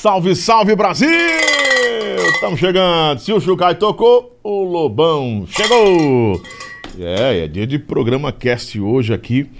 Salve, salve Brasil! Estamos chegando. Se o Chucai tocou, o Lobão chegou. É, é dia de programa cast hoje aqui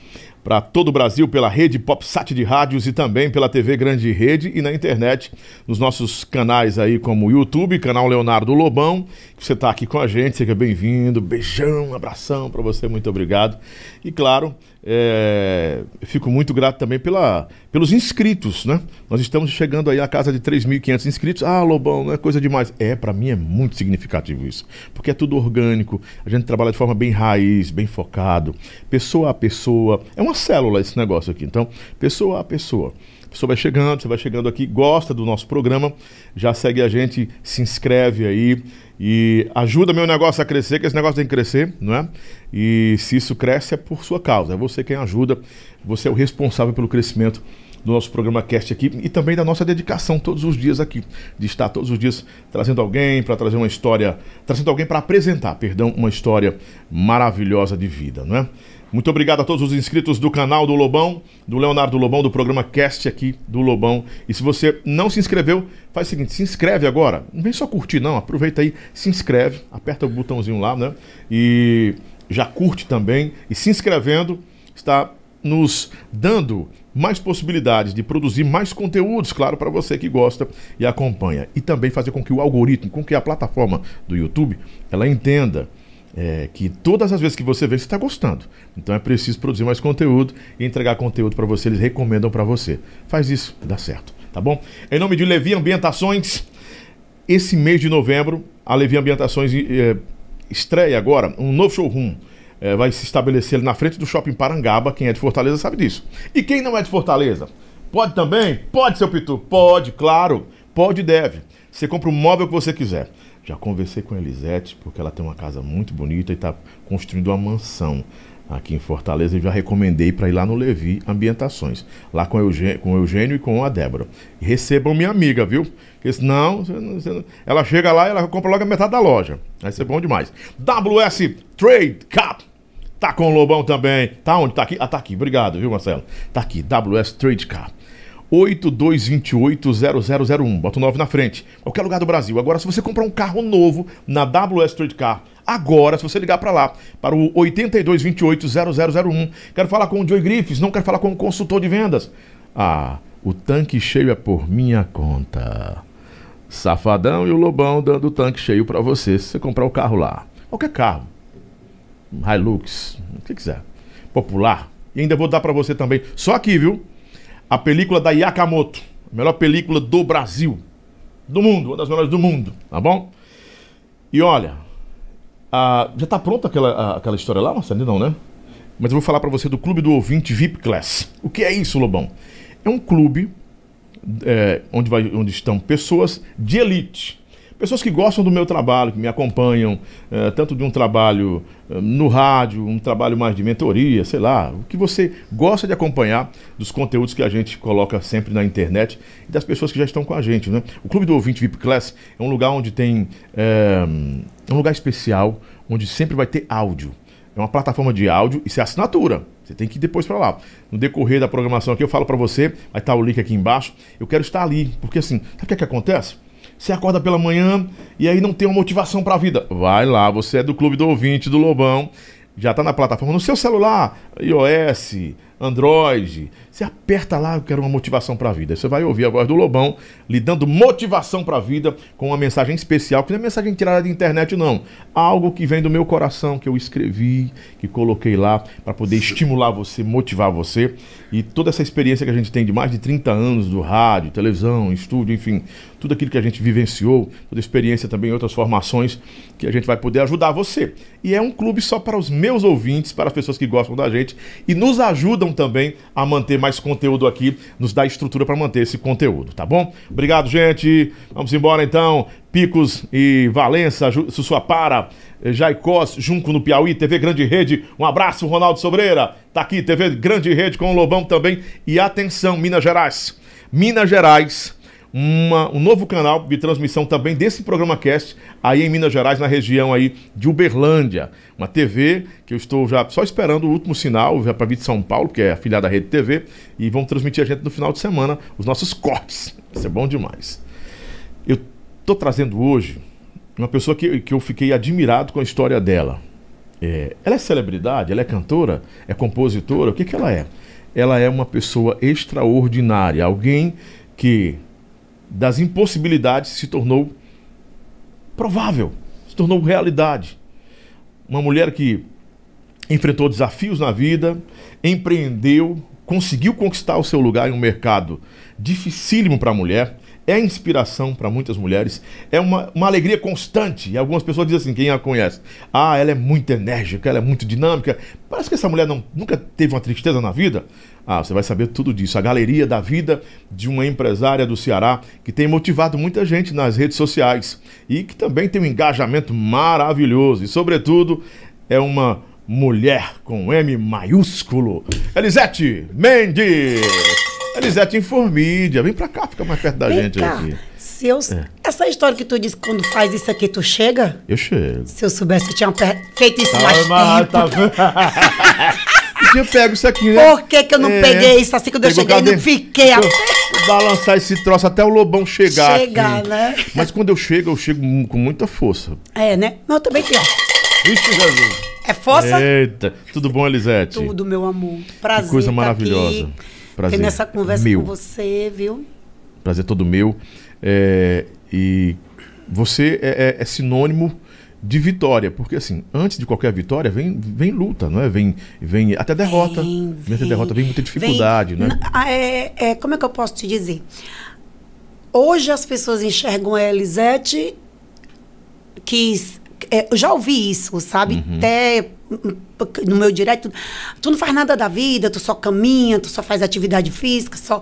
para todo o Brasil pela rede PopSat de rádios e também pela TV Grande Rede e na internet, nos nossos canais aí como o YouTube, canal Leonardo Lobão, você está aqui com a gente, seja bem-vindo, beijão, abração para você, muito obrigado. E claro, é, fico muito grato também pela, pelos inscritos, né? Nós estamos chegando aí à casa de 3.500 inscritos. Ah, Lobão, não é coisa demais. É, para mim é muito significativo isso, porque é tudo orgânico, a gente trabalha de forma bem raiz, bem focado, pessoa a pessoa. É uma célula esse negócio aqui. Então, pessoa a pessoa. Pessoa vai chegando, você vai chegando aqui, gosta do nosso programa, já segue a gente, se inscreve aí e ajuda meu negócio a crescer, que esse negócio tem que crescer, não é? E se isso cresce é por sua causa, é você quem ajuda, você é o responsável pelo crescimento do nosso programa Cast aqui e também da nossa dedicação todos os dias aqui, de estar todos os dias trazendo alguém para trazer uma história, trazendo alguém para apresentar, perdão, uma história maravilhosa de vida, não é? Muito obrigado a todos os inscritos do canal do Lobão, do Leonardo Lobão, do programa Cast aqui do Lobão. E se você não se inscreveu, faz o seguinte, se inscreve agora. Não vem só curtir, não. Aproveita aí, se inscreve, aperta o botãozinho lá, né? E já curte também. E se inscrevendo, está nos dando mais possibilidades de produzir mais conteúdos, claro, para você que gosta e acompanha. E também fazer com que o algoritmo, com que a plataforma do YouTube, ela entenda é, que todas as vezes que você vê, você está gostando. Então é preciso produzir mais conteúdo e entregar conteúdo para você, eles recomendam para você. Faz isso, dá certo, tá bom? Em nome de Levi Ambientações, esse mês de novembro, a Levi Ambientações é, estreia agora um novo showroom. É, vai se estabelecer na frente do Shopping Parangaba. Quem é de Fortaleza sabe disso. E quem não é de Fortaleza? Pode também? Pode, seu Pitu? Pode, claro. Pode e deve. Você compra o móvel que você quiser. Já conversei com a Elisete, porque ela tem uma casa muito bonita e está construindo uma mansão aqui em Fortaleza e já recomendei para ir lá no Levi Ambientações, lá com o Eugênio, com o Eugênio e com a Débora. E recebam minha amiga, viu? Porque senão, ela chega lá e ela compra logo a metade da loja. Vai ser bom demais. WS Trade Cup. Tá com o Lobão também. Tá onde? Tá aqui? Ah, tá aqui. Obrigado, viu, Marcelo? Tá aqui. WS Trade Cup. 8228-0001. Bota o 9 na frente. Qualquer lugar do Brasil. Agora, se você comprar um carro novo na WS Trade Car, agora, se você ligar para lá, para o 8228-0001, quero falar com o Joey Griffiths, não quero falar com o consultor de vendas. Ah, o tanque cheio é por minha conta. Safadão e o Lobão dando o tanque cheio para você, se você comprar o carro lá. Qualquer carro. Hilux, o que quiser. Popular. E ainda vou dar para você também, só aqui, viu? A película da Yakamoto, a melhor película do Brasil, do mundo, uma das melhores do mundo, tá bom? E olha, já tá pronta aquela, aquela história lá, Marcelo? Não, né? Mas eu vou falar para você do Clube do Ouvinte VIP Class. O que é isso, Lobão? É um clube é, onde, vai, onde estão pessoas de elite, pessoas que gostam do meu trabalho, que me acompanham, é, tanto de um trabalho é, no rádio, um trabalho mais de mentoria, sei lá, o que você gosta de acompanhar dos conteúdos que a gente coloca sempre na internet e das pessoas que já estão com a gente. Né? O Clube do Ouvinte VIP Class é um lugar onde tem. É, é um lugar especial, onde sempre vai ter áudio. É uma plataforma de áudio, isso é assinatura. Você tem que ir depois para lá. No decorrer da programação aqui, eu falo para você, vai estar o link aqui embaixo. Eu quero estar ali, porque assim, sabe o que, é que acontece? Você acorda pela manhã e aí não tem uma motivação para a vida. Vai lá, você é do clube do ouvinte do Lobão, já está na plataforma no seu celular, iOS, Android. Você aperta lá, eu quero uma motivação para a vida. Você vai ouvir a voz do Lobão lhe dando motivação para a vida com uma mensagem especial, que não é mensagem tirada de internet, não. Algo que vem do meu coração, que eu escrevi, que coloquei lá para poder estimular você, motivar você. E toda essa experiência que a gente tem de mais de 30 anos do rádio, televisão, estúdio, enfim, tudo aquilo que a gente vivenciou, toda a experiência também, outras formações que a gente vai poder ajudar você. E é um clube só para os meus ouvintes, para as pessoas que gostam da gente e nos ajudam também a manter mais conteúdo aqui, nos dá estrutura para manter esse conteúdo, tá bom? Obrigado, gente. Vamos embora então. Picos e Valença, Sussuapara, eh, Jaicós, Junco no Piauí, TV Grande Rede. Um abraço, Ronaldo Sobreira. Tá aqui, TV Grande Rede com o Lobão também. E atenção, Minas Gerais. Minas Gerais uma, um novo canal de transmissão também desse programa Cast aí em Minas Gerais, na região aí de Uberlândia. Uma TV que eu estou já só esperando o último sinal, já para vir de São Paulo, que é afiliada da Rede TV, e vão transmitir a gente no final de semana os nossos cortes. Isso é bom demais. Eu estou trazendo hoje uma pessoa que, que eu fiquei admirado com a história dela. É, ela é celebridade, ela é cantora, é compositora, o que, que ela é? Ela é uma pessoa extraordinária, alguém que das impossibilidades se tornou provável, se tornou realidade. Uma mulher que enfrentou desafios na vida, empreendeu, conseguiu conquistar o seu lugar em um mercado dificílimo para a mulher, é inspiração para muitas mulheres, é uma, uma alegria constante. E algumas pessoas dizem assim, quem a conhece, ah, ela é muito enérgica, ela é muito dinâmica. Parece que essa mulher não, nunca teve uma tristeza na vida. Ah, você vai saber tudo disso. A galeria da vida de uma empresária do Ceará que tem motivado muita gente nas redes sociais e que também tem um engajamento maravilhoso. E, sobretudo, é uma mulher com M maiúsculo. Elisete Mendes! Elisete Informídia, vem pra cá, fica mais perto da Vem gente cá. aqui. Se eu, É. Essa história que tu disse que quando faz isso aqui, tu chega? Eu chego. Se eu soubesse, eu tinha feito isso mais tempo. tá? Eu pego isso aqui, né? Por que, que eu não É. peguei isso assim quando eu Pegou cheguei e cadê? não fiquei até balançar esse troço até o lobão chegar. chegar, aqui. né? Mas quando eu chego, eu chego com muita força. É, né? Mas eu também tenho. ó. Vixe, Jesus. É força? Eita, tudo bom, Elisete? Tudo, meu amor. Prazer. Que coisa tá maravilhosa. Aqui, Prazer. Tendo essa conversa Meu. com você, viu? Prazer todo meu. É, e você é, é- é sinônimo de vitória, porque assim, antes de qualquer vitória vem, vem luta, não é? Vem, vem até derrota. Vem, Vem até derrota, vem muita Vem- dificuldade, né? N- ah, É, é, como é que eu posso te dizer? Hoje as pessoas enxergam a Elisete que é, eu já ouvi isso, sabe? Uhum. Até no meu direto, tu não faz nada da vida, tu só caminha, tu só faz atividade física, só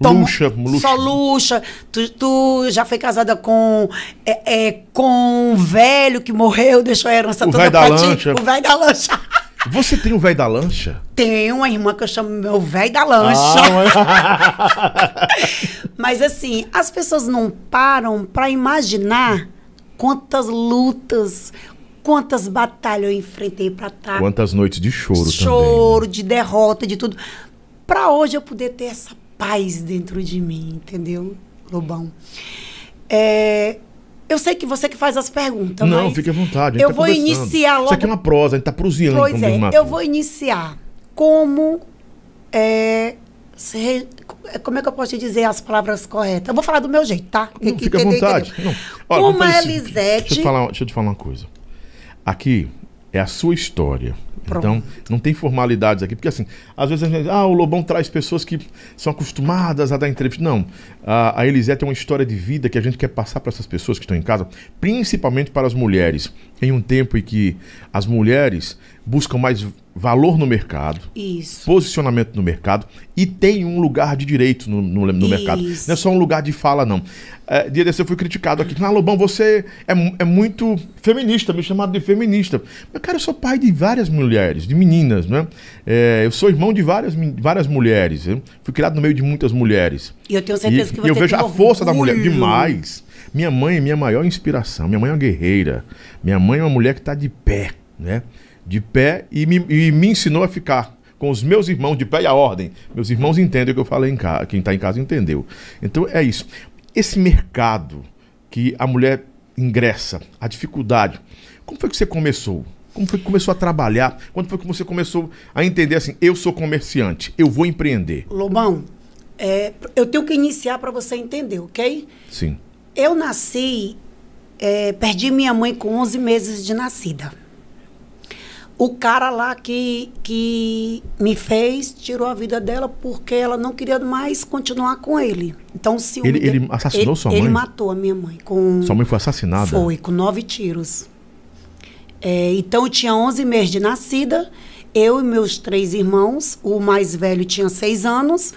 Luxa, luxa. só luxa. Tu, tu já foi casada com é, é, com um velho que morreu, deixou a herança O toda pra ti. lancha. O velho da lancha. Você tem o velho da lancha? Tem uma irmã que eu chamo meu velho da lancha. Ah, Mas assim, as pessoas não param para imaginar quantas lutas, quantas batalhas eu enfrentei para estar Quantas noites de choro, também. né? choro, de derrota, de tudo, para hoje eu poder ter essa paz dentro de mim, entendeu, Lobão? É, eu sei que você que faz as perguntas, Não, mas fique à vontade. eu tá vou iniciar logo Isso aqui é uma prosa, a gente tá proseando. Pois é, eu vou iniciar como é, se- como é que eu posso te dizer as palavras corretas? Eu vou falar do meu jeito, tá? Não, Que- fica à entendeu, vontade. Não. Olha, Como a Elisete- Deixa eu, te falar, deixa eu te falar uma coisa. Aqui é a sua história. Pronto. Então, não tem formalidades aqui. Porque, assim, às vezes a gente diz, ah, o Lobão traz pessoas que são acostumadas a dar entrevista. Não. A, a Elisete é uma história de vida que a gente quer passar para essas pessoas que estão em casa, principalmente para as mulheres. Em um tempo em que as mulheres buscam mais valor no mercado, Isso. posicionamento no mercado e tem um lugar de direito no, no, no mercado. Não é só um lugar de fala, não. É, dia desse eu fui criticado aqui. Ah, Lobão, você é, é muito feminista, me chamaram de feminista. Mas, cara, eu sou pai de várias mulheres, de meninas, né? É, eu sou irmão de várias, várias mulheres. Eu fui criado no meio de muitas mulheres. E eu tenho certeza E- que e você eu vejo a força da mulher orgulho. demais. Minha mãe é minha maior inspiração. Minha mãe é uma guerreira. Minha mãe é uma mulher que está de pé, né? De pé e me, e me ensinou a ficar com os meus irmãos de pé e a ordem. Meus irmãos entendem o que eu falei em casa. Quem está em casa entendeu. Então é isso. Esse mercado que a mulher ingressa, a dificuldade. Como foi que você começou? Como foi que começou a trabalhar? Quando foi que você começou a entender assim, eu sou comerciante, eu vou empreender? Lobão, é, eu tenho que iniciar para você entender, ok? Sim. Eu nasci, é, perdi minha mãe com 11 meses de nascida. O cara lá que, que me fez tirou a vida dela porque ela não queria mais continuar com ele. Então, se Ele- ele assassinou sua Ele mãe? matou a minha mãe com Sua mãe foi assassinada? foi, com nove tiros. É, então, eu tinha 11 meses de nascida, eu e meus três irmãos. O mais velho tinha seis anos,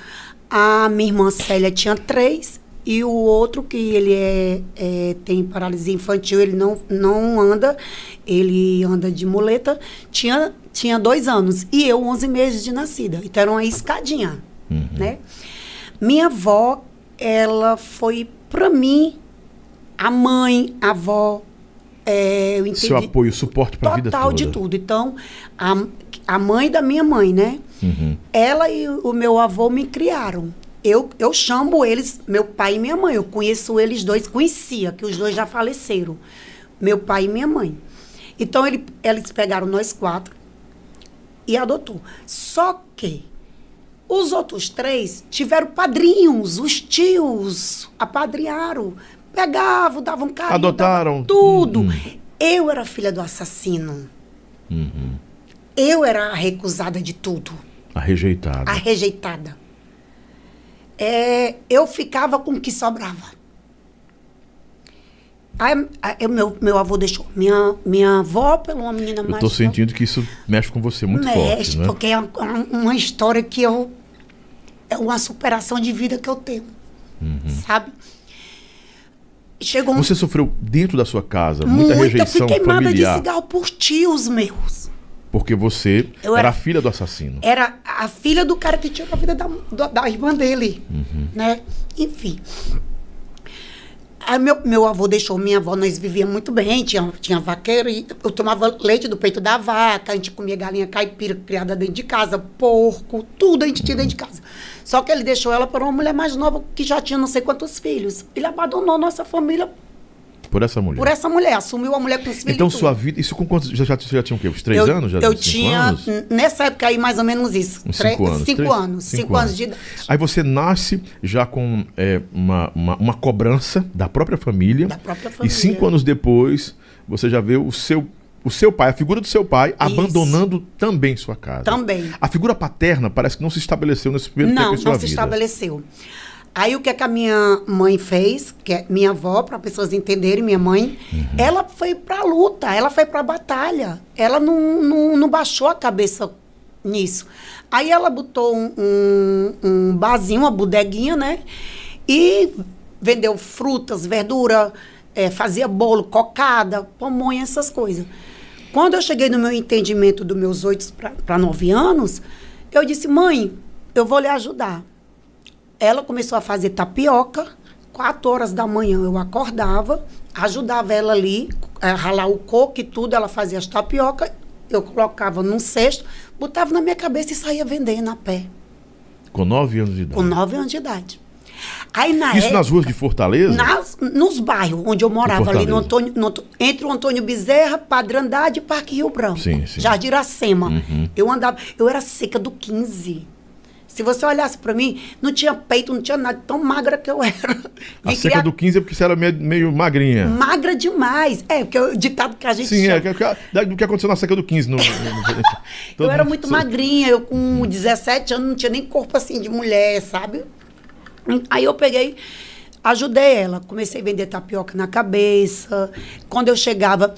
a minha irmã Célia tinha três, e o outro, que ele é, é, tem paralisia infantil, ele não, não anda, ele anda de muleta, tinha, tinha dois anos. E eu, 11 meses de nascida. Então, era uma escadinha, né? Minha avó ela foi, para mim, a mãe, a avó. É, eu entendi, Seu apoio, suporte para a vida Total toda. de tudo. Então, a, a mãe da minha mãe, né? Uhum. Ela e o meu avô me criaram. Eu, eu chamo eles, meu pai e minha mãe. Eu conheço eles dois, conhecia, que os dois já faleceram. Meu pai e minha mãe. Então, ele, eles pegaram nós quatro e adotou. Só que os outros três tiveram padrinhos, os tios apadrinharam, pegavam, davam carinho. Adotaram. davam tudo. Hum. Eu era filha do assassino. Uhum. Eu era a recusada de tudo, A rejeitada. a rejeitada. É, eu ficava com o que sobrava. Aí, aí, meu, meu avô deixou minha, minha avó pela uma menina Eu mais tô nova. sentindo que isso mexe com você muito Mexe, forte, né? porque é uma, uma história que eu. É uma superação de vida que eu tenho. Sabe? Chegou um. Uhum. Você sofreu dentro da sua casa muita, eu rejeição fui queimada de familiar. cigarro por tios meus. Porque você era era- filha do assassino. Era a filha do cara que tirou a vida da, da, da irmã dele. Uhum. Né? Enfim. Aí meu, meu avô deixou minha avó, nós vivíamos muito bem, tinha, tinha vaqueiro, e eu tomava leite do peito da vaca, a gente comia galinha caipira criada dentro de casa, porco, tudo a gente tinha dentro de casa. Só que ele deixou ela para uma mulher mais nova que já tinha não sei quantos filhos. Ele abandonou nossa família Por essa mulher. por essa mulher, assumiu a mulher com filhos. Então e sua vida. Isso com quantos. Já, já, você já tinha o quê? Uns três eu, anos? Já eu Cinco tinha, anos? nessa época aí, mais ou menos isso. Uns Tre- cinco anos. Cinco Três- anos. Cinco, anos de idade. Aí você nasce já com é, uma, uma, uma cobrança da própria família. Da própria E família. cinco anos depois, você já vê o seu, o seu pai, a figura do seu pai, abandonando também sua casa. Também. A figura paterna parece que não se estabeleceu nesse primeiro Não, tempo em sua não se vida. estabeleceu. Aí o que, é que a minha mãe fez, que é minha avó, para pessoas entenderem, minha mãe, Uhum. ela foi para a luta, ela foi para a batalha. Ela não, não, não baixou a cabeça nisso. Aí ela botou um, um, um barzinho, uma bodeguinha, né? E vendeu frutas, verdura, eh, fazia bolo, cocada, pamonha, essas coisas. Quando eu cheguei no meu entendimento dos meus oito para nove anos, eu disse, mãe, eu vou lhe ajudar. Ela começou a fazer tapioca. Quatro horas da manhã eu acordava, ajudava ela ali, a ralar o coco e tudo. Ela fazia as tapioca, eu colocava num cesto, botava na minha cabeça e saía vendendo a pé, Com nove anos de idade. com nove anos de idade. Aí na Isso época, nas ruas de Fortaleza? nas- nos bairros onde eu morava, ali no. Antônio, no entre o Antônio Bezerra, Padre Andrade e Parque Rio Branco. Sim, sim. Jardim Iracema. Uhum. Eu andava, eu era seca do 15. Se você olhasse pra mim, não tinha peito, não tinha nada, tão magra que eu era. A Vim seca criar- do 15 é porque você era meio, meio magrinha. Magra demais. É, porque o ditado que a gente Sim, é, chama. que- que- do que aconteceu na seca do 15. No, Eu era muito magrinha, eu com 17 anos não tinha nem corpo assim de mulher, sabe? Aí eu peguei, ajudei ela, comecei a vender tapioca na cabeça. Quando eu chegava,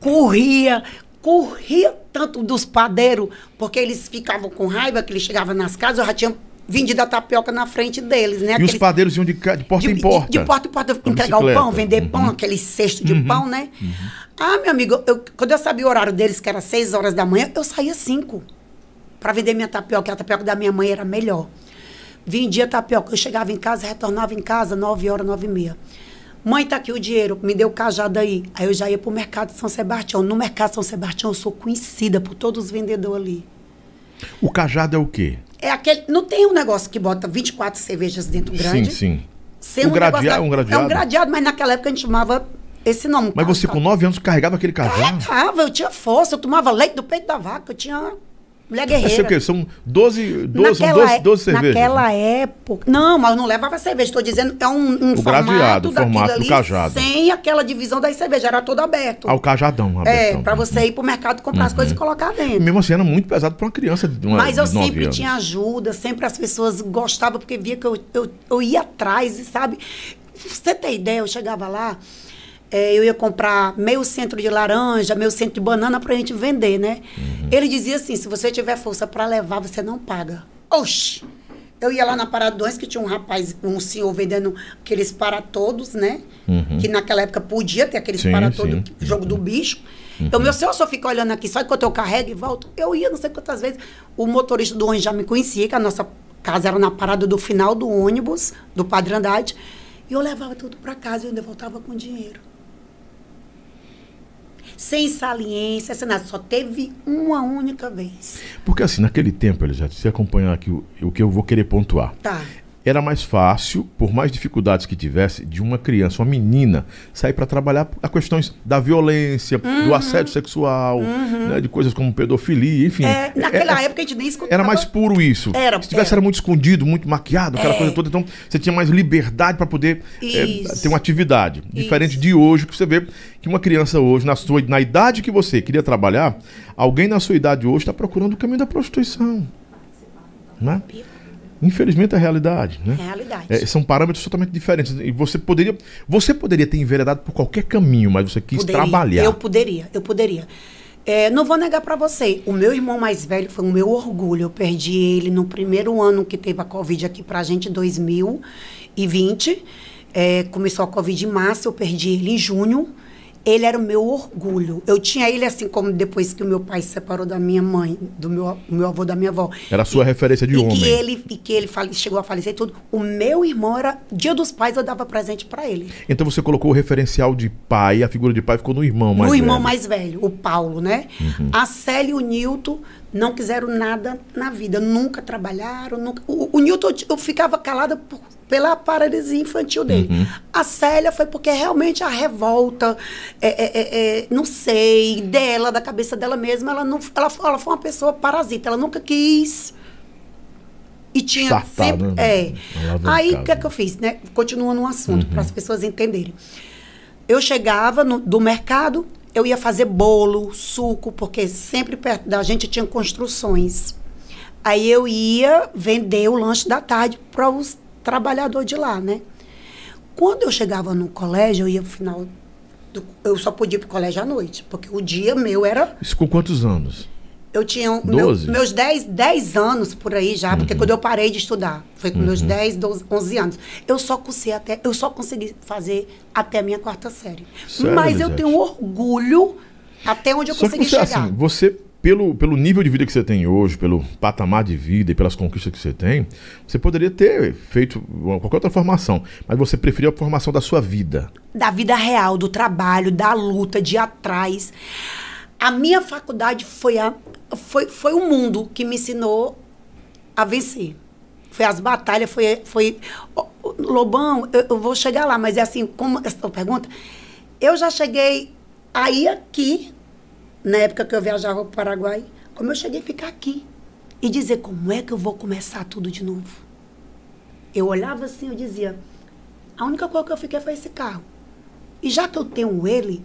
corria, corria tanto dos padeiros, porque eles ficavam com raiva que eles chegavam nas casas, eu já tinha vendido a tapioca na frente deles, né? E os Aqueles- padeiros iam de, de porta de, em porta. De, de porta em porta, entregar o pão, vender pão, Uhum. aquele cesto de pão, né? Ah, meu amigo, eu- quando eu sabia o horário deles, que era 6 horas da manhã, eu saía 5 para vender minha tapioca, a tapioca da minha mãe era melhor. Vendia tapioca, eu chegava em casa, retornava em casa, 9 horas, 9 e meia. Mãe, tá aqui o dinheiro, me deu o cajado aí. Aí eu já ia pro mercado de São Sebastião. No mercado São Sebastião eu sou conhecida por todos os vendedores ali. O cajado é o quê? É aquele. Não tem um negócio que bota 24 cervejas dentro grande. Sim, sim. O negócio gradeado- da- um gradeado? É um gradeado, mas naquela época a gente chamava esse nome. Mas você com 9 anos carregava aquele cajado? Carregava, eu tinha força, eu tomava leite do peito da vaca, eu tinha mulher Mas sei o guerreira. quê? São 12, 12, são Naquela 12, é- 12 cervejas. Naquela época. Não, mas não levava cerveja. Estou dizendo, é um, um O formato gradeado, o formato do cajado. Sem aquela divisão das cervejas, era todo aberto. Ah, o cajadão. é, abertão. para você ir pro mercado comprar as coisas e colocar dentro. Mesmo assim, era muito pesado para uma criança de uma Mas eu sempre anos. tinha ajuda, sempre as pessoas gostavam, porque via que eu, eu, eu ia atrás, sabe? Pra você ter ideia, eu chegava lá, eh, eu ia comprar meio centro de laranja, meio centro de banana pra gente vender, né? Uhum. Ele dizia assim: se você tiver força para levar, você não paga. Oxi! Eu ia lá na Paradões, que tinha um rapaz, um senhor vendendo aqueles para todos, né? Que naquela época podia ter aqueles Uhum. Sim, para todos, jogo do bicho. Eu, meu senhor só fica olhando aqui, só enquanto eu carrego e volto. Eu ia não sei quantas vezes. O motorista do ônibus já me conhecia, que a nossa casa era na parada do final do ônibus, do Padre Andrade, e eu levava tudo para casa e ainda voltava com dinheiro. Sem saliência, sem nada. Só teve uma única vez. Porque assim, naquele tempo, Elisete, se acompanhar aqui o, o que eu vou querer pontuar. Tá. Era mais fácil, por mais dificuldades que tivesse, de uma criança, uma menina, sair para trabalhar a questões da violência, Uhum. do assédio sexual, né, de coisas como pedofilia, enfim. É, naquela É- época a gente nem escutava. Era mais puro isso. Era, Se tivesse era. era muito escondido, muito maquiado, aquela É. coisa toda, então você tinha mais liberdade para poder é, ter uma atividade. Diferente Isso. de hoje, que você vê que uma criança hoje, na, sua, na idade que você queria trabalhar, alguém na sua idade hoje está procurando o caminho da prostituição. Né? Infelizmente é a realidade. Né? Realidade. É, são parâmetros totalmente diferentes. E você poderia, você poderia ter enveredado por qualquer caminho, mas você quis Poderia. trabalhar. Eu poderia, eu poderia. É, não vou negar para você, o meu irmão mais velho foi o meu orgulho. Eu perdi ele no primeiro ano que teve a Covid aqui pra gente, 2020. É, começou a Covid em março, eu perdi ele em junho. Ele era o meu orgulho. Eu tinha ele assim como depois que o meu pai se separou da minha mãe, do meu, meu avô da minha avó. Era a sua referência de e homem. Que ele, e que ele fale- chegou a falecer e tudo. O meu irmão era. Dia dos pais eu dava presente para ele. Então você colocou o referencial de pai, a figura de pai ficou no irmão mais no irmão velho. Uhum. mais velho, o Paulo, né? A Célia e o Nilton não quiseram nada na vida, nunca trabalharam. Nunca... O, o Nilton, eu, ficava calada por- pela paralisia infantil dele. Uhum. A Célia foi porque realmente a revolta, é, é, é, é, não sei, dela, da cabeça dela mesma, ela, não, ela, ela foi uma pessoa parasita, ela nunca quis. E tinha sempre. né? É. Aí o que é que eu fiz, né? Continuando no assunto, Uhum. para as pessoas entenderem. Eu chegava no- do mercado, eu ia fazer bolo, suco, porque sempre perto da gente tinha construções. Aí eu ia vender o lanche da tarde para os trabalhadores de lá, né? Quando eu chegava no colégio, eu ia no final. do- eu só podia ir para o colégio à noite, porque o dia meu era. Isso com quantos anos? Eu tinha um- meu- meus 10, 10 anos por aí já, Uhum. porque quando eu parei de estudar, foi com meus 10, 12, 11 anos. Eu só cursei até, eu só consegui fazer até a minha quarta série. Sério, Mas eu Elisete? tenho orgulho até onde eu Só consegui você, chegar. assim, você, pelo, pelo nível de vida que você tem hoje, pelo patamar de vida e pelas conquistas que você tem, você poderia ter feito qualquer outra formação, mas você preferia a formação da sua vida. da vida real, do trabalho, da luta, de atrás. A minha faculdade foi, a, foi, foi o mundo que me ensinou a vencer. Foi as batalhas, foi. foi Lobão, eu, eu vou chegar lá, mas é assim, como essa pergunta, eu já cheguei aí aqui, na época que eu viajava para o Paraguai, como eu cheguei a ficar aqui e dizer como é que eu vou começar tudo de novo. Eu olhava assim, eu dizia, a única coisa que eu fiquei foi esse carro. E já que eu tenho ele,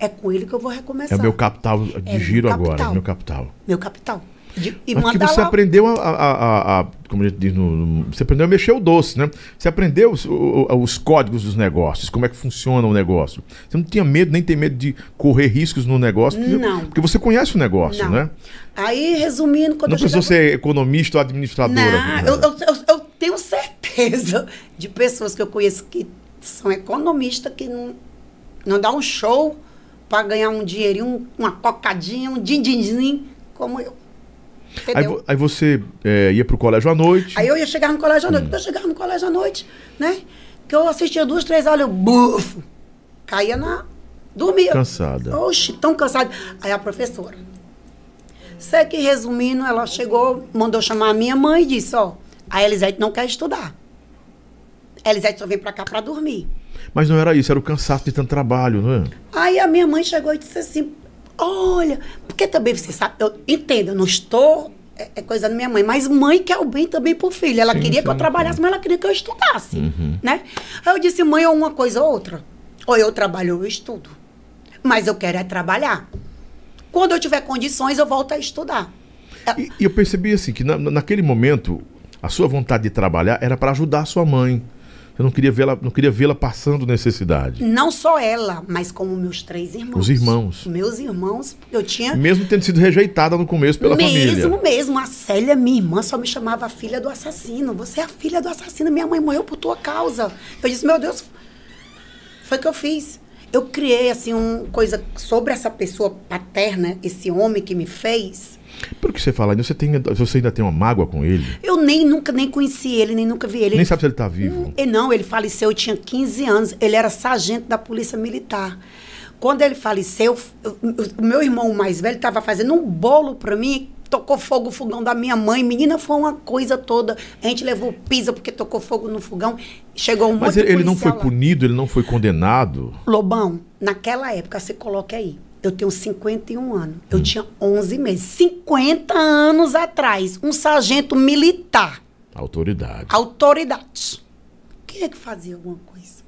é com ele que eu vou É recomeçar. o meu capital de É giro meu agora, capital. meu capital. Meu capital. De- e Mas que você lá- aprendeu a, a- a- a- como a gente diz, no, no- você aprendeu a mexer o doce, né? Você aprendeu os, o- os códigos dos negócios, como é que funciona o negócio. Você não tinha medo, nem tem medo de correr riscos no negócio, porque, Não. porque você conhece o negócio, Não. né? Aí, resumindo, quando Não eu precisou chegava... ser economista ou administradora. Não, eu, eu, eu- eu tenho certeza de pessoas que eu conheço que são economistas que não, não dá um show para ganhar um dinheirinho, um- uma cocadinha, um din-din-din, como eu. Aí, aí você é, ia pro colégio à noite. Aí eu ia chegar no colégio à Hum. noite. Quando eu chegava no colégio à noite, né? Que eu assistia duas, três aulas, eu bufo. Caía na. Dormia. Cansada. Oxe, tão cansada. Aí a professora. Sei que, resumindo, ela chegou, mandou chamar a minha mãe e disse: Ó, a Elisete não quer estudar. Elisete só vem pra cá pra dormir. Mas não era isso, era o cansaço de tanto trabalho, não é? Aí a minha mãe chegou e disse assim: Olha, porque também você sabe, eu entendo, eu não estou. É, é coisa da minha mãe, mas mãe quer o bem também pro filho. Ela Sim, queria que eu trabalhasse, mas ela queria que eu estudasse. Né? Aí eu disse: Mãe, ou uma coisa ou outra. Ou eu trabalho ou eu estudo. Mas eu quero é trabalhar. Quando eu tiver condições, eu volto a estudar. E eu percebi assim que na- naquele momento a sua vontade de trabalhar era para ajudar a sua mãe. Você não queria vê-la, não queria vê-la passando necessidade. Não só ela, mas como meus três irmãos. Os irmãos. Meus irmãos, eu tinha. Mesmo tendo sido rejeitada no começo pela mesmo, família. mesmo. A Célia, minha irmã, só me chamava filha do assassino. Você é a filha do assassino. Minha mãe morreu por tua causa. Eu disse, meu Deus, foi o que eu fiz. Eu criei, assim, uma coisa sobre essa pessoa paterna, esse homem que me fez. Pelo que você fala, você, tem, você ainda tem uma mágoa com ele? Eu nem nunca nem conheci ele, nem nunca vi ele. Nem Ele- sabe se ele tá vivo. E não, ele faleceu, eu tinha 15 anos. Ele era sargento da Polícia Militar. Quando ele faleceu, eu- o meu irmão mais velho estava fazendo um bolo para mim, tocou fogo no fogão da minha mãe. Menina, foi uma coisa toda. A gente levou pizza porque tocou fogo no fogão. Chegou um Mas monte ele, de ele não foi lá. punido, ele não foi condenado. Lobão, naquela época, você coloca aí. Eu tenho 51 anos. Hum. Eu tinha 11 meses. 50 anos atrás, um sargento militar, Autoridade. autoridade. Quem é que fazia alguma coisa?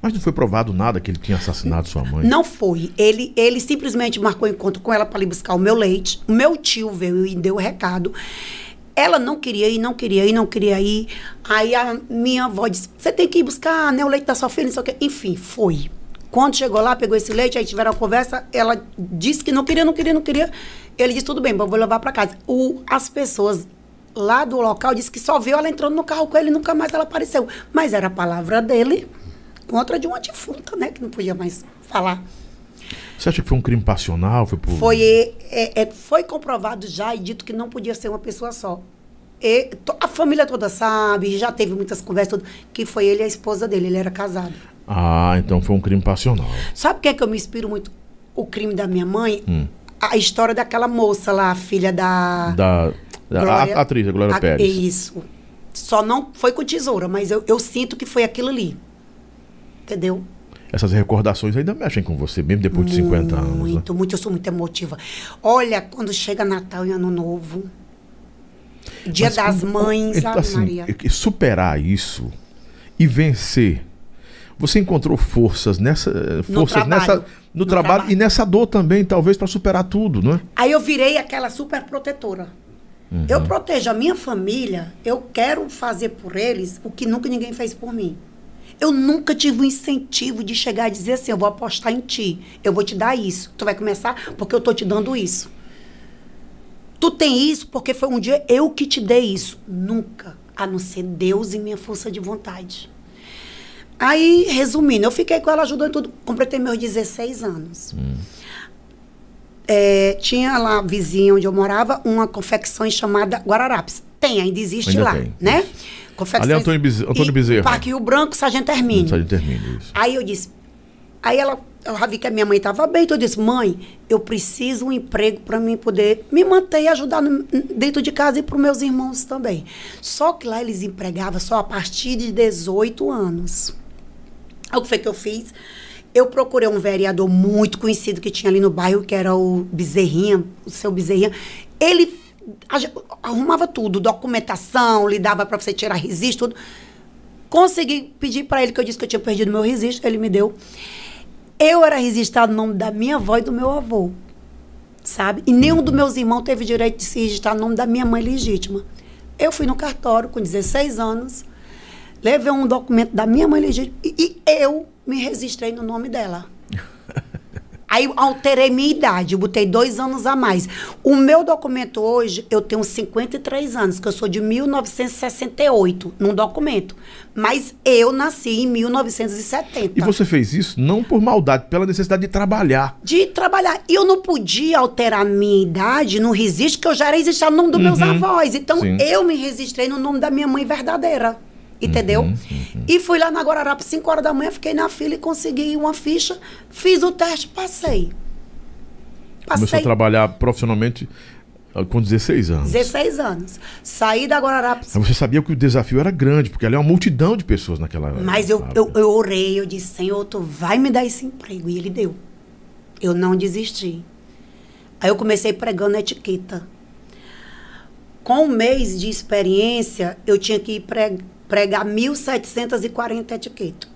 Mas não foi provado nada que ele tinha assassinado sua mãe. Não foi. Ele, ele simplesmente marcou encontro com ela para ir buscar o meu leite. O meu tio veio e deu o recado. Ela não queria ir, não queria ir, não queria ir. Aí a minha avó disse: Você tem que ir buscar né, o leite da sua filha, não sei o quê. Enfim, foi. Quando chegou lá, pegou esse leite, aí tiveram a conversa. Ela disse que não queria, não queria, não queria. Ele disse: Tudo bem, vou levar para casa. O, as pessoas lá do local disse que só viu ela entrando no carro com ele e nunca mais ela apareceu. Mas era a palavra dele contra de uma defunta, né? Que não podia mais falar. Você acha que foi um crime passional? Foi por... Foi, é, é, é, foi comprovado já e dito que não podia ser uma pessoa só. E to- a família toda sabe, já teve muitas conversas, tudo, que foi ele e a esposa dele, ele era casado. Ah, então foi um crime passional. Sabe o que é que eu me inspiro muito? O crime da minha mãe? A história daquela moça lá, a filha da... Da, da Glória- a, atriz, a Glória a- Pérez. Isso. Só não foi com tesoura, mas eu, eu sinto que foi aquilo ali. Entendeu? Essas recordações ainda mexem com você, mesmo depois de 50 anos. né? Muito, muito. Eu sou muito emotiva. Olha, quando chega Natal e Ano Novo, Dia Mas das Mães, então, Ave assim, Maria. e- superar isso e vencer. Você encontrou forças nessa forças trabalho. nessa no, No trabalho, trabalho. e nessa dor também, talvez para superar tudo, não é? Aí eu virei aquela super protetora. Uhum. Eu protejo a minha família, eu quero fazer por eles o que nunca ninguém fez por mim. Eu nunca tive o incentivo de chegar e dizer assim, eu vou apostar em ti, eu vou te dar isso. Tu vai começar porque eu tô te dando isso. Tu tem isso porque foi um dia eu que te dei isso. Nunca, a não ser Deus e minha força de vontade. Aí, resumindo, eu fiquei com ela ajudando em tudo. Completei meus 16 anos. É, tinha lá, vizinha onde eu morava, uma confecção chamada Guararapes. Tem, ainda existe Ainda lá, tem. né? Confecções- Ali é Antônio Bez- Antônio Bezerra. Parque Rio Branco, Sargento Hermínio. De termine isso. Aí eu disse. Aí ela, eu já vi que a minha mãe estava bem, então eu disse: mãe, eu preciso um emprego para mim poder me manter e ajudar no- dentro de casa e para os meus irmãos também. Só que lá eles empregavam só a partir de 18 anos. O que foi que eu fiz? Eu procurei um vereador muito conhecido que tinha ali no bairro, que era o Bezerrinha, o seu Bezerrinha. Ele arrumava tudo, documentação, lhe dava para você tirar registro, tudo. Consegui pedir para ele, que eu disse que eu tinha perdido meu registro, ele me deu. Eu era registrado no nome da minha avó e do meu avô, sabe? E nenhum dos meus irmãos teve direito de se registrar no nome da minha mãe legítima. Eu fui no cartório com 16 anos, levei um documento da minha mãe legítima e, e eu me registrei no nome dela. Aí alterei minha idade, eu botei dois anos a mais. O meu documento hoje, eu tenho 53 anos, que eu sou de 1968, num documento. Mas eu nasci em 1970. E você fez isso não por maldade, pela necessidade de trabalhar. De trabalhar. E eu não podia alterar minha idade no registro, que eu já era registrado no nome dos meus avós. Então, Sim. eu me registrei no nome da minha mãe verdadeira. Entendeu? E fui lá na Guararapes, 5 horas da manhã, fiquei na fila e consegui uma ficha, fiz o teste, passei. Começou a Passei trabalhar profissionalmente ah, com 16 anos. 16 anos. Saí da Guararapes. Mas você sabia que o desafio era grande, porque ali é uma multidão de pessoas naquela Mas eu, eu, eu orei, eu disse, Senhor, tu vai me dar esse emprego. E ele deu. Eu não desisti. Aí eu comecei pregando etiqueta. Com um mês de experiência, eu tinha que ir pre- pregar 1.740 etiquetas.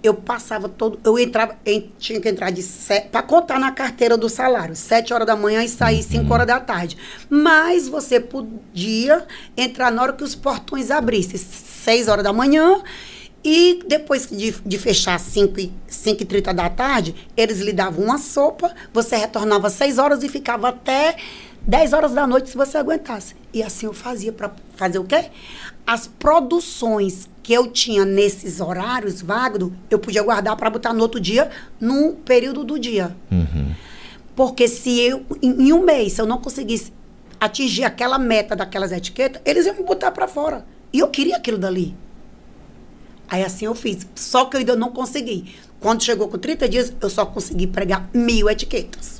Eu passava todo. Eu entrava, em- tinha que entrar de para contar na carteira do salário, 7 horas da manhã e sair 5 horas da tarde. Mas você podia entrar na hora que os portões abrissem, 6 horas da manhã. E depois de, de fechar 5 e 5 e 30 da tarde, eles lhe davam uma sopa, você retornava 6 horas e ficava até 10 horas da noite se você aguentasse. E assim eu fazia para fazer o quê? As produções que eu tinha nesses horários vagos, eu podia guardar para botar no outro dia, num período do dia. Porque se eu, em, em um mês, se eu não conseguisse atingir aquela meta daquelas etiquetas, eles iam me botar para fora. E eu queria aquilo dali. Aí assim eu fiz. Só que eu ainda não consegui. Quando chegou com 30 dias, eu só consegui pregar mil etiquetas.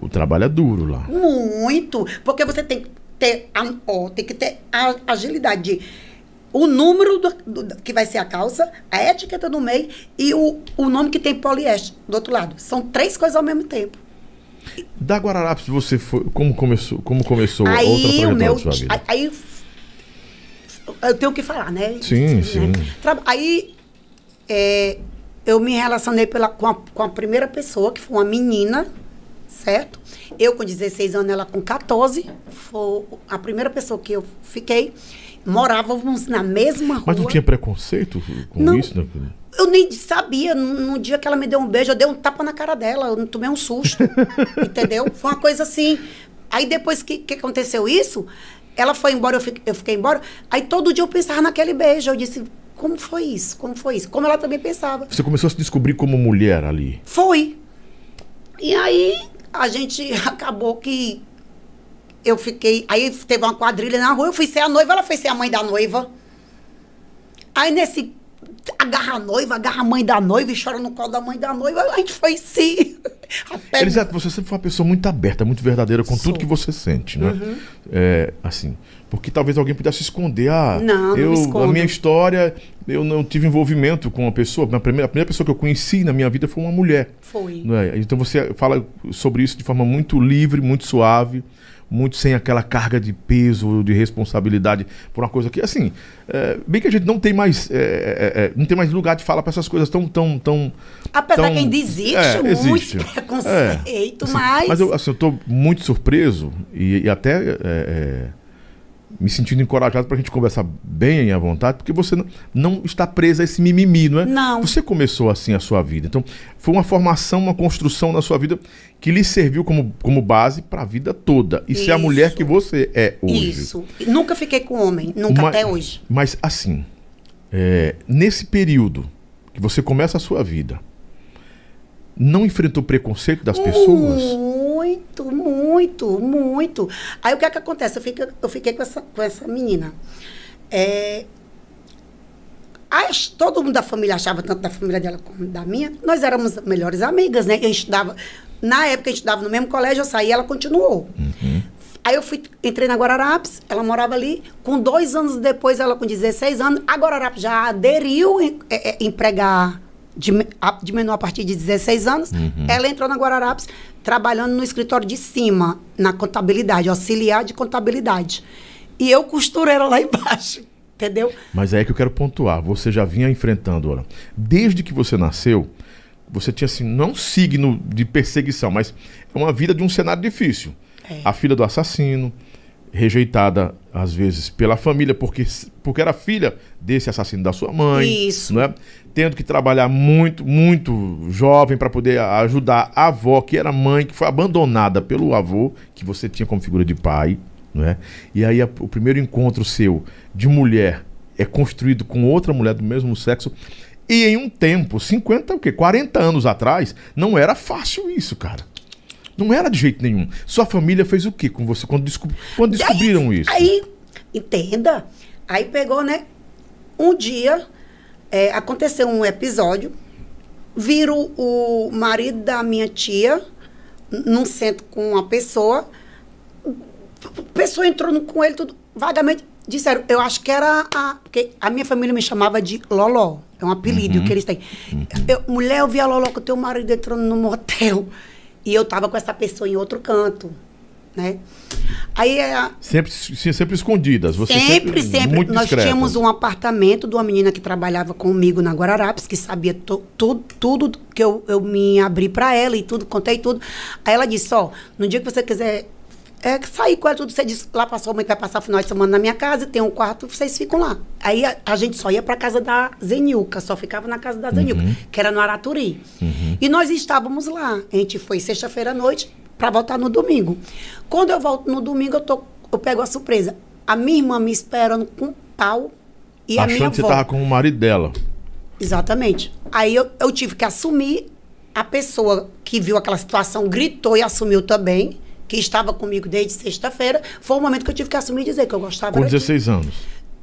O trabalho é duro lá. Muito. Porque você tem que ter, ó, tem que ter a agilidade de o número do, do, que vai ser a calça, a etiqueta do meio e o, o nome que tem poliéster do outro lado. São três coisas ao mesmo tempo. Da Guararapes, você foi. Como começou, como começou aí, outra trajetória meu, da sua vida? Aí, eu tenho que falar, né? Sim, né? sim. Aí é, eu me relacionei pela, com, a, com a primeira pessoa, que foi uma menina, certo? Eu com 16 anos, ela com 14. Foi a primeira pessoa que eu fiquei. Morávamos na mesma rua. Mas não tinha preconceito com Não. isso? Né? Eu nem sabia. No, no dia que ela me deu um beijo, eu dei um tapa na cara dela. Eu tomei um susto. entendeu? Foi uma coisa assim. Aí depois que, que aconteceu isso, ela foi embora, eu fiquei, eu fiquei embora. Aí todo dia eu pensava naquele beijo. Eu disse, como foi isso? Como foi isso? Como ela também pensava. Você começou a se descobrir como mulher ali. Foi. E aí a gente acabou que eu fiquei. Aí teve uma quadrilha na rua, eu fui ser a noiva, ela foi ser a mãe da noiva. Aí nesse. Agarra a noiva, agarra a mãe da noiva e chora no colo da mãe da noiva. A gente foi sim. Elisete, você sempre foi uma pessoa muito aberta, muito verdadeira com Sou. tudo que você sente, né? Uhum. É, assim, porque talvez alguém pudesse esconder. Ah, Não, não eu, a escondo. minha história, eu não tive envolvimento com uma pessoa. A primeira, a primeira pessoa que eu conheci na minha vida foi uma mulher. Foi. É? Então você fala sobre isso de forma muito livre, muito suave, muito sem aquela carga de peso, de responsabilidade por uma coisa que, assim, é, bem que a gente não tem mais, é, é, é, não tem mais lugar de falar para essas coisas tão, tão, tão. Apesar tão- que ainda existe É, muito existe. preconceito, Assim, mas. Mas eu, assim, eu tô muito surpreso e, e até é, é, me sentindo encorajado pra gente conversar bem à vontade, porque você não, não está presa a esse mimimi, não é? Não. Você começou assim a sua vida. Então, foi uma formação, uma construção na sua vida que lhe serviu como, como base para a vida toda. E ser a Isso. mulher que você é hoje. Isso. Nunca fiquei com homem, nunca Mas- até hoje. Mas assim, é, nesse período que você começa a sua vida, não enfrentou preconceito das pessoas? Muito, muito, muito. Aí o que é que acontece? Eu fiquei, eu fiquei com, essa, com essa menina. É, ach- todo mundo da família achava, tanto da família dela como da minha, nós éramos melhores amigas, né? Eu estudava, na época a gente estudava no mesmo colégio, eu saí ela continuou. Aí eu fui, entrei na Guararapes, ela morava ali. Com dois anos depois, ela com 16 anos, a Guararapes já aderiu em é, é, empregar de, a- de menor a partir de 16 anos. Ela entrou na Guararapes trabalhando no escritório de cima, na contabilidade, auxiliar de contabilidade. E eu costureira lá embaixo, entendeu? Mas é aí que eu quero pontuar. Você já vinha enfrentando, olha, desde que você nasceu, você tinha assim, não um signo de perseguição, mas é uma vida de um cenário difícil. É. A filha do assassino, rejeitada às vezes pela família, porque, porque era filha desse assassino da sua mãe. Isso. Não é? Tendo que trabalhar muito, muito jovem para poder ajudar a avó, que era mãe, que foi abandonada pelo avô, que você tinha como figura de pai. Não é? E aí a- o primeiro encontro seu de mulher é construído com outra mulher do mesmo sexo. E em um tempo, 50, o quê? 40 anos atrás, não era fácil isso, cara. Não era de jeito nenhum. Sua família fez o quê com você quando, desco- quando descobriram Aí- isso? Aí, entenda. Aí pegou, né? Um dia, é, aconteceu um episódio. Viro o marido da minha tia num centro com uma pessoa. A pessoa entrou no- com ele tudo vagamente. Disseram, eu acho que era a. Porque a minha família me chamava de Loló. É um apelido que eles têm. Eu, mulher, eu vi a Loló com o teu marido entrando no motel. E eu tava com essa pessoa em outro canto. Né? Aí a, Sempre, sempre escondidas. Você sempre, sempre. Muito Nós discretas. tínhamos um apartamento de uma menina que trabalhava comigo na Guararapes, que sabia to- tudo, tudo que eu, eu me abri para ela e tudo, contei tudo. Aí ela disse, ó, no dia que você quiser é, sair com ela, tudo, você disse lá pra sua mãe que vai passar o final de semana na minha casa, tem um quarto, vocês ficam lá. Aí a, a gente só ia pra casa da Zenilca, só ficava na casa da Zenilca, que era no Araturi. E nós estávamos lá. A gente foi sexta-feira à noite para voltar no domingo. Quando eu volto no domingo, eu, tô, eu pego a surpresa. A minha irmã me esperando com pau e a minha Achando que você tava com o marido dela. Exatamente. Aí eu, eu tive que assumir. A pessoa que viu aquela situação gritou e assumiu também. Que estava comigo desde sexta-feira, foi o momento que eu tive que assumir e dizer que eu gostava Com era de- 16 anos.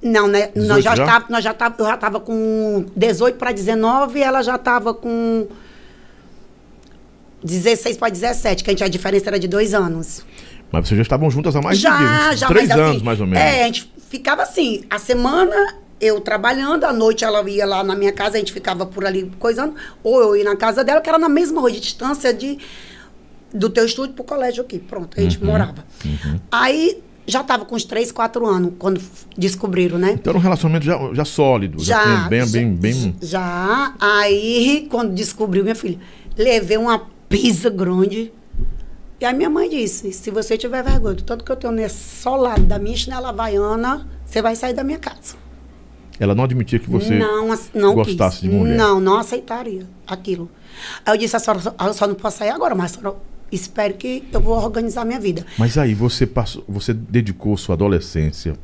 Não, né? 18 Nós já, já? Tava, nós já tava, eu já estava com 18 para 19 e ela já estava com 16 para 17, que a, gente, a diferença era de dois anos. Mas vocês já estavam juntas há mais já, de já, três anos, assim, mais ou menos. É, a gente ficava assim, a semana eu trabalhando, à noite ela ia lá na minha casa, a gente ficava por ali coisando, ou eu ia na casa dela, que era na mesma rua de distância de, do teu estúdio pro colégio aqui. Pronto, a Uhum. gente morava. Aí já estava com uns 3, 4 anos, quando descobriram, né? Então era um relacionamento já, já sólido. Já, Já, bem, bem, bem. já. Aí, quando descobriu, minha filha, levei uma pisa grande. E aí minha mãe disse, se você tiver vergonha do tanto que eu tenho nesse solado da minha chinela havaiana, você vai sair da minha casa. Ela não admitia que você não, não gostasse quis. de mulher. Não, não aceitaria aquilo. Aí eu disse, a senhora, eu só não posso sair agora, mas a senhora, espero que eu vou organizar minha vida. Mas aí você passou, você dedicou sua adolescência,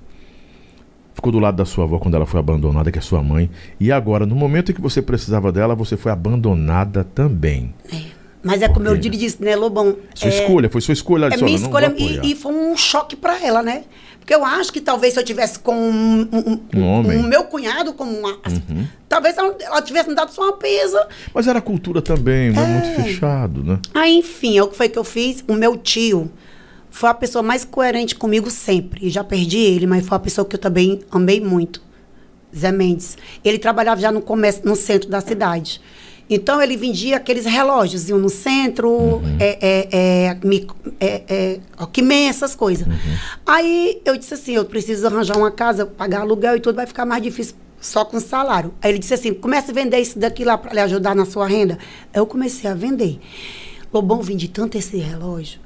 ficou do lado da sua avó quando ela foi abandonada, que é sua mãe, e agora, no momento em que você precisava dela, você foi abandonada também. Mas é como eu disse, né, Lobão? Sua é, escolha, foi sua escolha. É minha "Olha, não vou escolha apoiar." e, e foi um choque para ela, né? Porque eu acho que talvez se eu tivesse com um, um- Um homem. Uhum. um meu cunhado como uma, talvez ela, ela tivesse me dado só uma pesa. Mas era cultura também, não é muito fechado, né? Aí, enfim, é o que foi que eu fiz. O meu tio foi a pessoa mais coerente comigo sempre. E já perdi ele, mas foi a pessoa que eu também amei muito. Zé Mendes. Ele trabalhava já no comércio, no centro da cidade. Então ele vendia aqueles relógios, iam no centro, é, é, é, é, é, Alckmin, essas coisas. Aí eu disse assim, eu preciso arranjar uma casa, pagar aluguel e tudo, vai ficar mais difícil só com salário. Aí ele disse assim, comece a vender isso daqui lá para lhe ajudar na sua renda. Aí eu comecei a vender. Lobão, vendi tanto esse relógio,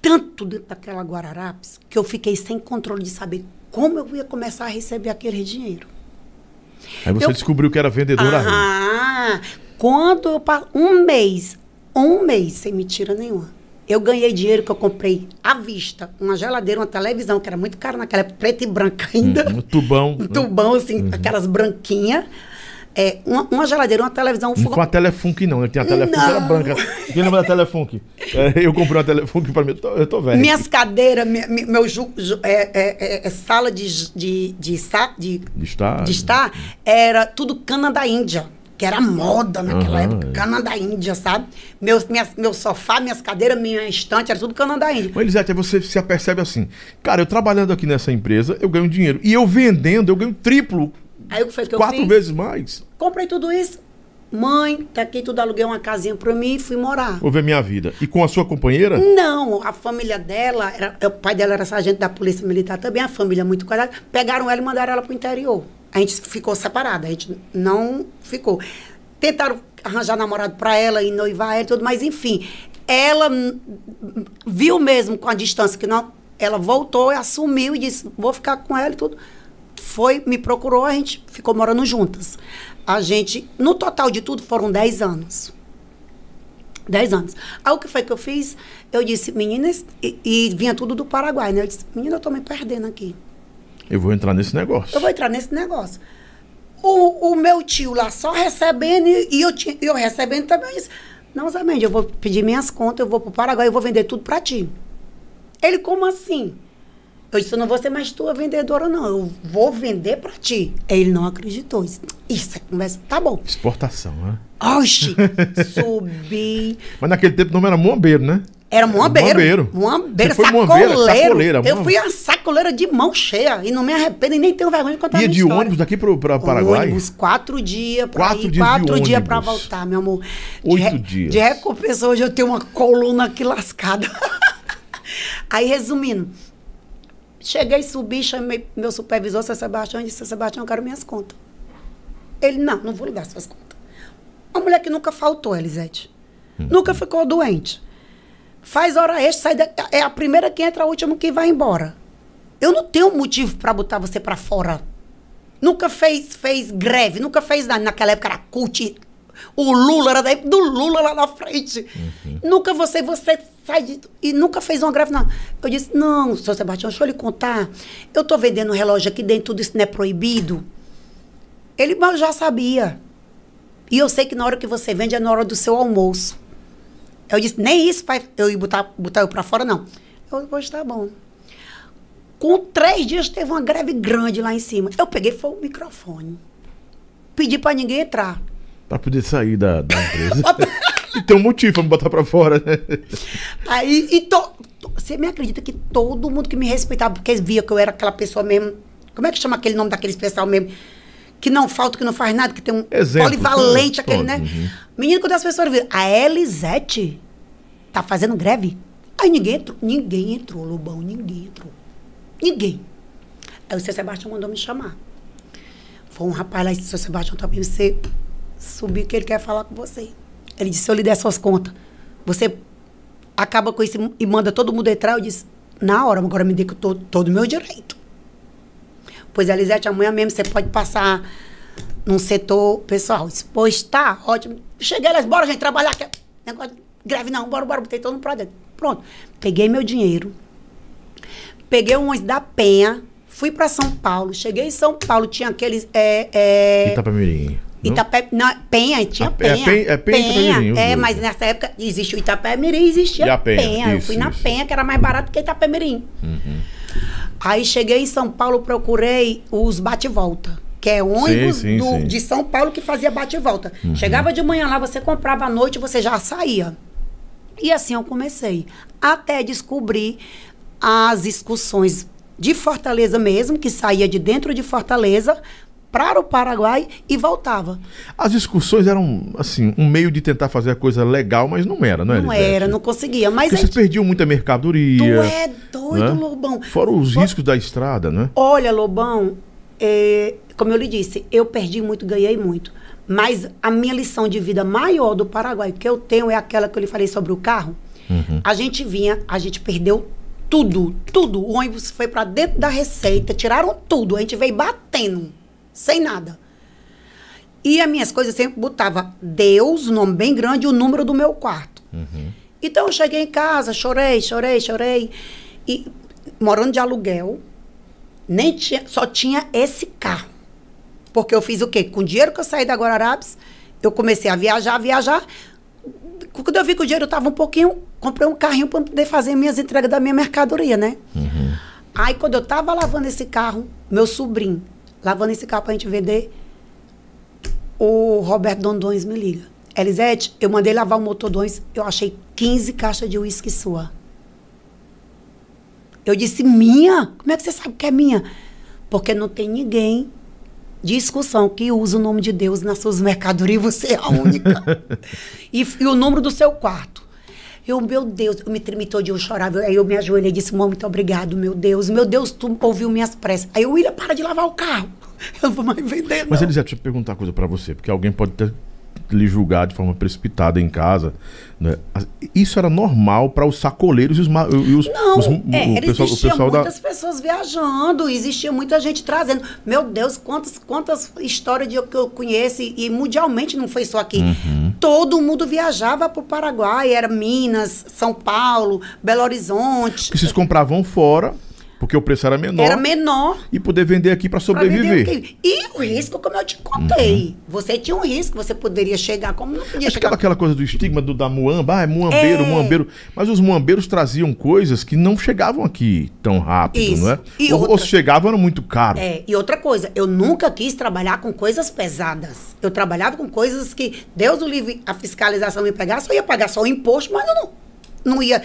tanto dentro daquela Guararapes, que eu fiquei sem controle de saber como eu ia começar a receber aquele dinheiro. Aí você Eu- descobriu que era vendedora. Ah, quando eu um mês, um mês sem mentira nenhuma, eu ganhei dinheiro que eu comprei à vista, uma geladeira, uma televisão que era muito cara naquela época, preta e branca ainda, Um tubão. um tubão assim, aquelas branquinhas, é, uma, uma geladeira, uma televisão, um Não fogão. foi a Telefunk, não. né? Tinha a Telefunk, Não. era branca. Quem lembra da Telefunk? É, eu comprei uma Telefunk pra mim. Eu tô, eu tô velho. Minhas cadeiras, minha- mi- meu ju- ju- é, é- é- é sala de, de, de, de, De estar. de estar, era tudo cana da Índia. Que era moda naquela Aham, época, cana da Índia, sabe? Meus, minhas, meu sofá, minhas cadeiras, minha estante, era tudo cana da Índia. Mas, Elisete, você se apercebe assim. Cara, eu trabalhando aqui nessa empresa, eu ganho dinheiro. E eu vendendo, eu ganho triplo, Aí o que foi que eu quatro fiz? vezes mais. Comprei tudo isso. Mãe, tá aqui tudo, aluguei uma casinha pra mim e fui morar. Vou ver minha vida. E com a sua companheira? Não, a família dela, era, o pai dela era sargento da Polícia Militar também, a família muito cuidada. Pegaram ela e mandaram ela pro interior. A gente ficou separada, a gente não ficou. Tentaram arranjar namorado para ela e noivar ela e tudo, mas enfim, ela viu mesmo com a distância que não, ela voltou e assumiu e disse: "Vou ficar com ela e tudo". Foi, me procurou, a gente ficou morando juntas. A gente, no total de tudo, foram 10 anos. 10 anos. Aí o que foi que eu fiz? Eu disse, meninas, e, e vinha tudo do Paraguai, né? Eu disse, menina, eu tô me perdendo aqui. Eu vou entrar nesse negócio. Eu vou entrar nesse negócio. O, o meu tio lá só recebendo e, e eu, eu recebendo também. Eu disse, não, Zé Mendes, eu vou pedir minhas contas, eu vou pro Paraguai, eu vou vender tudo pra ti. Ele, como assim? Eu disse, eu não vou ser mais tua vendedora, não. Eu vou vender pra ti. Ele não acreditou. Disse, Isso é conversa. Tá bom. Exportação, né? Oxi, subi. Mas naquele tempo o nome era Moambeiro, né? Era moambeiro. Moambeiro. Moambeiro, Você foi sacoleiro. moambeira, sacoleira, eu fui a sacoleira de mão cheia. E não me arrependo e nem tenho vergonha de contar a Ia minha de história. ônibus daqui pro pra Paraguai? Ônibus, quatro dias pra Quatro ir, dias de quatro dias pra voltar, meu amor. De Oito re- dias. De recompensa, hoje eu tenho uma coluna aqui lascada. Aí, resumindo, cheguei, subi, chamei meu supervisor, seu Sebastião, e disse, Sebastião, eu quero minhas contas. Ele, não, não vou lhe dar suas contas. Uma mulher que nunca faltou, Elisete. Hum. Nunca ficou doente. Faz hora extra, sai da, é a primeira que entra, a última que vai embora. Eu não tenho motivo para botar você para fora. Nunca fez, fez greve, nunca fez nada. Naquela época era cult. O Lula era da época do Lula lá na frente. Nunca você, você sai de, e nunca fez uma greve, não. Eu disse, não, seu Sebastião, deixa eu lhe contar. Eu tô vendendo um relógio aqui dentro, tudo isso não é proibido. Ele já sabia. E eu sei que na hora que você vende é na hora do seu almoço. Eu disse, nem isso vai eu ir botar, botar eu pra fora, não. Eu, hoje tá bom. Com três dias teve uma greve grande lá em cima. Eu peguei foi o microfone. Pedi pra ninguém entrar. Pra poder sair da, da empresa. e tem um motivo pra me botar pra fora, né? Aí, e to, to- você me acredita que todo mundo que me respeitava, porque via que eu era aquela pessoa mesmo. Como é que chama aquele nome daquele pessoal mesmo? Que não falta, que não faz nada, que tem um Exemplo, polivalente, sim, aquele, né? uhum. Menino, quando as pessoas viram, a Elisete tá fazendo greve? Aí ninguém entrou, ninguém entrou, Lobão, ninguém entrou. Ninguém. Aí o seu Sebastião mandou me chamar. Foi um rapaz lá e disse, seu Sebastião, tá bem, você subir que ele quer falar com você. Ele disse, se eu lhe der suas contas, você acaba com isso e manda todo mundo entrar? Eu disse, na hora, agora me dê todo o meu direito. Pois, Elisete, amanhã mesmo você pode passar num setor pessoal. Eu disse, pois tá, ótimo. Cheguei, elas, bora, gente, trabalhar. Que... Negócio de greve não, bora, bora, botei todo mundo pra dentro. Pronto. Peguei meu dinheiro, peguei um ônibus da Penha, fui pra São Paulo. Cheguei em São Paulo, tinha aqueles. É, é, Itapemirim. Itapé, não, Penha, tinha é Penha. Penha- é Penha e Itapemirim, os É, mas nessa época existia o Itapé-Mirim, existia E a Penha, Penha. Eu isso, fui na isso. Penha, que era mais barato que Itapé-Mirim. Uhum. Aí cheguei em São Paulo, procurei os bate-volta. Que é ônibus sim, do- sim. Uhum. de São Paulo que fazia bate-volta. Chegava de manhã lá, você comprava à noite, você já saía. E assim eu comecei. Até descobrir as excursões de Fortaleza mesmo, que saía de dentro de Fortaleza para o Paraguai e voltava. As discussões eram, assim, um meio de tentar fazer a coisa legal, mas não era, não é, Não Elisete? era, não conseguia. Mas a vocês gente, perdiam muita mercadoria. tu é doido, né? Lobão. Fora os Fo- riscos da estrada, né? Olha, Lobão, é, como eu lhe disse, eu perdi muito, ganhei muito. Mas a minha lição de vida maior do Paraguai que eu tenho é aquela que eu lhe falei sobre o carro. A gente vinha, a gente perdeu tudo, tudo. O ônibus foi para dentro da receita, tiraram tudo. A gente veio batendo, sem nada. E as minhas coisas sempre botava Deus, o nome bem grande, e o número do meu quarto. Então eu cheguei em casa, chorei, chorei, chorei. E morando de aluguel, nem tinha, só tinha esse carro. Porque eu fiz o quê? Com o dinheiro que eu saí da Guararapes, eu comecei a viajar, viajar. Quando eu vi que o dinheiro estava um pouquinho, comprei um carrinho para poder fazer minhas entregas da minha mercadoria, né? Aí quando eu tava lavando esse carro, meu sobrinho, lavando esse carro pra gente vender, o Roberto Dondões me liga. Elisete, eu mandei lavar o motor 2, eu achei 15 caixas de uísque sua. Eu disse, minha? Como é que você sabe que é minha? Porque não tem ninguém de excursão que usa o nome de Deus nas suas mercadorias, você é a única. e, e o número do seu quarto. Eu, meu Deus, eu me tremi todo eu chorava. Aí eu me ajoelhei e disse, mãe, muito obrigado, meu Deus. Meu Deus, tu ouviu minhas preces. Aí eu, William, para de lavar o carro. Eu não vou mais vender, Mas, não. Elisete, deixa eu perguntar uma coisa pra você, porque alguém pode ter lhe julgar de forma precipitada em casa. Né? Isso era normal para os sacoleiros e os, e os, Não, os- é, o pessoal, o existia pessoal da. muitas pessoas viajando, existia muita gente trazendo. Meu Deus, quantas, quantas histórias de, que eu conheço, e, e mundialmente não foi só aqui. Uhum. Todo mundo viajava para o Paraguai, era Minas, São Paulo, Belo Horizonte. que vocês compravam fora, porque o preço era menor, Era menor. e poder vender aqui para vender sobreviver. E o risco, como eu te contei. Você tinha um risco, você poderia chegar, como não podia Acho chegar. aquela, aquela coisa do estigma do, da muamba, ah, é muambeiro, É. muambeiro. Mas os muambeiros traziam coisas que não chegavam aqui tão rápido, Isso. não é? E ou, ou outra- se chegavam, era muito caro. É, e outra coisa, eu nunca quis trabalhar com coisas pesadas. Eu trabalhava com coisas que Deus o livre, a fiscalização me pegasse, eu ia pagar só o imposto, mas eu não, não ia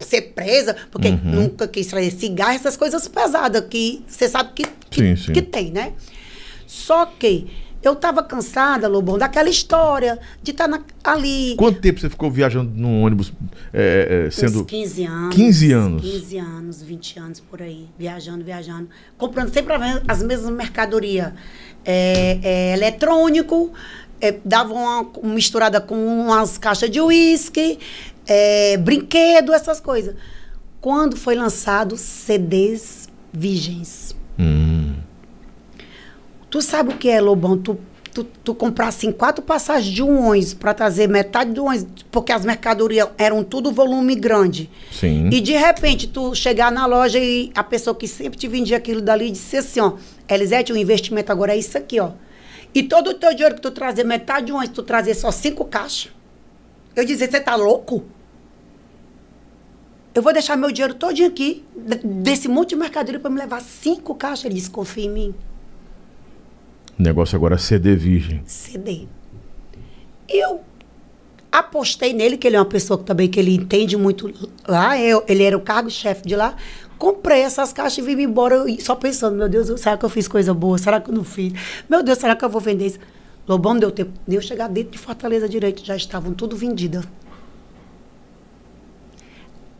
ser presa, porque Uhum. nunca quis trazer cigarro, essas coisas pesadas que você sabe que, que, Sim, sim. que tem, né? Só que eu estava cansada, Lobão, daquela história de estar ali. Quanto tempo você ficou viajando num ônibus é, é, sendo. Uns 15 anos. 15 anos. 15 anos, 20 anos por aí. Viajando, viajando. Comprando sempre as mesmas mercadorias. É, é, eletrônico, é, dava uma misturada com umas caixas de uísque, é, brinquedo, essas coisas. Quando foi lançado CDs virgens. Hum, Tu sabe o que é, Lobão? Tu, tu, tu comprar assim quatro passagens de um ônibus para trazer metade do ônibus, porque as mercadorias eram tudo volume grande. sim. E de repente tu chegar na loja e a pessoa que sempre te vendia aquilo dali disse assim, ó, Elisete, o investimento agora é isso aqui, ó. E todo o teu dinheiro que tu trazer, metade de um ônibus, tu trazer só cinco caixas. Eu dizia, você tá louco? Eu vou deixar meu dinheiro todinho aqui, desse monte de mercadoria, para me levar cinco caixas. Ele disse, confia em mim. O negócio agora é CD virgem. CD. Eu apostei nele, que ele é uma pessoa que também que ele entende muito lá, eu, ele era o cargo-chefe de lá. Comprei essas caixas e vim embora só pensando, meu Deus, será que eu fiz coisa boa? Será que eu não fiz? Meu Deus, será que eu vou vender isso? Lobão não deu tempo de eu chegar dentro de Fortaleza Direito, já estavam tudo vendidas.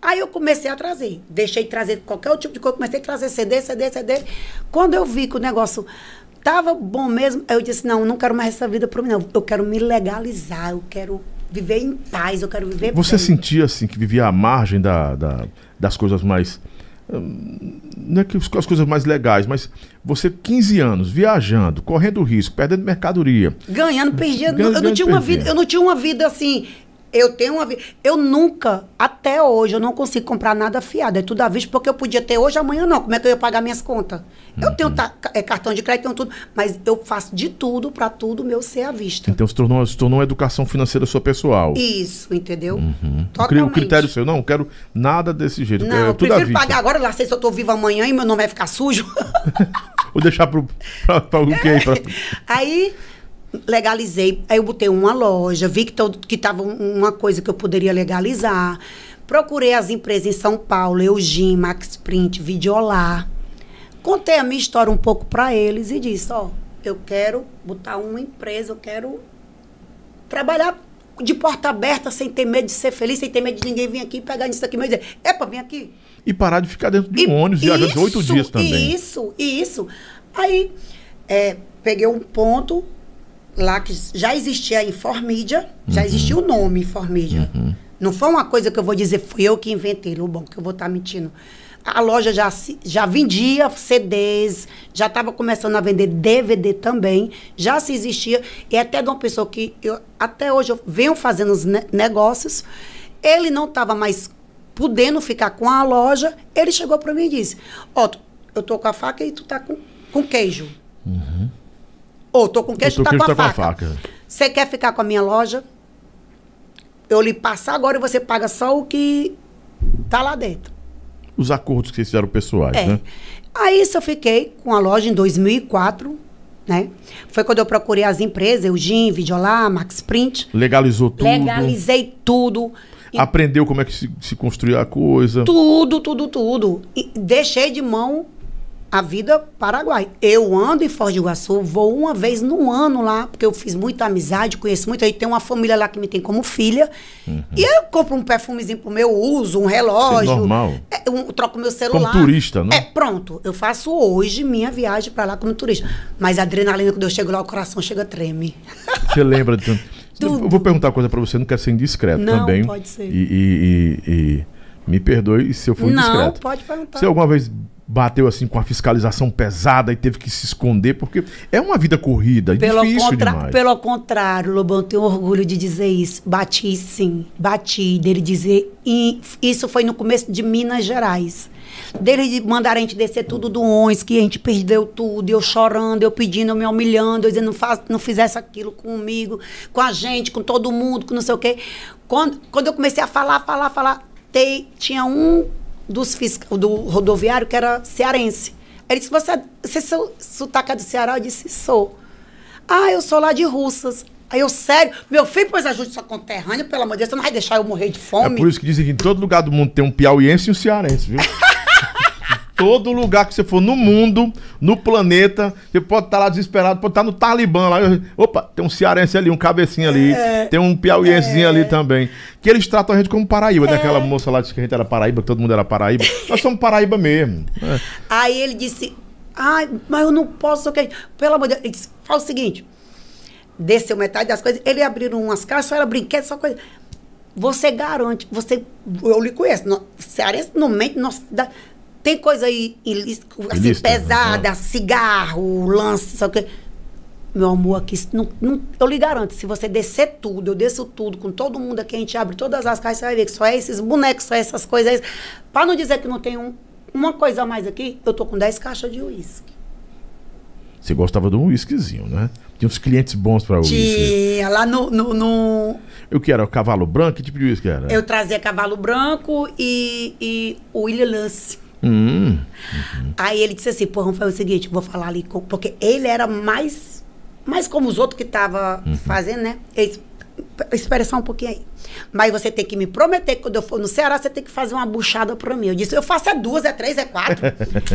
Aí eu comecei a trazer. Deixei de trazer qualquer outro tipo de coisa, comecei a trazer CD, CD, CD. Quando eu vi que o negócio tava bom mesmo, eu disse, não, não quero mais essa vida para mim, não. Eu quero me legalizar, eu quero viver em paz, eu quero viver Você bem. sentia assim que vivia à margem da, da- das coisas mais. hum, Não é que as coisas mais legais, mas você, 15 anos, viajando, correndo risco, perdendo mercadoria. Ganhando, perdia. Ganhando, eu não ganhando, tinha uma vida, eu não tinha uma vida assim. Eu tenho uma vida. Eu nunca, até hoje, eu não consigo comprar nada fiado. É tudo à vista, porque eu podia ter hoje, amanhã não. Como é que eu ia pagar minhas contas? Eu Uhum. tenho ta- é, cartão de crédito, tenho tudo, mas eu faço de tudo para tudo meu ser à vista. Então se tornou, se tornou uma educação financeira sua pessoal. Isso, entendeu? Um cri- Totalmente. um critério seu, não, quero nada desse jeito. eu Não, quero eu tudo prefiro pagar agora, lá sei se eu tô viva amanhã e meu nome vai ficar sujo. Vou deixar pra o quê? Pra- Aí legalizei, aí eu botei uma loja, vi que, todo, que tava um- uma coisa que eu poderia legalizar. Procurei as empresas em São Paulo, Eugim, Max Print, Videolar. Contei a minha história um pouco para eles e disse, ó, eu quero botar uma empresa, eu quero trabalhar de porta aberta, sem ter medo de ser feliz, sem ter medo de ninguém vir aqui e pegar nisso aqui, mas dizer, é para vir aqui. E parar de ficar dentro de um ônibus viajando oito dias também. Isso, isso. Aí, é, peguei um ponto lá que já existia a Informídia, já Uhum. existia o nome Informídia. Não foi uma coisa que eu vou dizer, fui eu que inventei, Lobão, que eu vou estar mentindo. A loja já, já vendia CDs, já estava começando a vender DVD também, já se existia. E até de uma pessoa que eu, até hoje eu venho fazendo os ne- negócios, ele não estava mais podendo ficar com a loja, ele chegou para mim e disse: Ó, tu- eu tô com a faca e tu tá com, com queijo. Ou tô com queijo, tô tá, queijo, com, a tá com a faca. Você quer ficar com a minha loja? Eu lhe passo agora e você paga só o que tá lá dentro. Os acordos que vocês fizeram pessoais, É. né? Aí isso eu fiquei com a loja em 2004, né? Foi quando eu procurei as empresas, Eugim, Videolar, Max Print. Legalizou tudo. Legalizei tudo. E Aprendeu como é que se, se construía a coisa. Tudo, tudo, tudo. E deixei de mão a vida Paraguai. Eu ando em Foz do Iguaçu, vou uma vez no ano lá, porque eu fiz muita amizade, conheço muito. Aí tem uma família lá que me tem como filha. E eu compro um perfumezinho pro meu uso, um relógio. Isso é normal. É, um- troco meu celular. Como turista, né? É, pronto. Eu faço hoje minha viagem pra lá como turista. Mas a adrenalina, quando eu chego lá, o coração chega treme. Você lembra de tanto. Tudo. Eu vou perguntar uma coisa pra você, não quero ser indiscreto Não, também. pode ser. E, e- e- e me perdoe se eu Não, indiscreto. pode perguntar. Você alguma vez bateu assim com a fiscalização pesada e teve que se esconder? Porque é uma vida corrida, Pelo, difícil contra- demais. pelo contrário, Lobão, eu tenho orgulho de dizer isso. Bati sim, bati. Dele dizer. E isso foi no começo de Minas Gerais. Dele de mandar a gente descer tudo do ônibus, que a gente perdeu tudo, eu chorando, eu pedindo, eu me humilhando, eu dizendo, não, faz, não fizesse aquilo comigo, com a gente, com todo mundo, com não sei o quê. Quando, quando eu comecei a falar, falar, falar, tem, tinha um dos fiscais do rodoviário que era cearense. Ele disse, você, você seu sotaque é do Ceará? Eu disse, sou. Ah, eu sou lá de Russas. Aí eu, sério, meu filho, pois ajude sua conterrânea, pelo amor de Deus, você não vai deixar eu morrer de É fome? por isso que dizem que em todo lugar do mundo tem um piauiense e um cearense, viu? todo lugar que você for no mundo, no planeta, você pode estar lá desesperado, pode estar no Talibã lá. Opa, tem um cearense ali, um cabecinha ali, É. tem um piauiensezinho ali também. Que eles tratam a gente como Paraíba, né? Aquela moça lá disse que a gente era Paraíba, que todo mundo era Paraíba. Nós somos Paraíba mesmo. né? Aí ele disse, ai, mas eu não posso, ok. Pelo amor de Deus, ele disse, fala o seguinte, desceu metade das coisas, ele abriram umas caixas, só era brinquedo, só coisa. Você garante, você, eu lhe conheço, no, cearense não mente, nossa, tem coisa aí ilícita, assim, Ilícita, pesada, né? cigarro, lance, só que meu amor, aqui, não, não- eu lhe garanto, se você descer tudo, eu desço tudo, com todo mundo aqui, a gente abre todas as caixas, você vai ver que só é esses bonecos, só é essas coisas. Para não dizer que não tem um, uma coisa a mais aqui, eu tô com 10 caixas de uísque. Você gostava de um whiskyzinho, né? Tinha uns clientes bons para uísque. Tinha lá no, no, no- O que era? O cavalo branco? Que tipo de uísque era? Eu trazia cavalo branco e, e o William Lance. Hum, Aí ele disse assim, pô, vamos fazer o seguinte, vou falar ali, com... porque ele era mais, mais como os outros que estavam fazendo, né? Ele espera só um pouquinho aí. Mas você tem que me prometer que quando eu for no Ceará, você tem que fazer uma buchada pra mim. Eu disse, eu faço é duas, é três, é quatro.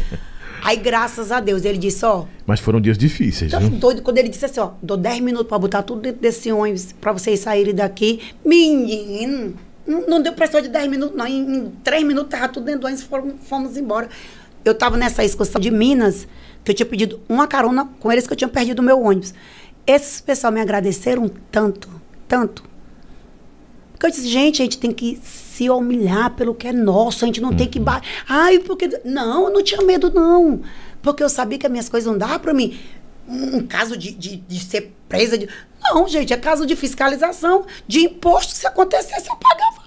aí, graças a Deus, ele disse, ó, mas foram dias difíceis, viu? doido quando ele disse assim, ó, dou 10 minutos pra botar tudo dentro desse ônibus pra vocês saírem daqui. Menino, não, deu pressão de 10 minutos, não. Em, em 3 minutos tava tudo dentro do ônibus fomos, fomos embora. Eu tava nessa excursão de Minas, que eu tinha pedido uma carona com eles que eu tinha perdido o meu ônibus. Esses pessoal me agradeceram tanto, tanto. Porque eu disse, gente, a gente tem que se humilhar pelo que é nosso, a gente não tem que. Ba... Ai, porque. Não, eu não tinha medo, não. Porque eu sabia que as minhas coisas não davam para mim. Um, caso de, de, de ser presa. De... Não, gente, é caso de fiscalização, de imposto. Se acontecesse, eu pagava.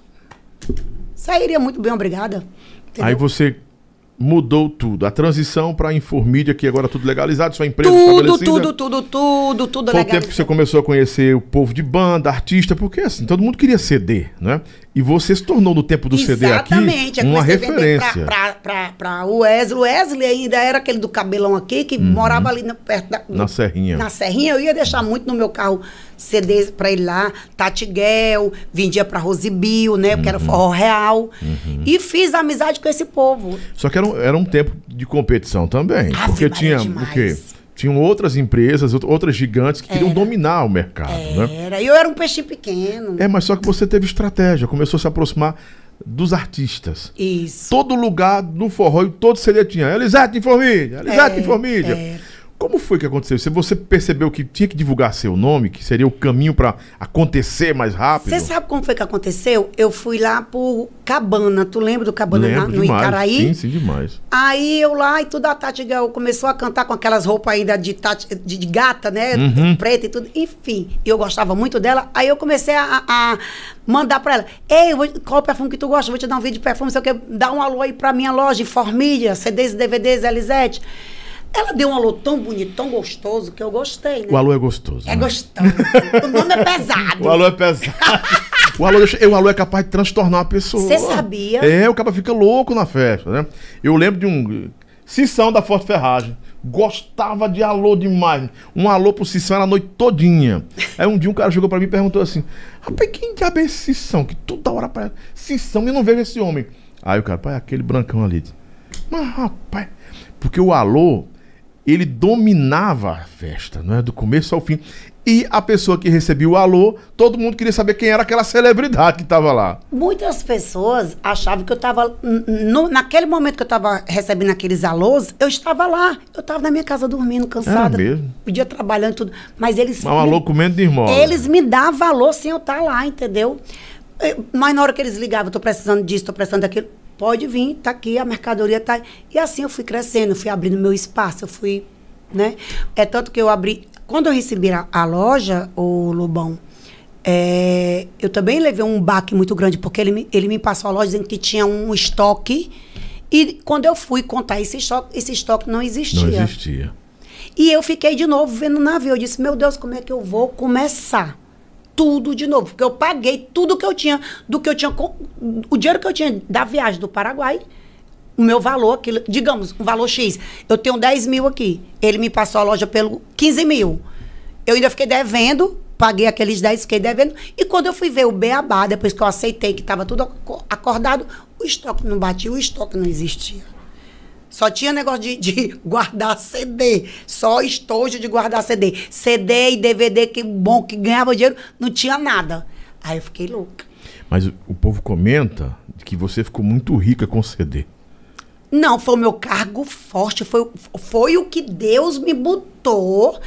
Sairia muito bem, obrigada. Entendeu? Aí você mudou tudo. A transição para a Informídia, que agora é tudo legalizado, sua empresa Tudo, tudo, tudo, tudo, tudo Foi o tempo que você começou a conhecer o povo de banda, artista, porque assim, todo mundo queria CD, né? E você se tornou no tempo do CD aqui Exatamente. eu uma referência. Pra o Wesley. O Wesley ainda era aquele do cabelão aqui, que morava ali na, perto da... Uhum. Na Serrinha. Na Serrinha. Eu ia deixar muito no meu carro CDs pra ele lá. Tatiguel, vendia pra Rosibio, né? Porque era Uhum. forró real. E fiz amizade com esse povo. Só que era um, era um tempo de competição também. Ave porque tinha demais. o quê? Tinham outras empresas, out- outras gigantes que queriam dominar o mercado, né? Era. Eu era um peixinho pequeno. É, mas só que você teve estratégia, começou a se aproximar dos artistas. Isso. Todo lugar no forró, e todo CD tinha Elisete Informídia, Elisete É, Informídia. é. Como foi que aconteceu? Se você percebeu que tinha que divulgar seu nome, que seria o caminho para acontecer mais rápido? Você sabe como foi que aconteceu? Eu fui lá pro Cabana. Tu lembra do Cabana na- Lembro no demais. Icaraí? Sim, sim, demais. Aí eu lá e tudo, a Tati Gal começou a cantar com aquelas roupas ainda de, tati, de, de gata, né? Preta e tudo. Enfim, eu gostava muito dela. Aí eu comecei a, a mandar pra ela: Ei, vou- qual o perfume que tu gosta? Vou te dar um vídeo de perfume, você quer dar um alô aí pra minha loja, Formídia, CDs e DVDs, Elisete. Ela deu um alô tão bonito, tão gostoso, que eu gostei, né? O alô é gostoso. É né? gostoso. o nome é pesado. O alô é pesado. o, alô o alô é capaz de transtornar a pessoa. Você sabia? É, o cara fica louco na festa, né? Eu lembro de um. Cissão da Forte Ferragem. Gostava de alô demais. Um alô pro Cissão era a noite todinha. Aí um dia um cara chegou pra mim e perguntou assim: Rapaz, quem diabo é esse Cissão? Que toda hora para Cissão, eu não vejo esse homem. Aí o cara, pai, aquele brancão ali. Mas rapaz, porque o alô, ele dominava a festa, não é? Do começo ao fim. E a pessoa que recebia o alô, todo mundo queria saber quem era aquela celebridade que estava lá. Muitas pessoas achavam que eu estava. Naquele momento que eu estava recebendo aqueles alôs, eu estava lá. Eu estava na minha casa dormindo, cansada. Era mesmo? Podia trabalhando e tudo. Mas eles. Mas um alô comendo de irmão. Eles me davam valor sem eu estar lá, entendeu? Eh, Mas na hora que eles ligavam, tô precisando disso, tô precisando daquilo, pode vir, tá aqui, a mercadoria tá. E assim eu fui crescendo, fui abrindo meu espaço, eu fui, né? É tanto que eu abri, quando eu recebi a, a loja, o Lobão, é, eu também levei um baque muito grande, porque ele me, ele me passou a loja dizendo que tinha um estoque, e quando eu fui contar esse estoque, esse estoque não existia. Não existia. E eu fiquei de novo vendo o navio. Eu disse, meu Deus, como é que eu vou começar? Tudo de novo. Porque eu paguei tudo que eu tinha, do que eu tinha. O dinheiro que eu tinha da viagem do Paraguai, o meu valor, aquilo, digamos, um valor X. Eu tenho 10 mil aqui. Ele me passou a loja pelo 15 mil. Eu ainda fiquei devendo, paguei aqueles 10, fiquei devendo. E quando eu fui ver o Beabá, depois que eu aceitei que estava tudo aco- acordado, o estoque não batia, o estoque não existia. Só tinha negócio de, de guardar CD. Só estojo de guardar CD. CD e DVD, que bom, que ganhava dinheiro, não tinha nada. Aí eu fiquei louca. Mas o, povo comenta que você ficou muito rica com CD. Não, foi o meu cargo forte, foi, foi o que Deus me botou.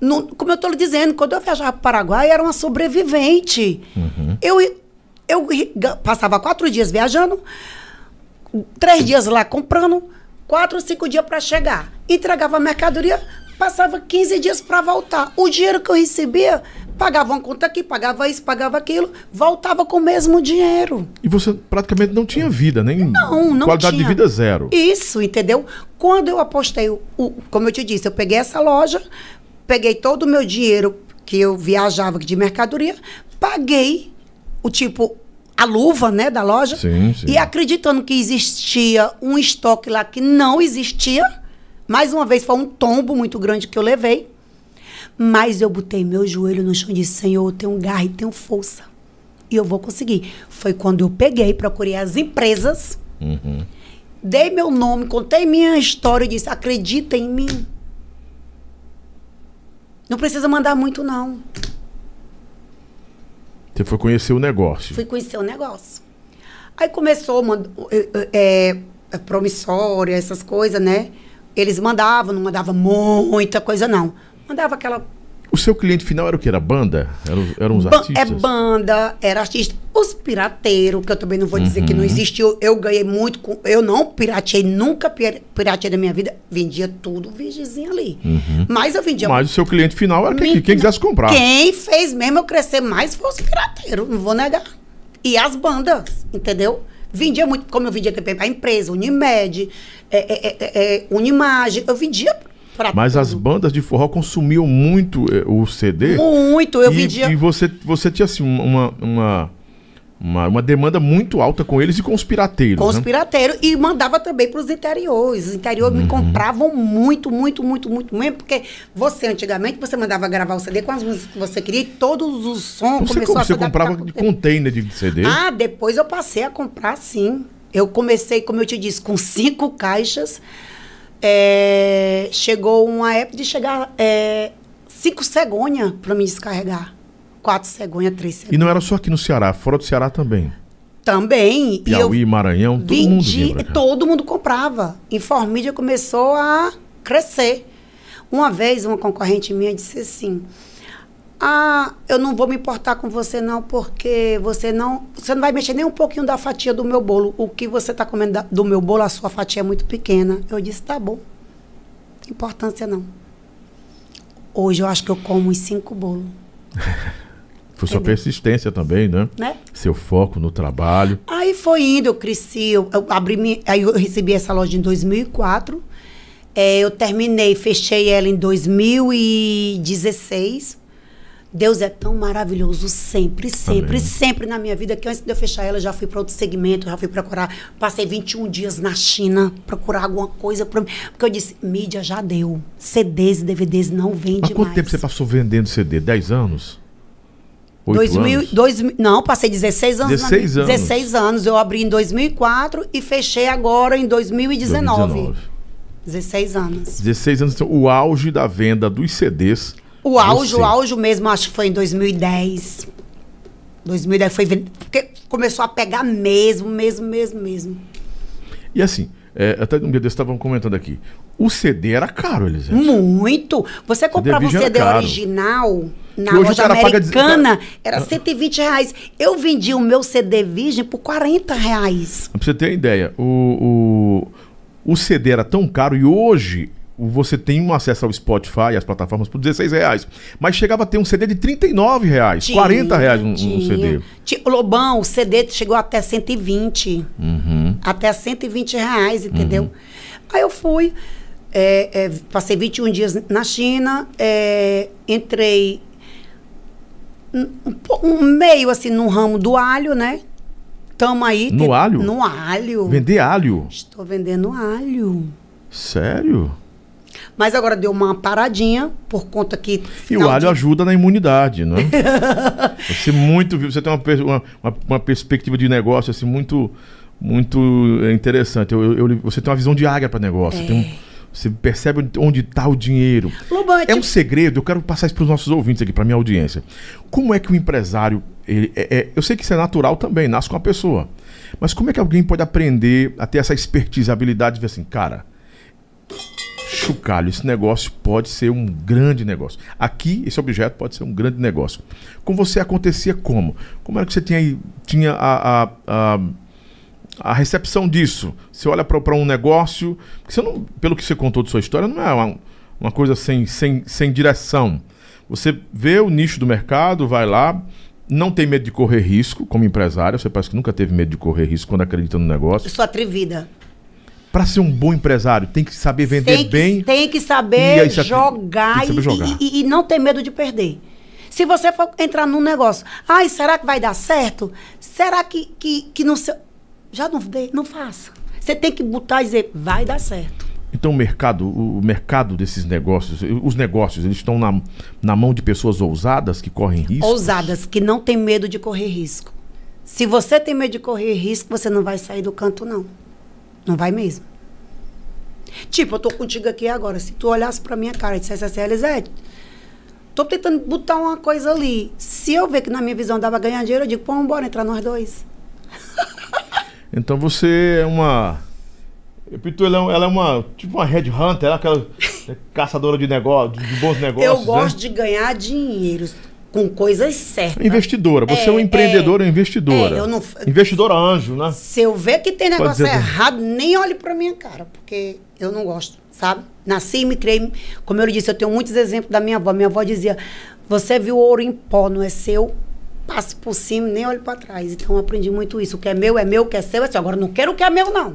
No- como eu estou lhe dizendo, quando eu viajava para o Paraguai, eu era uma sobrevivente. Eu, eu ga- passava quatro dias viajando, três dias lá comprando, quatro, cinco dias para chegar. Entregava a mercadoria, passava 15 dias para voltar. O dinheiro que eu recebia, pagava uma conta aqui, pagava isso, pagava aquilo, voltava com o mesmo dinheiro. E você praticamente não tinha vida, nem Não, não qualidade tinha. de vida zero. Isso, entendeu? Quando eu apostei, o, o- como eu te disse, eu peguei essa loja, peguei todo o meu dinheiro que eu viajava de mercadoria, paguei o tipo a luva, né, da loja. Sim, sim. E acreditando que existia um estoque lá que não existia. Mais uma vez foi um tombo muito grande que eu levei. Mas eu botei meu joelho no chão e disse: Senhor, eu tenho garra e tenho força. E eu vou conseguir. Foi quando eu peguei, procurei as empresas, Uhum. dei meu nome, contei minha história e disse: acredita em mim. Não precisa mandar muito, não. Você foi conhecer o negócio. Fui conhecer o negócio. Aí começou, mand- é, é, promissória, essas coisas, né? Eles mandavam, não mandava muita coisa, não. Mandava aquela. O seu cliente final era o que? Era banda? Eram, eram os Ba- artistas? É banda, era artista. Os pirateiros, que eu também não vou dizer que não existiu. Eu ganhei muito com. Eu não pirateei, nunca pira- pirateei na minha vida. Vendia tudo virgemzinho ali. Mas eu vendia Mas o seu cliente final era quem, quem quisesse comprar. Quem fez mesmo eu crescer mais foi os pirateiros, não vou negar. E as bandas, entendeu? Vendia muito, como eu vendia também a empresa, Unimed, é, é, é, é, Unimagem, eu vendia pra Mas as tudo. bandas de forró consumiam muito eh, o CD. Muito, eu e, vendia. E você, você tinha assim, uma, uma, uma, uma demanda muito alta com eles e com os pirateiros. Com os né? pirateiros e mandava também para os interiores. Os interiores Uhum. me compravam muito, muito, muito, muito mesmo, porque você antigamente você mandava gravar o CD com as músicas que você queria e todos os sons Você, começou a você comprava com de container de CD. Ah, depois eu passei a comprar, sim. Eu comecei, como eu te disse, com cinco caixas. É, chegou uma época de chegar é, cinco cegonha para me descarregar. Quatro cegonha, três cegonha. E não era só aqui no Ceará, fora do Ceará também. Também. e Piauí, Maranhão, todo mundo vendi, cá. todo mundo comprava. Informídia começou a crescer. Uma vez, uma concorrente minha disse assim: Ah, eu não vou me importar com você, não, porque você não. Você não vai mexer nem um pouquinho da fatia do meu bolo. O que você está comendo da- do meu bolo, a sua fatia é muito pequena. Eu disse, tá bom. Importância, não. Hoje eu acho que eu como uns cinco bolos. Foi sua persistência também, né? Né? Seu foco no trabalho. Aí foi indo, eu cresci, eu, eu abri, mi- aí eu recebi essa loja em 2004. É, eu terminei, fechei ela em 2016. Deus é tão maravilhoso sempre, sempre, Amém. sempre na minha vida que antes de eu fechar ela, eu já fui para outro segmento, já fui procurar. Passei 21 dias na China procurar alguma coisa para mim. Porque eu disse, mídia já deu. CDs e DVDs não vende Há quanto mais. tempo você passou vendendo CD? 10 anos? 8 2000, anos? 2000 não, passei 16 anos. 16 na, anos. 16 anos. Eu abri em 2004 e fechei agora em 2019. 2019. 16 anos. 16 anos, então, o auge da venda dos CDs. O auge, o auge mesmo, acho que foi em 2010. 2010 foi porque começou a pegar mesmo, mesmo, mesmo, mesmo. E assim, é, até um dia desses estavam comentando aqui. O CD era caro, Elisete. Muito. Você comprava um virgem era CD original na Que hoje loja cara paga americana, era 120 reais. Eu vendi o meu CD virgem por 40 reais. Pra você ter ideia, o, o, o CD era tão caro e hoje você tem um acesso ao Spotify e às plataformas por 16 reais. Mas chegava a ter um CD de 39 reais, 40 reais um, um tinha. CD. Ti- Lobão, o CD chegou até 120. Uhum. Até 120 reais, entendeu? Aí eu fui, é, é, passei 21 dias na China, é, entrei um, um meio assim no ramo do alho, né? Tamo aí. No alho? No alho. Vender alho. Estou vendendo alho. Sério? Mas agora deu uma paradinha por conta que. E o alho de- ajuda na imunidade, não é? você muito, você tem uma, uma, uma- perspectiva de negócio assim muito muito interessante. Eu, eu- você tem uma visão de águia para negócio. É. um- você percebe onde está o dinheiro. É É um tipo- segredo, eu quero passar isso para os nossos ouvintes aqui, para minha audiência. Como é que o empresário. ele- é- é- eu sei que isso é natural também, nasce com a pessoa. Mas como é que alguém pode aprender a ter essa expertise, a habilidade de ver assim, cara, chocalho, esse negócio pode ser um grande negócio. Aqui, esse objeto pode ser um grande negócio. Com você acontecia como? Como era que você tinha, tinha a, a, a, a recepção disso? Você olha para um negócio, você não, pelo que você contou de sua história, não é uma, uma coisa sem, sem, sem direção. Você vê o nicho do mercado, vai lá, não tem medo de correr risco como empresário. Você parece que nunca teve medo de correr risco quando acredita no negócio. Eu sou atrevida. Para ser um bom empresário, tem que saber vender tem que, bem. Tem que e saber você- jogar, tem que saber e- jogar. E, e não ter medo de perder. Se você for entrar num negócio, ai, será que vai dar certo? Será que, que, que não sei. Já não, não faça. Você tem que botar e dizer, vai dar certo. Então o mercado, o o mercado desses negócios, os negócios, eles estão na, na mão de pessoas ousadas que correm risco. Ousadas, que não tem medo de correr risco. Se você tem medo de correr risco, você não vai sair do canto, não. Não vai mesmo. Tipo, eu tô contigo aqui agora. Se tu olhasse pra minha cara e dissesse assim, Elisete, tô tentando botar uma coisa ali. Se eu ver que na minha visão dava ganhar dinheiro, eu digo, pô, vamos entrar nós dois. Então você é uma. Pitu, ela é ela é uma. Tipo uma headhunter, ela é aquela caçadora de negócios, de bons negócios. eu gosto né? de ganhar dinheiro com coisas certas. Investidora, você é, É, uma empreendedora, investidora. é, eu não- Investidora anjo, né? Se eu ver que tem negócio dizer- errado, nem olhe pra minha cara, porque eu não gosto, sabe? Nasci e me criei. Como eu lhe disse, eu tenho muitos exemplos da minha avó. Minha avó dizia: Você viu ouro em pó, não é seu? Passe por cima, nem olhe pra trás. Então eu aprendi muito isso. O que é meu é meu, o que é seu é seu. Agora, não quero o que é meu, não.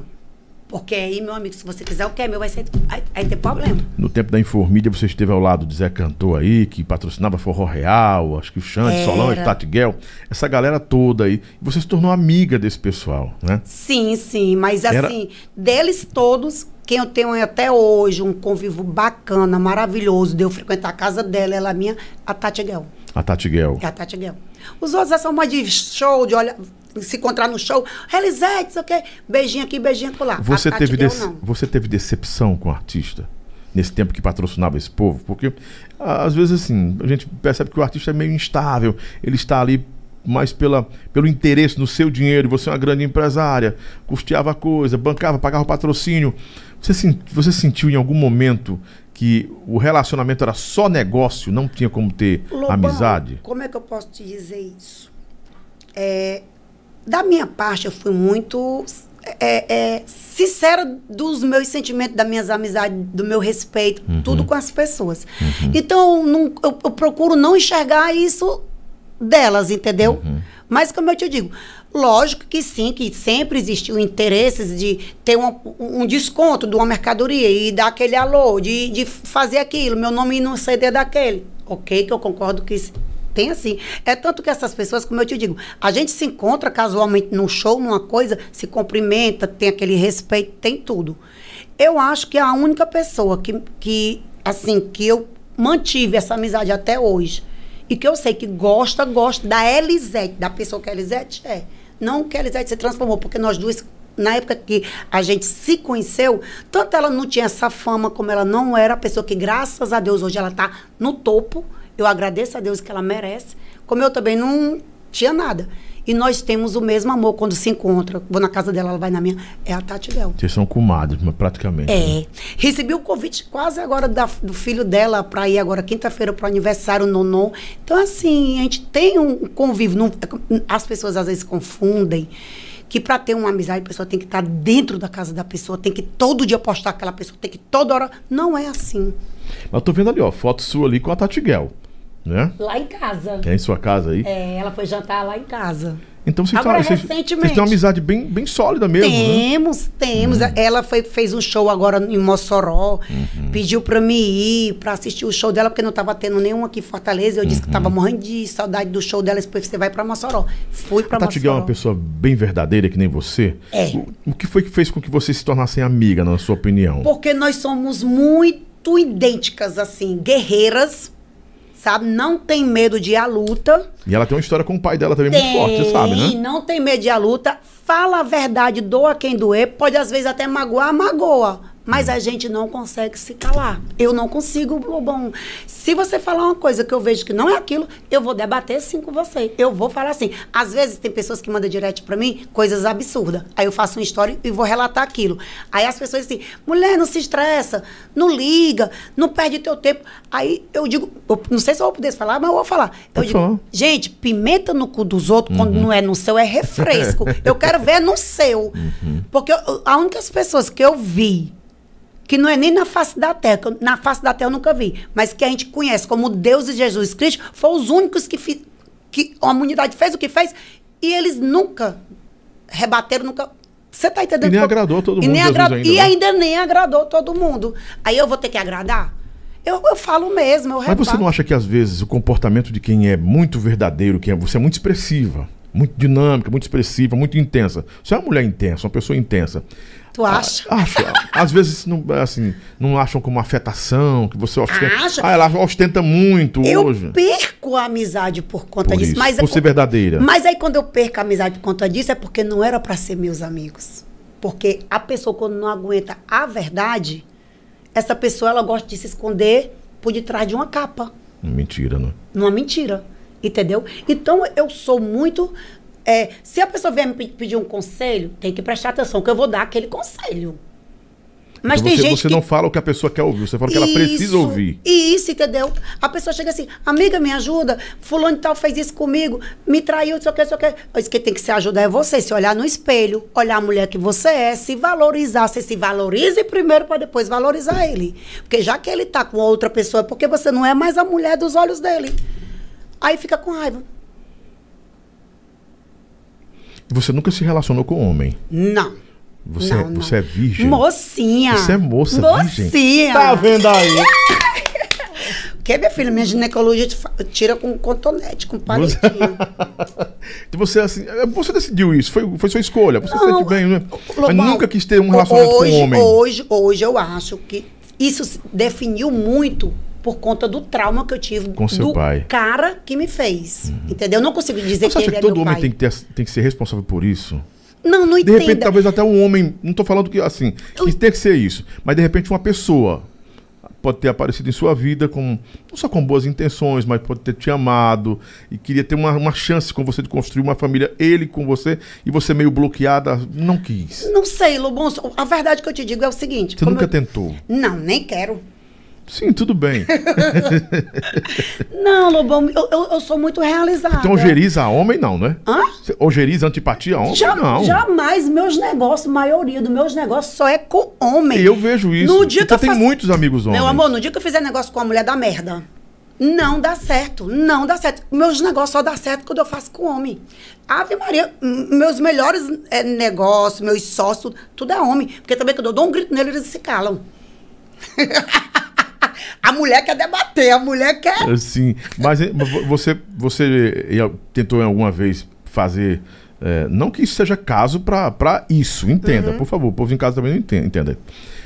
Porque aí, meu amigo, se você quiser o que é meu, vai, ser, vai ter problema. No tempo da Informídia, você esteve ao lado de Zé Cantor aí, que patrocinava Forró Real, acho que o Xande, Era. Solange, Tati Guel, essa galera toda aí. E você se tornou amiga desse pessoal, né? Sim, sim, mas Era- assim, deles todos, quem eu tenho até hoje, um convívio bacana, maravilhoso, de eu frequentar a casa dela, ela é minha, a Tati Guel. A Tati Guel. É a Tati Guel. Os outros são mais de show, de olhar, se encontrar no show, Relisete, sei o quê, beijinho aqui, beijinho lá. Você a Tati teve, dece- você teve decepção com o artista? Nesse tempo que patrocinava esse povo? Porque, ah, às vezes, assim, a gente percebe que o artista é meio instável. Ele está ali mais pela, pelo interesse no seu dinheiro. Você é uma grande empresária, custeava a coisa, bancava, pagava o patrocínio. Você, você sentiu em algum momento que o relacionamento era só negócio, não tinha como ter Lobão, amizade? Como é que eu posso te dizer isso? É, da minha parte, eu fui muito é, é, sincera dos meus sentimentos, das minhas amizades, do meu respeito, tudo com as pessoas. Então, não- eu, eu procuro não enxergar isso delas, entendeu? Mas, como eu te digo, lógico que sim, que sempre existiu interesses de ter um, um desconto de uma mercadoria e dar aquele alô, de, de fazer aquilo, meu nome ir no CD daquele. Ok, que eu concordo que tem assim. É tanto que essas pessoas, como eu te digo, a gente se encontra casualmente num show, numa coisa, se cumprimenta, tem aquele respeito, tem tudo. Eu acho que a única pessoa que, que assim, que eu mantive essa amizade até hoje, e que eu sei que gosta, gosta da Elisete, da pessoa que a Elisete é. Não que a Elisete se transformou, porque nós duas, na época que a gente se conheceu, tanto ela não tinha essa fama, como ela não era a pessoa que, graças a Deus, hoje ela está no topo. Eu agradeço a Deus que ela merece. Como eu também não tinha nada. E nós temos o mesmo amor quando se encontra. Vou na casa dela, ela vai na minha. É a Tati Del. Vocês são comadres, praticamente. né? É. Recebi o convite quase agora da- do filho dela para ir agora quinta-feira para o aniversário Nonon. Então, assim, a gente tem um convívio. não- as pessoas às vezes confundem que para ter uma amizade, a pessoa tem que estar dentro da casa da pessoa, tem que todo dia postar aquela pessoa, tem que toda hora. Não é assim. Mas eu tô vendo ali, ó, foto sua ali com a Tati Guel, né? Lá em casa. Que é em sua casa aí. É, ela foi jantar lá em casa. Então vocês, Agora, recentemente. vocês têm uma amizade bem, bem sólida mesmo, né? Temos, temos. Ela foi, fez um show agora em Mossoró, pediu para mim ir para assistir o show dela, porque não estava tendo nenhum aqui em Fortaleza. Eu disse que estava morrendo de saudade do show dela, depois você vai para Mossoró. Fui para A Tati Guel é Mossoró. uma pessoa bem verdadeira, que nem você. É. O, o que foi que fez com que vocês se tornassem amiga, na sua opinião? Porque nós somos muito idênticas, assim, guerreiras, sabe? Não tem medo de ir à luta. E ela tem uma história com o pai dela também muito forte, você sabe, Tem, né? Não tem medo de ir à luta. Fala a verdade, doa quem doer. Pode às vezes até magoar, magoa. Mas a gente não consegue se calar. Eu não consigo, Lobão. Se você falar uma coisa que eu vejo que não é aquilo, eu vou debater sim com você. Eu vou falar assim. Às vezes tem pessoas que mandam direct pra mim coisas absurdas. Aí eu faço uma história e vou relatar aquilo. Aí as pessoas dizem, mulher, não se estressa, não liga, não perde teu tempo. Aí eu digo, eu não sei se eu vou poder falar, mas eu vou falar. Eu digo, falar. Gente, pimenta no cu dos outros, quando Uhum. não é no seu, é refresco. eu quero ver no seu. Uhum. Porque eu- a única pessoas que eu vi, que não é nem na face da terra, que na face da terra eu nunca vi, mas que a gente conhece como Deus e Jesus Cristo, foram os únicos que, fi- que a humanidade fez o que fez, e eles nunca rebateram, nunca Você tá entendendo? E nem agradou todo e mundo, nem Jesus, agra- ainda, E né? ainda nem agradou todo mundo. Aí eu vou ter que agradar? Eu, eu falo mesmo, eu Mas você não acha que às vezes o comportamento de quem é muito verdadeiro, quem é, você é muito expressiva, muito dinâmica, muito expressiva, muito intensa. Você é uma mulher intensa, uma pessoa intensa. Tu acha? Ah, Acho. às vezes não, assim, não acham como afetação, que você ostenta. Acha? Ah, ela ostenta muito eu hoje. perco a amizade por conta Por disso. isso, Mas é por ser verdadeira. Mas aí quando eu perco a amizade por conta disso é porque não era pra ser meus amigos. Porque a pessoa quando não aguenta a verdade, essa pessoa ela gosta de se esconder por detrás de uma capa, Mentira, né? numa mentira, entendeu? Então eu sou muito é, se a pessoa vier me pe- pedir um conselho, tem que prestar atenção que eu vou dar aquele conselho. Mas Então tem você, gente você que não fala o que a pessoa quer ouvir, você fala o que ela precisa ouvir. Isso, entendeu? A pessoa chega assim, amiga, me ajuda, fulano e tal fez isso comigo, me traiu, não sei o que, não sei o que. Isso que tem que se ajudar é você, se olhar no espelho, olhar a mulher que você é, se valorizar, você se valorize primeiro para depois valorizar ele. Porque já que ele tá com outra pessoa, é porque você não é mais a mulher dos olhos dele. Aí fica com raiva. Você nunca se relacionou com homem. Não. Você, Não, não. você é virgem. Mocinha. Você é moça, Mocinha. virgem. Tá vendo aí? Que, minha filha, minha ginecologista fa- tira com cotonete, com palitinho. Você, assim, você decidiu isso, foi, foi sua escolha, você Não, sente bem, né? Mas nunca quis ter um relacionamento hoje, com um homem. Hoje, hoje eu acho que isso definiu muito por conta do trauma que eu tive Com seu do pai. Uhum. cara que me fez. Entendeu? Eu não consigo dizer Você que acha ele que é todo meu homem pai. tem que, ter, tem que ser responsável por isso? Não, não De entenda. repente, talvez até um homem, não tô falando que assim, que tem que ser isso, mas de repente uma pessoa pode ter aparecido em sua vida com não só com boas intenções, mas pode ter te amado e queria ter uma, uma chance com você de construir uma família, ele com você e você meio bloqueada, não quis. Não sei, Lobão. A verdade que eu te digo é o seguinte. Você nunca eu- tentou? Não, nem quero. Sim, tudo bem. Não, Lobão, eu, eu, eu sou muito realizada. Então ojeriza a homem não, né? Hã? Você Ojeriza antipatia a homem? Já- não. Jamais meus negócios, maioria dos meus negócios só é com homem. Eu vejo isso. No dia Você que eu tem muitos amigos homens. Meu amor, no dia que eu fizer negócio com a mulher dá merda. Não dá certo, não dá certo. Meus negócios só dá certo quando eu faço com homem. Ave Maria, meus melhores eh, negócios, meus sócios, tudo é homem. Porque também quando eu dou um grito nele, eles se calam. a mulher quer debater, a mulher quer. Sim, mas vo- você, você tentou em alguma vez fazer. eh, não que isso seja caso para isso, Uhum. entenda, por favor, o povo em casa também não entenda, entenda.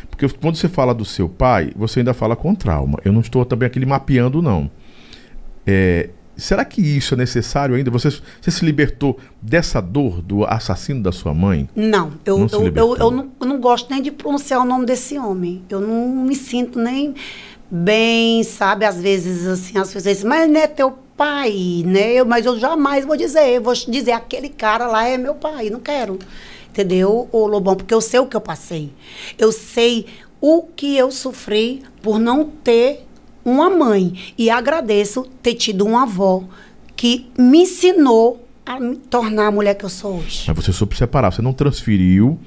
Porque quando você fala do seu pai, você ainda fala com trauma. Eu não estou também aqui lhe mapeando, não. Eh, será que isso é necessário ainda? Você, você se libertou dessa dor do assassino da sua mãe? Não, eu, Não eu, eu, eu não, eu não gosto nem de pronunciar o nome desse homem. Eu não me sinto nem bem, sabe? Às vezes, assim, as pessoas dizem, mas não é teu pai, né? Eu- mas eu jamais vou dizer. Eu vou dizer, aquele cara lá é meu pai, não quero. Entendeu, ô Lobão? Porque eu sei o que eu passei. Eu sei o que eu sofri por não ter uma mãe. E agradeço ter tido uma avó que me ensinou a me tornar a mulher que eu sou hoje. Mas você soube separar, você não transferiu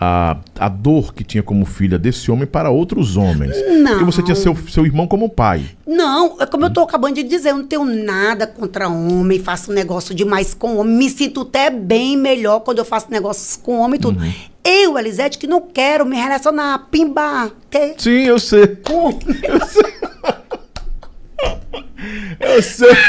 a, a dor que tinha como filha desse homem para outros homens. Não. Porque você tinha seu, seu irmão como pai. Não, é como eu tô acabando de dizer, eu não tenho nada contra homem, faço negócio demais com homem, me sinto até bem melhor quando eu faço negócios com homem e tudo. Uhum. Eu, Elisete, que não quero me relacionar, pimbar, que Sim, eu sei. com homem. Eu sei.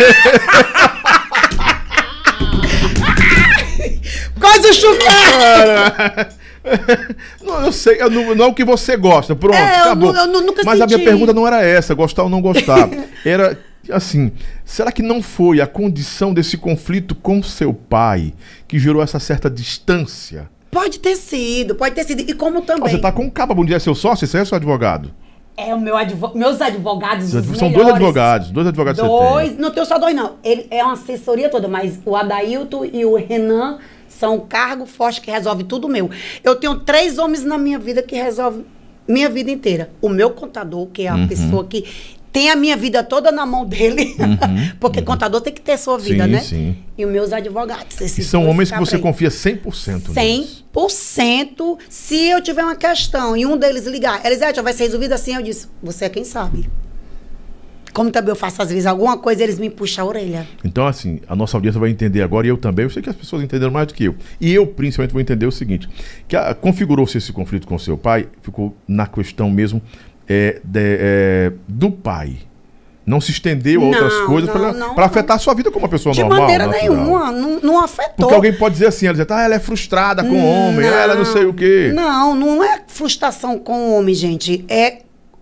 Quase chucar! Não, eu sei, eu não, não é o que você gosta. Pronto, É, eu acabou. eu nunca Mas a minha senti. pergunta não era essa, gostar ou não gostar. Era assim, será que não foi a condição desse conflito com seu pai que gerou essa certa distância? Pode ter sido, pode ter sido. E como Ah, também. Você tá com um capa, bom dia, é seu sócio? Esse aí é seu advogado? É o meu advo... meus advogados. os São dois melhores. advogados, dois advogados que você Dois, tem. não tenho só dois, não. Ele é uma assessoria toda, mas o Adailton e o Renan são cargo forte que resolve tudo meu. Eu tenho três homens na minha vida que resolvem minha vida inteira. O meu contador, que é a Uhum. pessoa que tem a minha vida toda na mão dele. Porque contador tem que ter sua vida, Uhum. Sim, né? sim. E os meus advogados. E esses são homens que você confia 100% neles. 100%. Se eu tiver uma questão e um deles ligar, Elisete, vai ser resolvido assim, eu disse, você é quem sabe. Como também eu faço às vezes alguma coisa, eles me puxam a orelha. Então, assim, a nossa audiência vai entender agora, e eu também, eu sei que as pessoas entenderam mais do que eu. E eu, principalmente, vou entender o seguinte: que configurou-se esse conflito com seu pai, ficou na questão mesmo é, de- é, do pai. Não se estendeu a outras Não, coisas não, para não, não. afetar a sua vida como uma pessoa De normal. maneira natural. nenhuma, não, não afetou. Porque alguém pode dizer assim, ela diz, ah, ela é frustrada com o homem, ah, ela não sei o quê. Não, não é frustração com o homem, gente. É.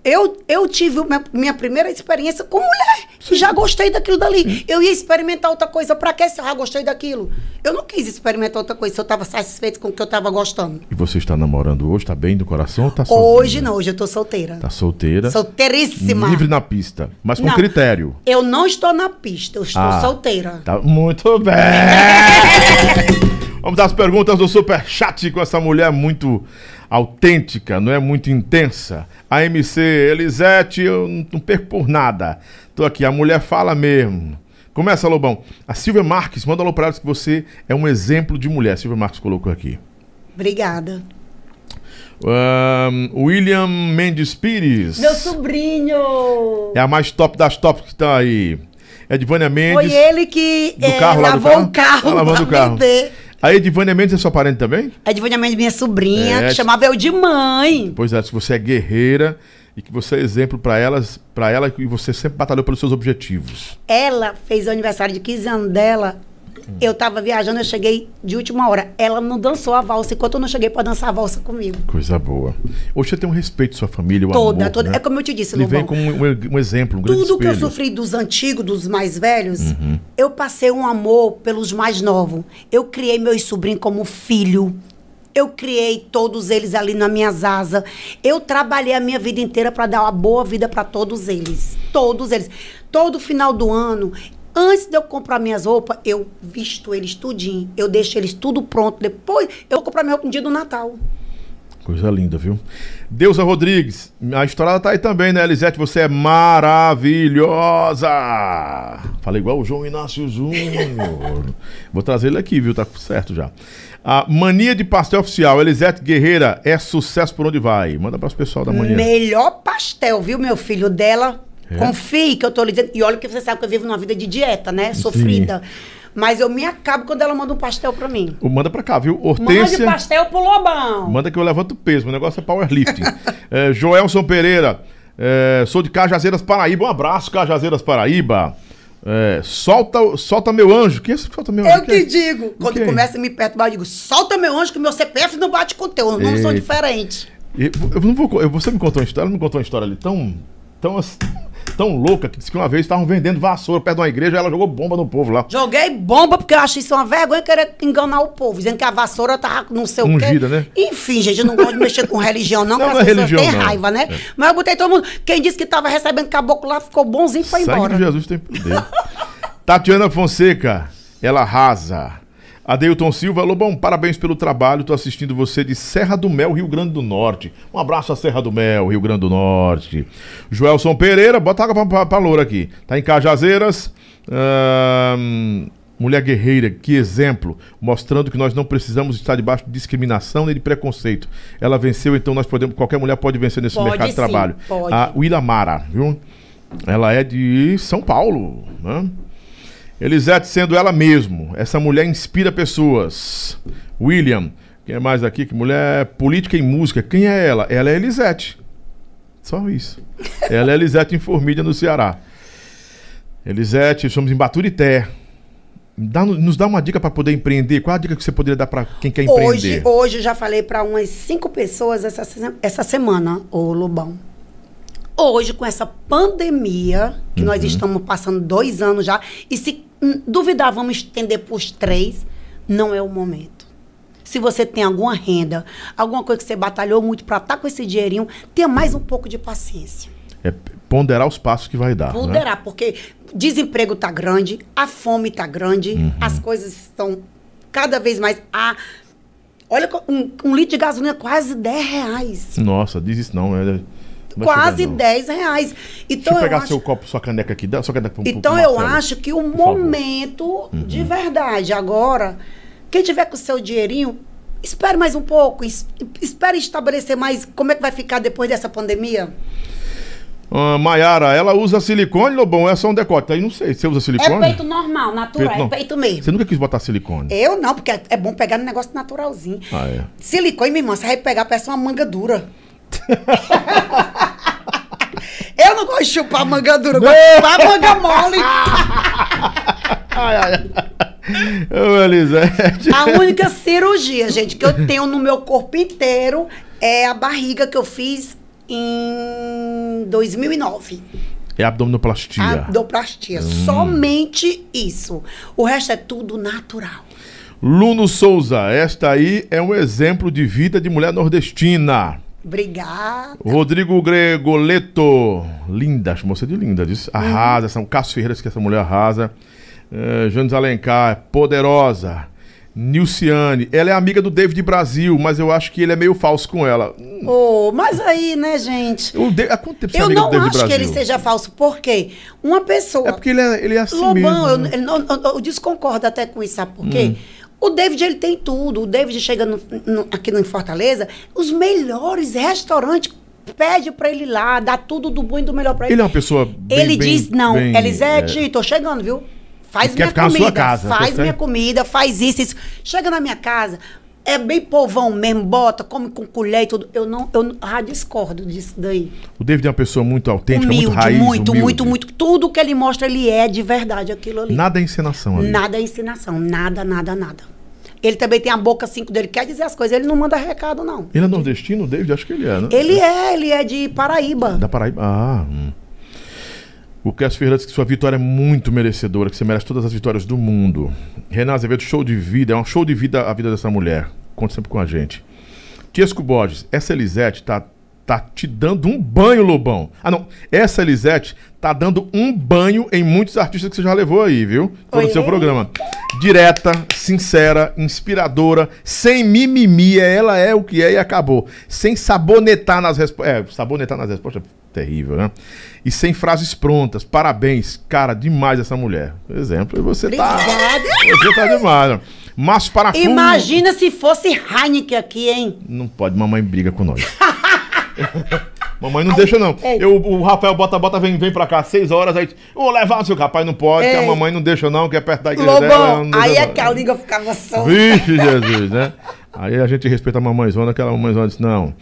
Eu, eu tive minha, minha primeira experiência com mulher. E já gostei daquilo dali. Eu ia experimentar outra coisa. Pra que se eu já gostei daquilo? Eu não quis experimentar outra coisa se eu estava satisfeito com o que eu estava gostando. E você está namorando hoje? Tá bem do coração ou tá sozinha? Hoje não, hoje eu tô solteira. Tá solteira. Solteiríssima. Livre na pista, mas com Não. critério. Eu não estou na pista, eu estou Ah. solteira. Tá muito bem. Vamos dar as perguntas do Superchat com essa mulher muito autêntica, não é muito intensa. A MC Elisete, eu não perco por nada. Tô aqui, a mulher fala mesmo. Começa, Lobão. A Silvia Marques, manda alô pra que você é um exemplo de mulher. A Silvia Marques colocou aqui. Obrigada. Ahn, William Mendes Pires. Meu sobrinho! É a mais top das tops que estão aí. Edvânia Mendes. Foi ele que do lavou o carro. Ah, lavando o carro. vender. A Edvânia Mendes é sua parente também? A Divina Mendes, minha sobrinha, É, que chamava eu de mãe. Pois é, se você é guerreira e que você é exemplo para elas, para ela e você sempre batalhou pelos seus objetivos. Ela fez o aniversário de 15 anos dela. Eu tava viajando, eu cheguei de última hora. Ela não dançou a valsa enquanto eu não cheguei pra dançar a valsa comigo. Coisa boa. Hoje você tem um respeito à sua família, o Toda, amor, toda. né? É como eu te disse, Ele vem Lobão. como um, um exemplo, um grande Tudo que eu espelho. sofri dos antigos, dos mais velhos, Uhum. eu passei um amor pelos mais novos. Eu criei meus sobrinhos como filho. Eu criei todos eles ali nas minhas asas. Eu trabalhei a minha vida inteira para dar uma boa vida para todos eles. Todos eles. Todo final do ano, antes de eu comprar minhas roupas, eu visto eles tudinho. Eu deixo eles tudo pronto. Depois, eu vou comprar minha roupa no dia do Natal. Coisa linda, viu? Deusa Rodrigues, a história tá aí também, né, Elisete? Você é maravilhosa! Falei igual o João Inácio Júnior. Vou trazer ele aqui, viu? Tá certo já. A mania de pastel oficial, Elisete Guerreira, é sucesso por onde vai? Manda para os pessoal da mania. Melhor pastel, viu, meu filho? Dela. É? Confie que eu tô lhe dizendo. E olha que você sabe que eu vivo numa vida de dieta, né? Sofrida. Mas eu me acabo quando ela manda um pastel pra mim. Manda pra cá, viu? Mande Hortência. pastel pro Lobão. Manda que eu levanto o peso, o negócio é powerlifting. é, Joelson Pereira, é, sou de Cajazeiras, Paraíba. Um abraço, Cajazeiras, Paraíba. É, solta, solta meu anjo. Quem é esse que solta meu anjo? Eu Quem é? que digo. Quando começa a me perturbar, eu digo, solta meu anjo que meu CPF não bate com o teu. Os nomes são diferentes. E Eu não vou, eu- você me contou uma história, ela me contou uma história ali tão, tão, ass- tão louca que disse que uma vez estavam vendendo vassoura perto de uma igreja e ela jogou bomba no povo lá. Joguei bomba porque eu acho isso uma vergonha querer enganar o povo, dizendo que a vassoura tava não sei o Ungida, quê. né? Enfim, gente, eu não gosto de mexer com religião, não, Não, porque não é as pessoas religião, têm não. raiva, né? É. Mas eu botei todo mundo. Quem disse que tava recebendo caboclo lá ficou bonzinho e foi Sangue embora. de Jesus tem poder. Tatiana Fonseca, ela arrasa. Adeilton Silva, Lobão, parabéns pelo trabalho. Tô assistindo você de Serra do Mel, Rio Grande do Norte. Um abraço a Serra do Mel, Rio Grande do Norte. Joelson Pereira, bota água pra, pra, pra loura aqui. Tá em Cajazeiras. Ahn, mulher guerreira, que exemplo, mostrando que nós não precisamos estar debaixo de discriminação nem de preconceito. Ela venceu, então nós podemos, qualquer mulher pode vencer nesse Pode mercado de sim, trabalho. pode. A Willa Mara, viu? Ela é de São Paulo, né? Elisete sendo ela mesmo. Essa mulher inspira pessoas. William, quem é mais aqui? Que mulher política e música. Quem é ela? Ela é Elisete. Só isso. ela é Elisete em Formídia, no Ceará. Elisete, somos em Baturité. Dá- nos dá uma dica para poder empreender. Qual a dica que você poderia dar para quem quer empreender? Hoje, hoje eu já falei para umas cinco pessoas essa, essa semana, ô Lobão. Hoje, com essa pandemia, que nós Uhum. estamos passando dois anos já, e se duvidar, vamos estender para os três, não é o momento. Se você tem alguma renda, alguma coisa que você batalhou muito para estar com esse dinheirinho, tenha mais um pouco de paciência. É ponderar os passos que vai dar. né? Ponderar, porque desemprego tá grande, a fome tá grande, Uhum. as coisas estão cada vez mais. A, olha, um, um litro de gasolina é quase 10 reais. Nossa, diz isso não. É, vai quase chegar, não. 10 reais. Deixa Então, eu eu pegar acho, seu copo, sua caneca aqui. Dá sua caneca pro- então pro eu acho que o momento de verdade agora, quem tiver com o seu dinheirinho, espere mais um pouco, es- espere estabelecer mais como é que vai ficar depois dessa pandemia. Ah, Maiara, ela usa silicone, Lobão? É só um decote? Aí não sei. Você usa É silicone? peito normal, natural, Peito é peito mesmo. Você nunca quis botar silicone? Eu não, porque é é bom pegar no negócio naturalzinho. Ah, é. Silicone, minha irmã, você vai pegar, parece uma manga dura. Eu não gosto de chupar manga dura, eu gosto de chupar manga mole. Ai, ai, ai. Ô, Elisete. A única cirurgia, gente, que eu tenho no meu corpo inteiro é a barriga que eu fiz em 2009. É abdominoplastia. Abdoplastia. Somente isso. O resto é tudo natural. Luno Souza, esta aí é um exemplo de vida de mulher nordestina. Obrigada. Rodrigo Gregoleto, linda, chamou você de linda, disse. Arrasa, essa, Cássio Ferreira que essa mulher arrasa. Uh, Janes Alencar, poderosa. Nilciane, ela é amiga do David Brasil, mas eu acho que ele é meio falso com ela. Oh, mas aí, né, gente? O De... Há quanto tempo você é Eu amiga não do David acho que Brasil? ele seja falso, porque uma pessoa. É porque ele é, ele é assim Lobão, eu, mesmo. eu, não- eu- eu desconcordo até com isso, sabe por Hum. O David, ele tem tudo. O David chega no- no- aqui no, em Fortaleza, os melhores restaurantes pede pra ele ir lá, dá tudo do bom e do melhor pra ele. Ele é uma pessoa bem, ele bem- diz, não, bem, Elisete, é, tô chegando, viu? Faz Quer minha comida, faz minha comida, faz isso, isso. Chega na minha casa, é bem povão mesmo, bota, come com colher e tudo. Eu não, eu não- ah, discordo disso daí. O David é uma pessoa muito autêntica, humilde, muito raiz, muito, humilde. muito, muito. Tudo que ele mostra, ele é de verdade aquilo ali. Nada é encenação ali. Nada é ensinação, nada, nada, nada. Ele também tem a boca cinco dele, quer dizer as coisas, ele não manda recado, não. Ele é nordestino, o David? Acho que ele é, né? Ele é, ele é de Paraíba. Da Paraíba. Ah. hum. O Cássio disse que sua vitória é muito merecedora, que você merece todas as vitórias do mundo. Renan Azevedo, show de vida. É um show de vida a vida dessa mulher. Conte sempre com a gente. Tiesco Borges, essa Elisete tá, tá te dando um banho, Lobão. Ah, não. Essa Elisete tá dando um banho em muitos artistas que você já levou aí, viu? Foi no seu programa. Direta, sincera, inspiradora, sem mimimi. é Ela é o que é e acabou. Sem sabonetar nas respostas. É, sabonetar nas respostas terrível, né? E sem frases prontas. Parabéns. Cara, demais essa mulher. Exemplo, e você tá. Obrigada. Você tá demais. né? Márcio Parafuso. Imagina se fosse Heineken aqui, hein? Não pode, mamãe briga com nós. mamãe não deixa, não. ei. Eu, o Rafael Bota Bota vem, vem pra cá seis horas, aí vou levar o seu rapaz, não pode, que a Ei. mamãe não deixa, não, que é perto da igreja dela. Lobão, não aí é não. que a língua ficava solta. Vixe, Jesus, né? Aí a gente respeita a mamãezona, aquela mamãezona disse, não.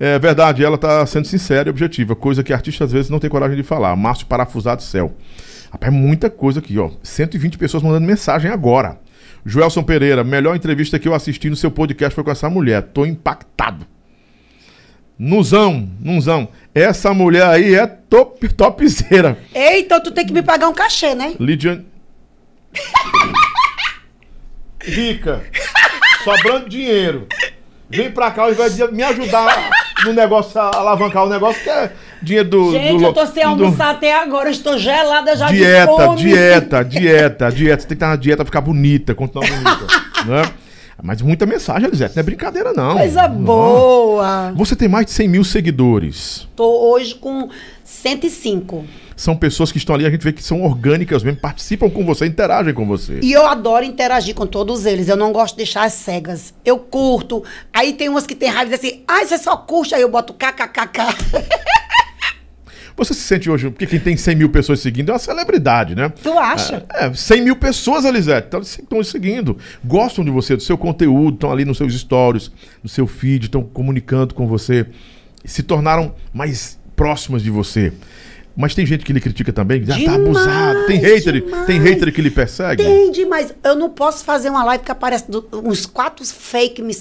É verdade, ela tá sendo sincera e objetiva, coisa que artista às vezes não tem coragem de falar. Márcio Parafusado Céu. Rapaz, muita coisa aqui, ó. 120 pessoas mandando mensagem agora. Joelson Pereira, melhor entrevista que eu assisti no seu podcast foi com essa mulher. Tô impactado. Nuzão, Nuzão. Essa mulher aí é top, topzera. Ei, então tu tem que me pagar um cachê, né? Lidiane. Rica. Sobrando dinheiro. Vem pra cá invés de me ajudar no negócio, a alavancar o negócio, que é dinheiro do. Gente, do, eu tô sem do- almoçar até agora, eu estou gelada já de Dieta, fome. dieta, dieta, dieta. Você tem que estar na dieta ficar bonita, continuar bonita. né? Mas muita mensagem, Elisete. Não é brincadeira, não. Coisa Não. boa. Você tem mais de 100 mil seguidores. Tô hoje com 105. São pessoas que estão ali, a gente vê que são orgânicas mesmo, participam com você, interagem com você. E eu adoro interagir com todos eles. Eu não gosto de deixar as cegas. Eu curto. Aí tem umas que tem raiva e dizem assim, ah, você só curte. Aí eu boto kkkk. Você se sente hoje, porque quem tem 100 mil pessoas seguindo é uma celebridade, né? Tu acha? É, 100 mil pessoas, Elisete, então, estão seguindo, gostam de você, do seu conteúdo, estão ali nos seus stories, no seu feed, estão comunicando com você, se tornaram mais próximas de você. Mas tem gente que lhe critica também, já tá Demais, abusado. Tem hater, demais. tem hater que lhe persegue. Tem demais. Eu não posso fazer uma live que aparece do- uns quatro fake me,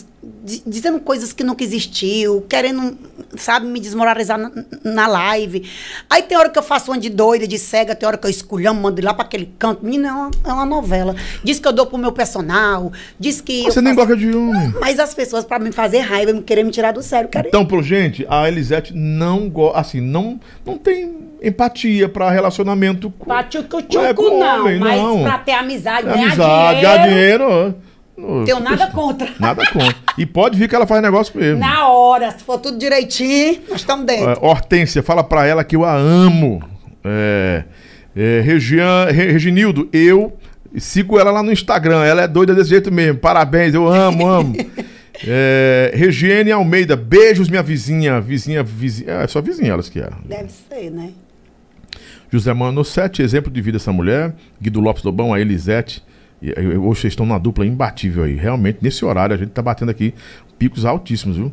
di- dizendo coisas que nunca existiu, querendo, sabe, me desmoralizar na, na live. Aí tem hora que eu faço uma de doida, de cega, tem hora que eu esculhamo, mando ir lá pra aquele canto. Menina, é uma, é uma novela. Diz que eu dou pro meu personal, diz que. Você nem faço- gosta de homem. Mas as pessoas, pra me fazer raiva, me querer me tirar do sério, querem. Então, pro gente, a Elisete não gosta, assim, não, não tem empatia pra relacionamento com, Pra tchucu É, com não, homem, mas não. pra ter amizade, ganhar amizade, dinheiro, ganhar dinheiro. ó. tenho nada contra. Nada contra. E pode vir que ela faz negócio mesmo. Na hora, se for tudo direitinho, nós estamos dentro. É, Hortência, fala pra ela que eu a amo. É, é, Regian, Re- Reginildo, eu sigo ela lá no Instagram. Ela é doida desse jeito mesmo. Parabéns, eu amo, amo. É, Regiane Almeida, beijos, minha vizinha. Vizinha, vizinha. É só vizinha elas que é. Deve ser, né? José Mano Sete, exemplo de vida essa mulher. Guido Lopes Lobão, a Elisete. E, Hoje vocês estão numa dupla imbatível aí. Realmente, nesse horário, a gente tá batendo aqui picos altíssimos, viu?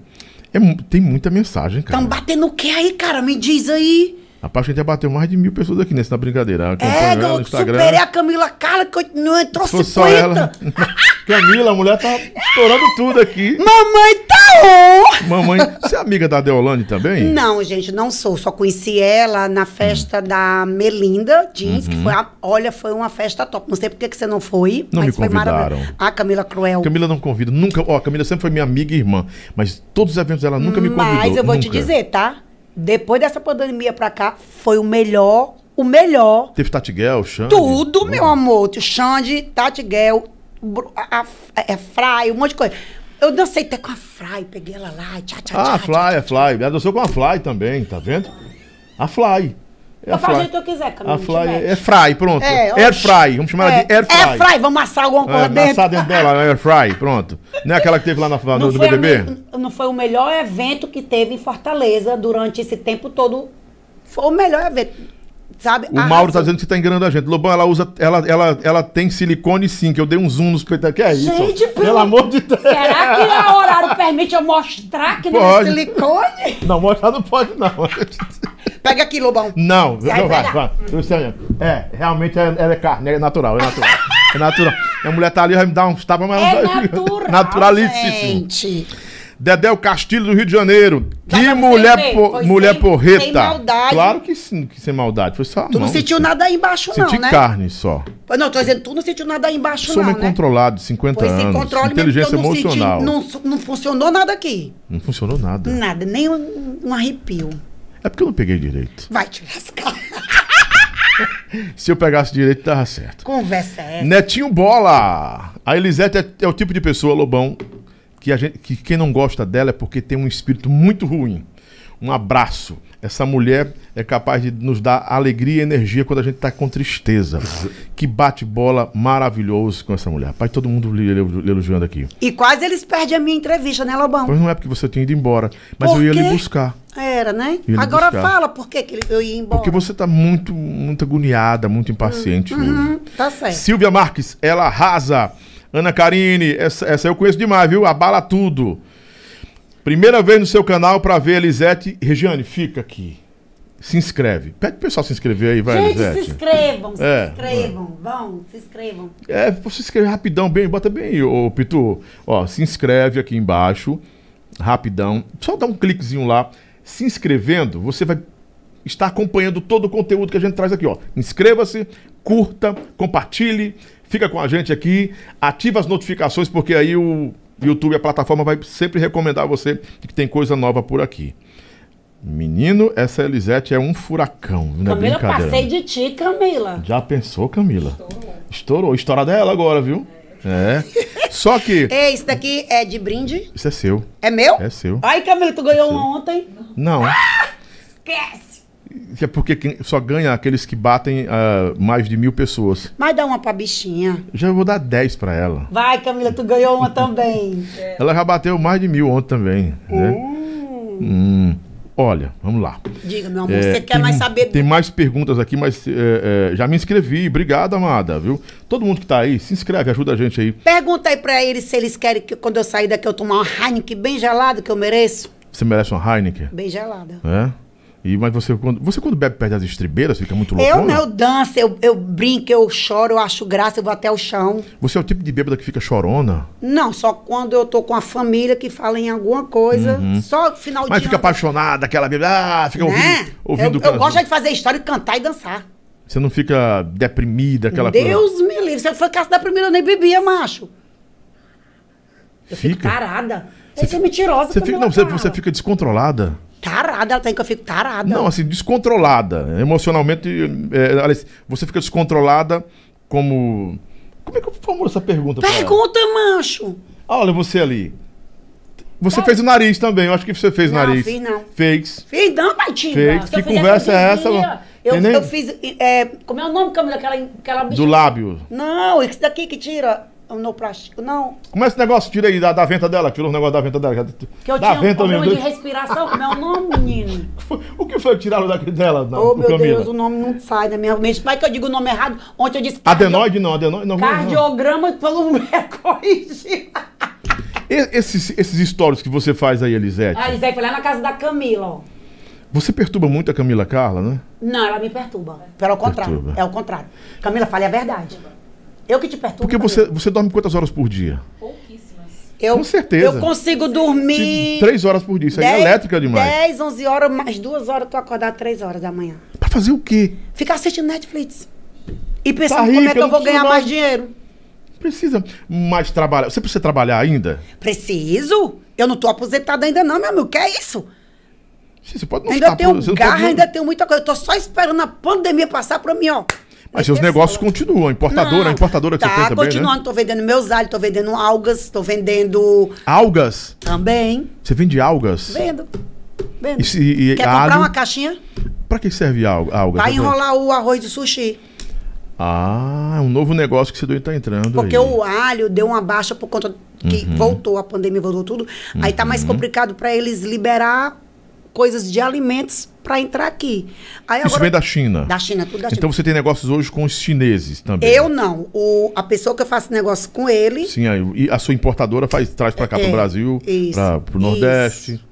É tem muita mensagem, cara. Estão batendo o que aí, cara? Me diz aí. Rapaz, a gente já bateu mais de mil pessoas aqui nessa brincadeira. É, ela eu superei a Camila Carla, que eu não entrou Se 50. fosse só ela. Camila, a mulher tá estourando tudo aqui. Mamãe tá on! Mamãe, você é amiga da Deolane também? Não, gente, não sou. Só conheci ela na festa da Melinda Jeans, que foi, a- olha, foi uma festa top. Não sei por que você não foi, Não mas me foi convidaram. maravilhoso. A Camila Cruel. Camila não convida, nunca. Ó, a Camila sempre foi minha amiga e irmã, mas todos os eventos dela nunca me convidou. Mas eu vou te nunca. dizer, tá? Depois dessa pandemia pra cá, foi o melhor, o melhor. Teve Tatiguel, Xande. Tudo, meu amor. Xande, Tati Guel, Bru- a, a, é Fry, um monte de coisa. Eu dancei até com a Fry, peguei ela lá, tchá, tchá, Ah, tchá, Fly, é Fly. Ela dançou com a Fly também, tá vendo? A Fly. É Eu faço jeito que eu quiser, Camila. A Fly é, é Fry, pronto. É, Air. Fry, vamos chamar ela de Air Fry. É Fry, vamos amassar alguma coisa É, dentro. amassar dentro dela, Air Fry, pronto. Não é aquela que teve lá na, no, do a BBB? não foi o melhor evento que teve em Fortaleza durante esse tempo todo. Foi o melhor evento. Sabe? O Mauro tá Arrasou. dizendo que você tá enganando a gente. Lobão, ela usa. Ela, ela, ela tem silicone sim, que eu dei um zoom nos peitos. Que é isso? Gente, pelo... pelo- amor de Deus. Será que o horário permite eu mostrar que não é silicone? Não, mostrar não pode, não. Pega aqui, Lobão. Não, Sai, não vai, vai vai. Luciano, É, realmente é, ela é carne, é natural, é natural. É natural. A mulher tá ali, vai me dar uns tapas, mas É natural, Naturalíssimo. gente. Dedéu Castilho do Rio de Janeiro. Dá Que pra você mulher, ver, po- foi mulher sem- porreta. sem maldade. Claro que sim, que sem maldade. Foi só Tu não mão, sentiu nada aí embaixo, Senti não, né? carne só. Não, tô dizendo, tu não sentiu nada aí embaixo, Sou não, meio né? controlado, de 50 Pois sem anos. controle inteligência eu não senti- emocional. não, não funcionou nada aqui. Não funcionou nada. Nada, nem um, um arrepio. É porque eu não peguei direito. Vai te lascar. Se eu pegasse direito, tava certo. Conversa é essa. Netinho Bola! A Elisete é, é o tipo de pessoa, Lobão, que, a gente, que quem não gosta dela é porque tem um espírito muito ruim. Um abraço. Essa mulher é capaz de nos dar alegria e energia quando a gente tá com tristeza. Que bate bola maravilhoso com essa mulher. Pai, todo mundo elogiando aqui. E quase eles perdem a minha entrevista, né, Lobão? Pois não é porque você tinha ido embora, mas Por eu ia lhe buscar. Era, né? Agora buscar. fala por que que eu ia embora. Porque você tá muito, muito agoniada, muito impaciente hoje. Hum, tá certo. Silvia Marques, ela arrasa. Ana Karine, essa, essa eu conheço demais, viu? Abala tudo. Primeira vez no seu canal pra ver Elisete. Regiane, fica aqui. Se inscreve. Pede pro pessoal se inscrever aí, vai, Gente, se Elisete. inscrevam, se É. inscrevam. Vão, se inscrevam. É, você escreve rapidão, bem, bota bem aí, ô Pitu. Ó, se inscreve aqui embaixo, rapidão. Só dá um cliquezinho lá. Se inscrevendo, você vai estar acompanhando todo o conteúdo que a gente traz aqui, ó. Inscreva-se, curta, compartilhe, fica com a gente aqui, ativa as notificações, porque aí o YouTube, a plataforma, vai sempre recomendar a você que tem coisa nova por aqui. Menino, essa Elisete é um furacão, não é Camila, brincadeira. passei de ti, Camila. Já pensou, Camila? Estourou. Estourou. dela agora, viu? É. Só que. Ei, isso daqui é de brinde? Isso é seu. É meu? É seu. Ai, Camila, tu ganhou seu. uma ontem. Não. Esquece. É porque quem- só ganha aqueles que batem ah, mais de mil pessoas. Mas dá uma pra bichinha. Já vou dar 10 pra ela. Vai, Camila, tu ganhou uma também. Ela já bateu mais de mil ontem também. Né? Hum. Olha, vamos lá. Diga, meu amor, É, você quer tem- mais saber Tem mais perguntas aqui, mas é, é, já me inscrevi. Obrigado, amada, viu? Todo mundo que tá aí, se inscreve, ajuda a gente aí. Pergunta aí pra eles se eles querem que quando eu sair daqui eu tomar uma Heineken bem gelada, que eu mereço. Você merece uma Heineken? Bem gelada. É? E, mas você quando, você, quando bebe perto das estribeiras, fica muito louco. Eu não, eu danço, eu, eu brinco, eu choro, eu acho graça, eu vou até o chão. Você é o tipo de bêbada que fica chorona. Não, só quando eu tô com a família que fala em alguma coisa. Só final de Uhum. Mas fica ano, apaixonada, aquela bêbada. Ah, fica né? ouvindo, ouvindo eu, eu gosto de fazer história, cantar e dançar. Você não fica deprimida, aquela coisa. Deus me livre. Se eu fosse da primeira, eu nem bebia, macho. Eu fico Fica? tarada. Você Você é mentirosa. Você fica, não, você, você fica descontrolada. Tarada, ela tem que eu fico tarada. Não, assim, descontrolada. Emocionalmente, é, aliás, você fica descontrolada como. Como é que eu formulo essa pergunta? Pergunta, macho. Ah, olha você ali. Você fez o nariz também, eu acho que você fez o Não, nariz. fiz não. Fez. Fiz não, Baitinha. Fez. Que conversa é essa. Eu, eu fiz. É, como é o nome, Camila? Aquela, aquela bicha- Do lábio. Não, isso daqui que tira. Onoplástico, não. Como é esse negócio? Tira aí da, da venta dela. Tirou o negócio da venta dela. Que eu da tinha um problema mesmo. de respiração, como é o nome, menino? O que foi que tiraram daqui dela? na- Oh, meu Camila? Deus, o nome não sai da minha mente. Vai que eu digo o nome errado. Ontem eu disse Adenoide não, adenoide não. Cardiograma falou mulher corrigir. Esses, esses stories que você faz aí, Elisete, A Elisete foi lá na casa da Camila, ó. você perturba muito a Camila Carla, né? Não, ela me perturba. Pelo contrário. Perturba. É o contrário. Camila, fale a verdade. Eu que te perturbo. Porque você, você dorme quantas horas por dia? Eu, Com certeza. Eu consigo dormir. Três horas por dia. Isso aí é elétrica demais. 10, 11 horas, mais duas horas, eu tô acordada 3 horas da manhã. Pra fazer o quê? Ficar assistindo Netflix. E pensando Tá como rica, é que eu vou ganhar mais. dinheiro. Precisa mais trabalhar. Você precisa trabalhar ainda? Preciso? Eu não tô aposentada ainda não, meu amigo. Que é isso? Você pode não ainda ficar tenho garra, pode- ainda tenho muita coisa. Eu tô só esperando a pandemia passar pra mim, ó. Mas seus Meter negócios continuam. Importadora, Não, a importadora que tá, você tem também, continuando. né? Tô vendendo meus alhos, tô vendendo algas, tô vendendo Algas. também. Você vende algas? Vendo. Vendo. E, e Quer alho? comprar uma caixinha? Pra que serve alga? algas? Vai enrolar o arroz de sushi. Ah, é um novo negócio que você doido tá entrando Porque aí. o alho deu uma baixa por conta que Uhum. voltou, a pandemia voltou tudo. Aí tá mais complicado para eles liberar coisas de alimentos para entrar aqui. Aí Isso vem da China. Da China, tudo da China. Então você tem negócios hoje com os chineses também. Eu não. O, a pessoa que eu faço negócio com ele. Sim, aí, e a sua importadora faz, traz pra cá, É, pro Brasil, isso, pra, pro isso. Nordeste.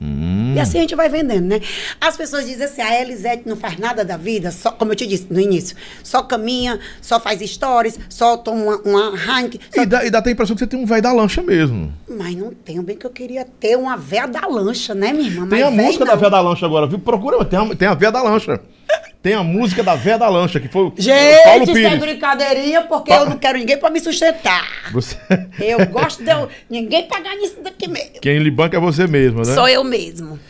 Hum. E assim a gente vai vendendo, né? As pessoas dizem assim, a Elisete não faz nada da vida, só, como eu te disse no início, só caminha, só faz stories, só toma uma, uma rank. só- E dá, e dá até a impressão que você tem um velho da lancha mesmo. Mas não tenho bem que eu queria ter uma véia da lancha, né, minha irmã? Tem Mas a véi música não. da véia da lancha agora, viu? Procura, tem a, tem a véia da lancha. Tem a música da véia da lancha, que foi o Gente, Paulo isso é Pires. brincadeirinha, porque Pa- eu não quero ninguém pra me sustentar. Você... Eu gosto de eu, ninguém pagar nisso daqui mesmo. Quem lhe banca é você mesmo, né? Sou eu mesmo.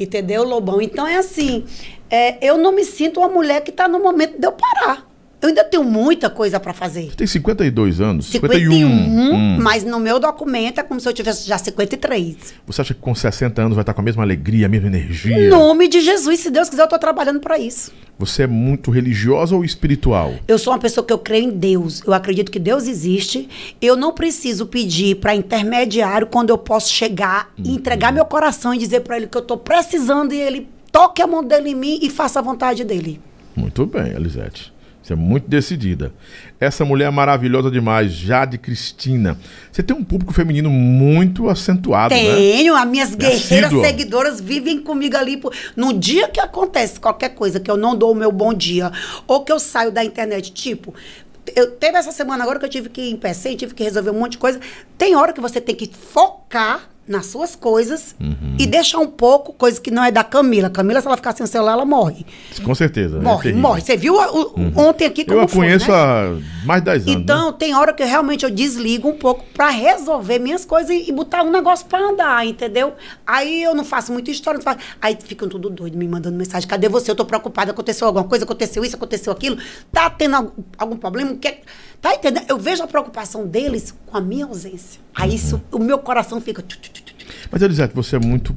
Entendeu, Lobão? Então é assim, é, eu não me sinto uma mulher que está no momento de eu parar. Eu ainda tenho muita coisa para fazer. Você tem 52 anos? 51, 51. Hum. mas no meu documento é como se eu tivesse já 53. Você acha que com 60 anos vai estar com a mesma alegria, a mesma energia? Em nome de Jesus, se Deus quiser, eu estou trabalhando para isso. Você é muito religiosa ou espiritual? Eu sou uma pessoa que eu creio em Deus. Eu acredito que Deus existe. Eu não preciso pedir para intermediário quando eu posso chegar e entregar meu coração e dizer para ele que eu estou precisando e ele toque a mão dele em mim e faça a vontade dele. Muito bem, Elisete. Você é muito decidida. Essa mulher é maravilhosa demais, Jade Cristina. Você tem um público feminino muito acentuado, né? Tenho, as minhas guerreiras assídua. seguidoras vivem comigo ali. No dia que acontece qualquer coisa, que eu não dou o meu bom dia, ou que eu saio da internet, tipo. Eu teve essa semana agora que eu tive que ir em PC, tive que resolver um monte de coisa. Tem hora que você tem que focar nas suas coisas Uhum. e deixar um pouco coisa que não é da Camila. Camila, se ela ficar sem o celular, ela morre. Com certeza. é Morre, terrível. morre. Você viu o- o- ontem aqui como Eu a foi, conheço né? há mais de 10 anos. né? Então, tem hora que eu, realmente eu desligo um pouco pra resolver minhas coisas e, e botar um negócio pra andar, entendeu? Aí eu não faço muita história, não faço- aí ficam tudo doido me mandando mensagem. Cadê você? Eu tô preocupada, aconteceu alguma coisa, aconteceu isso, aconteceu aquilo. Tá tendo algum, algum problema? Quer... Tá entendendo? Eu vejo a preocupação deles com a minha ausência. Aí isso, o meu coração fica... Mas, Elisete, você é muito.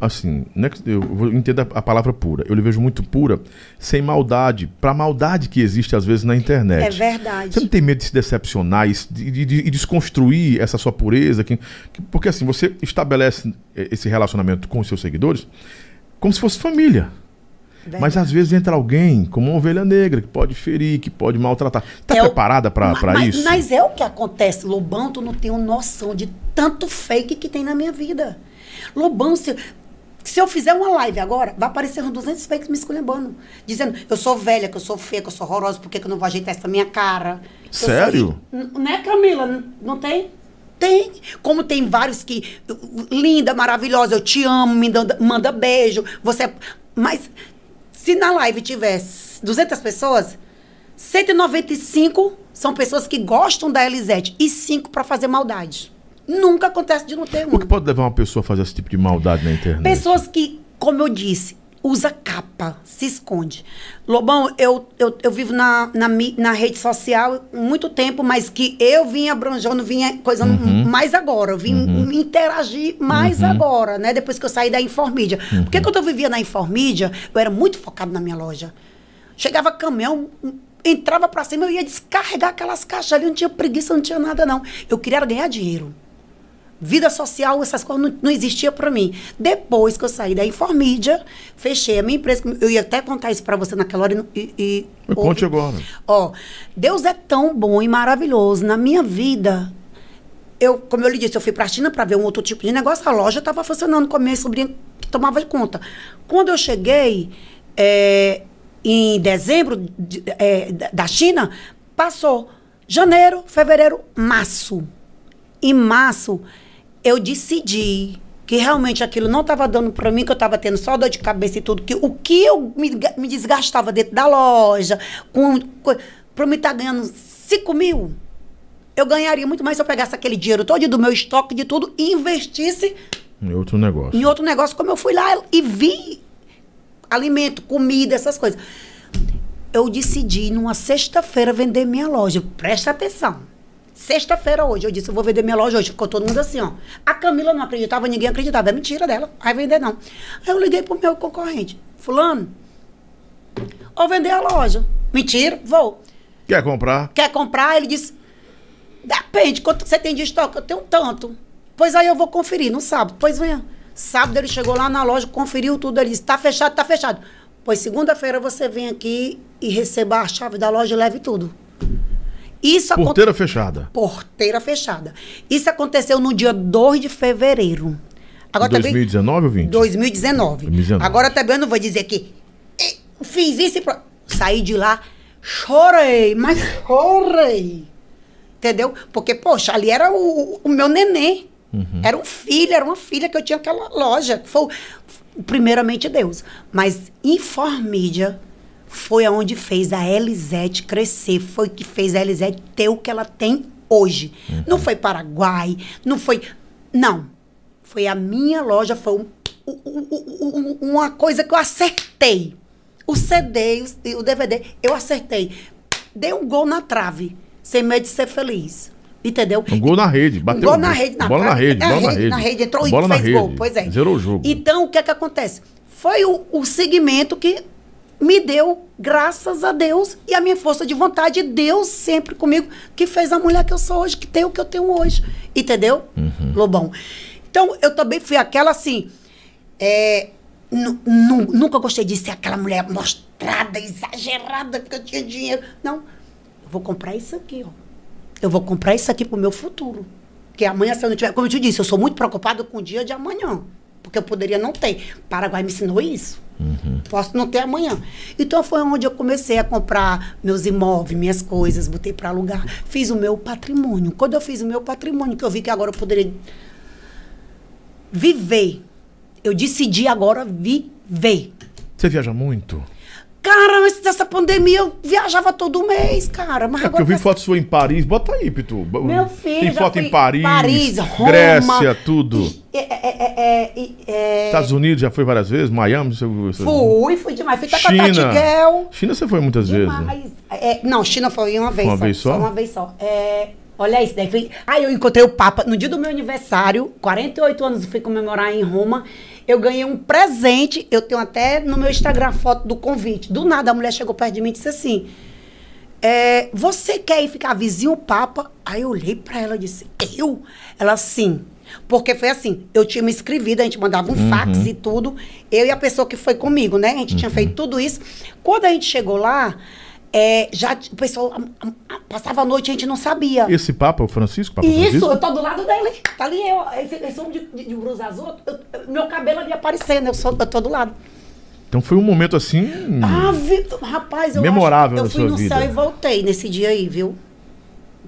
Assim, é que eu vou entender a palavra pura. Eu lhe vejo muito pura, sem maldade, pra maldade que existe às vezes na internet. É verdade. Você não tem medo de se decepcionar e de, de- de- desconstruir essa sua pureza? Que, que- porque assim, você estabelece eh, esse relacionamento com os seus seguidores como se fosse família. Mas Verdade. às vezes entra alguém como uma ovelha negra, que pode ferir, que pode maltratar. Tá É o- preparada pra mas, isso? Mas é o que acontece. Lobão, tu não tem noção de tanto fake que tem na minha vida. Lobão, se, se eu fizer uma live agora, vai aparecer uns 200 fakes me esculhambando. Dizendo, eu sou velha, que eu sou feia, que eu sou horrorosa, por que que eu não vou ajeitar essa minha cara? Sou Sério? ri- N- Né, Camila? Não tem? Tem. Como tem vários que. Linda, maravilhosa, eu te amo, me manda, manda beijo. Você. é- Mas se na live tivesse 200 pessoas, 195 são pessoas que gostam da Elisete e 5 para fazer maldade. Nunca acontece de não ter O que uma. pode levar uma pessoa a fazer esse tipo de maldade na internet? Pessoas que, como eu disse, usa capa, se esconde. Lobão, eu, eu, eu vivo na, na, na rede social há muito tempo, mas que eu vim abranjando, vinha coisando Uhum. mais agora. Eu vim interagir mais agora, né? Depois que eu saí da Informídia. Porque Uhum. quando eu vivia na Informídia, eu era muito focado na minha loja. Chegava caminhão, entrava pra cima, eu ia descarregar aquelas caixas ali, não tinha preguiça, não tinha nada, não. Eu queria ganhar dinheiro. Vida social, essas coisas não, não existia para mim. Depois que eu saí da Informídia, fechei a minha empresa. Eu ia até contar isso para você naquela hora. E, e, conte agora. Ó, Deus é tão bom e maravilhoso. Na minha vida, eu, como eu lhe disse, eu fui para a China para ver um outro tipo de negócio. A loja estava funcionando com a minha sobrinha que tomava conta. Quando eu cheguei é, em dezembro de, é, da China, passou janeiro, fevereiro, março. Em março, eu decidi que realmente aquilo não estava dando para mim, que eu estava tendo só dor de cabeça e tudo, que o que eu me, me desgastava dentro da loja, com, com para me estar tá ganhando 5 mil, eu ganharia muito mais se eu pegasse aquele dinheiro todo do meu estoque, de tudo, e investisse em outro negócio. Em outro negócio, como eu fui lá e vi alimento, comida, essas coisas. Eu decidi, numa sexta-feira, vender minha loja. Presta atenção. Sexta-feira hoje, eu disse, eu vou vender minha loja hoje. Ficou todo mundo assim, ó. A Camila não acreditava, ninguém acreditava. É mentira dela. Vai vender, não. Aí eu liguei pro meu concorrente. Fulano, vou vender a loja. Mentira, vou. Quer comprar? Quer comprar? Ele disse, depende, quanto você tem de estoque? Eu tenho tanto. Pois aí eu vou conferir no sábado. Pois venha. Sábado ele chegou lá na loja, conferiu tudo. Ele disse, tá fechado, tá fechado. Pois segunda-feira você vem aqui e receba a chave da loja e leve tudo. Isso Porteira aconte... fechada. Porteira fechada. Isso aconteceu no dia 2 de fevereiro. Agora 2019 também... ou 20? 2019. 2019. Agora também eu não vou dizer que fiz isso e pro... saí de lá, chorei, mas chorei. Entendeu? Porque, poxa, ali era o, o meu neném. Uhum. Era um filho, era uma filha que eu tinha aquela loja. Foi primeiramente Deus. Mas Informídia foi aonde fez a Elisete crescer, foi que fez a Elisete ter o que ela tem hoje. Uhum. Não foi Paraguai, não foi. Não. Foi a minha loja, foi um, um, um, uma coisa que eu acertei. O CD, o, o DVD, eu acertei. Dei um gol na trave, sem medo de ser feliz. Entendeu? Um gol na rede, bateu. Um gol na rede, na bola na rede, bola na rede. Na rede, entrou bola e fez gol. Pois é. Zerou o jogo. Então, o que é que acontece? Foi o, o segmento que me deu, graças a Deus, e a minha força de vontade, Deus sempre comigo, que fez a mulher que eu sou hoje, que tem o que eu tenho hoje. Entendeu? Uhum. Lobão. Então, eu também fui aquela assim. É, nunca gostei de ser aquela mulher mostrada, exagerada, porque eu tinha dinheiro. Não. Eu vou comprar isso aqui, ó. Eu vou comprar isso aqui pro meu futuro. Que amanhã, se eu não tiver. Como eu te disse, eu sou muito preocupado com o dia de amanhã. Porque eu poderia não ter. Paraguai me ensinou isso. Uhum. Posso não ter amanhã. Então foi onde eu comecei a comprar meus imóveis, minhas coisas, botei para alugar. Fiz o meu patrimônio. Quando eu fiz o meu patrimônio, que eu vi que agora eu poderia viver. Eu decidi agora viver. Você viaja muito? Cara, antes dessa pandemia eu viajava todo mês, cara. Mas é agora. Eu vi fotos foto sua em Paris. Bota aí, Pitu. Meu filho. Tem foto em Paris. Paris, Roma. Grécia, tudo. É, é, é, Estados Unidos já foi várias vezes? Miami? Você. Fui, fui demais. Fui China. China você foi muitas demais. vezes. Né? não, China foi uma vez uma só. Vez só? só uma vez só. Olha isso, daí fui. Aí eu encontrei o Papa no dia do meu aniversário, 48 anos, fui comemorar em Roma. Eu ganhei um presente, eu tenho até no meu Instagram foto do convite. Do nada a mulher chegou perto de mim e disse assim: é, Você quer ir ficar vizinho Papa? Aí eu olhei para ela e disse: Eu? Ela sim. Porque foi assim, eu tinha me inscrevido, a gente mandava um uhum. fax e tudo. Eu e a pessoa que foi comigo, né? A gente uhum. tinha feito tudo isso. Quando a gente chegou lá, é, já o pessoal a, a, passava a noite a gente não sabia. Esse Papa, o Francisco? Papa Isso, Francisco? eu tô do lado dele. Tá ali eu, esse, esse homem de, de, de blusa azul, eu, meu cabelo ali aparecendo, eu, sou, eu tô do lado. Então foi um momento assim. Ah, Vitor, rapaz, eu memorável acho, eu fui no vida. céu e voltei nesse dia aí, viu?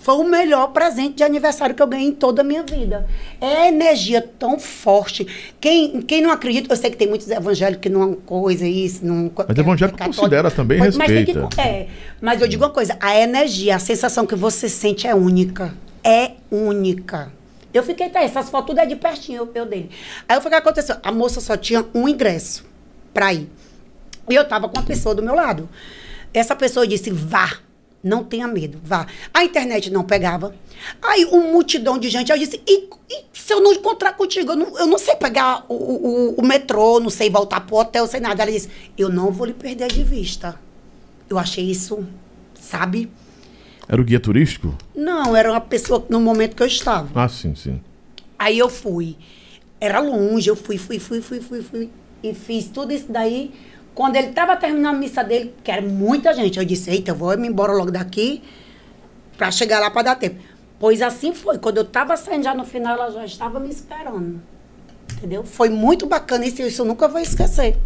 Foi o melhor presente de aniversário que eu ganhei em toda a minha vida. É energia tão forte. Quem, quem não acredita, eu sei que tem muitos evangélicos que não coisa isso. Não, mas evangélico é considera também mas, respeita. Mas, que, é, mas eu digo uma coisa, a energia, a sensação que você sente é única. É única. Eu fiquei, tá, essas fotos tudo é de pertinho, eu, eu dele. Aí o que aconteceu? A moça só tinha um ingresso para ir. E eu tava com uma pessoa do meu lado. Essa pessoa disse, vá. Não tenha medo, vá. A internet não pegava. Aí, um multidão de gente. Eu disse: e, e se eu não encontrar contigo? Eu não, eu não sei pegar o, o, o, metrô, não sei voltar pro hotel, sei nada. Ela disse: eu não vou lhe perder de vista. Eu achei isso sabe? Era o guia turístico? Não, era uma pessoa no momento que eu estava. Ah, sim, sim. Aí eu fui. Era longe, eu fui, fui, fui, fui, fui, fui. E fiz tudo isso daí. Quando ele estava terminando a missa dele, que era muita gente, eu disse, eita, eu vou me embora logo daqui para chegar lá para dar tempo. Pois assim foi. Quando eu estava saindo já no final, ela já estava me esperando. Entendeu? Foi muito bacana isso, isso eu nunca vou esquecer.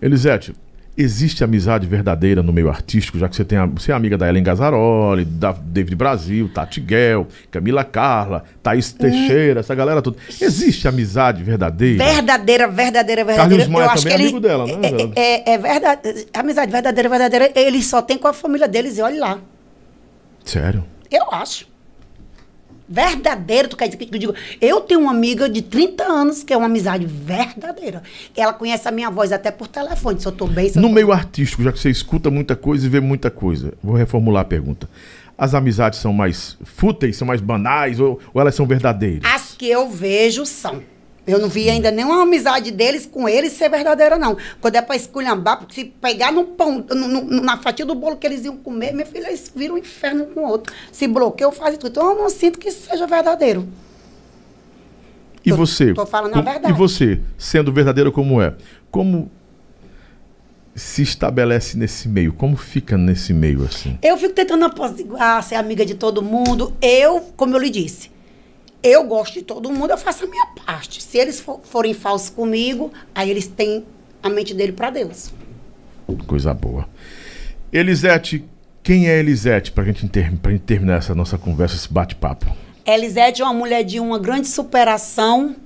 Elisete, existe amizade verdadeira no meio artístico, já que você, tem você é amiga da Ellen Gazzaroli, da David Brasil, Tati Guel, Camila Carla, Thaís Teixeira, essa galera toda. Existe amizade verdadeira? Verdadeira, verdadeira, verdadeira. Carlos Maia eu acho que também é ele, amigo dela, né? É, é, é verdade. Amizade verdadeira, verdadeira, ele só tem com a família deles e olha lá. Sério? Eu acho. Verdadeiro, tu quer dizer que eu digo? Eu tenho uma amiga de 30 anos que é uma amizade verdadeira. Ela conhece a minha voz até por telefone, se eu tô bem, se eu No tô... meio artístico, já que você escuta muita coisa e vê muita coisa, vou reformular a pergunta. As amizades são mais fúteis, são mais banais ou, ou elas são verdadeiras? As que eu vejo são. Eu não vi ainda nenhuma amizade deles com eles ser verdadeira, não. Quando é pra esculhambar, porque se pegar no pão, no- no- na fatia do bolo que eles iam comer, minha filha, eles viram um inferno com o outro. Se bloqueiam, fazem tudo. Então eu não sinto que isso seja verdadeiro. E Tô- você? tô falando a como- verdade. E você, sendo verdadeiro como é, como se estabelece nesse meio? Como fica nesse meio assim? Eu fico tentando apaziguar, ser amiga de todo mundo. Eu, como eu lhe disse, eu gosto de todo mundo, eu faço a minha parte. Se eles for- forem falsos comigo, aí eles têm a mente dele para Deus. Coisa boa. Elisete, quem é Elisete? Pra gente, ter, gente terminar essa nossa conversa, esse bate-papo. Elisete é uma mulher de uma grande superação,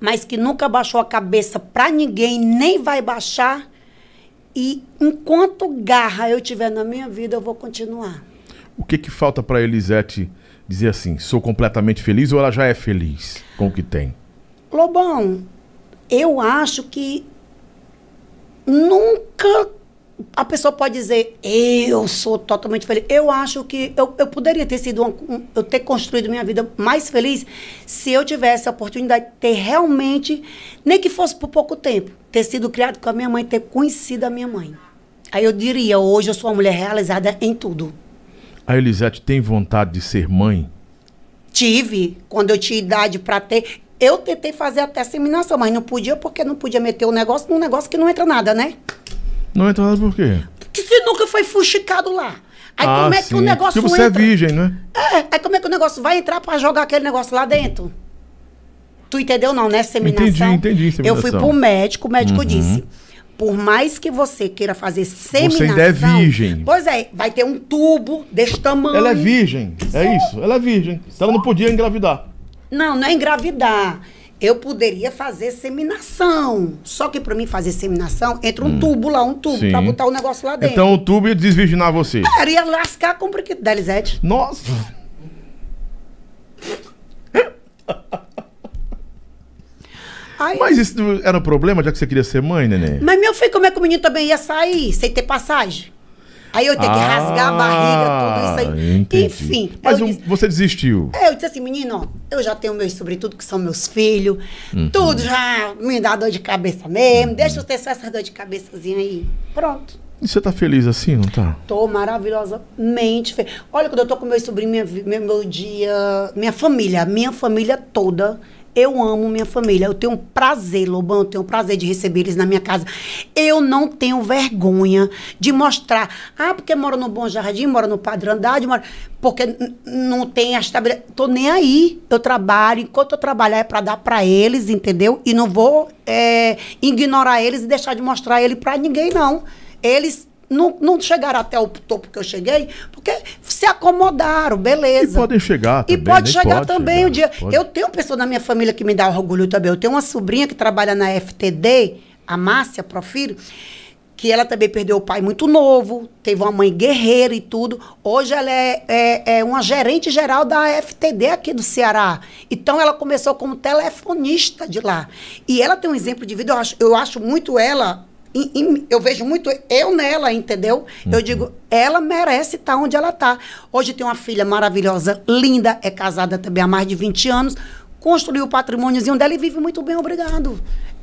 mas que nunca baixou a cabeça para ninguém, nem vai baixar. E enquanto garra eu tiver na minha vida, eu vou continuar. O que que falta pra Elisete dizer assim, sou completamente feliz ou ela já é feliz com o que tem? Lobão, eu acho que nunca a pessoa pode dizer eu sou totalmente feliz. Eu acho que eu, eu poderia ter sido uma- um- eu ter construído minha vida mais feliz se eu tivesse a oportunidade de ter realmente, nem que fosse por pouco tempo, ter sido criado com a minha mãe, ter conhecido a minha mãe. Aí eu diria, hoje eu sou uma mulher realizada em tudo. A Elisete tem vontade de ser mãe? Tive, quando eu tinha idade para ter. Eu tentei fazer até seminação, mas não podia porque não podia meter o negócio num negócio que não entra nada, né? Não entra nada por quê? Porque você nunca foi fuxicado lá. Aí ah, como é que sim. o negócio Porque você entra? é virgem, né? É, aí como é que o negócio vai entrar para jogar aquele negócio lá dentro? Tu entendeu não, né? Seminação. Entendi, entendi, Eu fui seminação. pro médico, o médico disse. Por mais que você queira fazer seminação... ainda é virgem. Pois é, vai ter um tubo desse tamanho. Ela é virgem, é isso. Ela é virgem. Então ela não podia engravidar. Não, não é engravidar. Eu poderia fazer seminação. Só que para mim fazer seminação, entra um tubo lá, um tubo, Hum. Sim. para botar o negócio lá dentro. Então o tubo ia desvirginar você. Era, ia lascar com o brinquedo da Elisete. Nossa! Aí, Mas isso era um problema, já que você queria ser mãe, neném? Mas meu filho, como é que o menino também ia sair sem ter passagem? Aí eu tenho que rasgar a barriga, tudo isso aí. Ah, entendi. Enfim. Mas um- disse, você desistiu. é, eu disse assim, menino, eu já tenho meus sobretudo, que são meus filhos. Uhum. Tudo já me dá dor de cabeça mesmo. Deixa eu ter só essa dor de cabeçazinha aí. Pronto. E você tá feliz assim, não tá? Tô maravilhosamente feliz. Olha, quando eu tô com meus sobrinhos, vi- meu, meu dia, minha família, minha família toda. Eu amo minha família. Eu tenho um prazer, Lobão, eu tenho um prazer de receber eles na minha casa. Eu não tenho vergonha de mostrar. Ah, porque mora no Bom Jardim, mora no Padre Andrade, mora... porque não tem a estabilidade. Tô nem aí. Eu trabalho. Enquanto eu trabalhar é para dar para eles, entendeu? E não vou é, ignorar eles e deixar de mostrar ele para ninguém, não. Eles não, não chegaram até o topo que eu cheguei, porque se acomodaram, E beleza. podem chegar E também. pode nem chegar pode também chegar. um dia. Pode. Eu tenho pessoa na minha família que me dá orgulho também. Eu tenho uma sobrinha que trabalha na FTD, a Márcia Profiro, que ela também perdeu o pai muito novo, teve uma mãe guerreira e tudo. Hoje ela é, é, é uma gerente geral da FTD aqui do Ceará. Então ela começou como telefonista de lá. E ela tem um exemplo de vida, eu acho, eu acho muito ela. Eu vejo muito eu nela, entendeu? Eu digo, ela merece estar onde ela está. Hoje tem uma filha maravilhosa, linda, é casada também há mais de 20 anos, construiu o patrimôniozinho dela e vive muito bem, obrigado.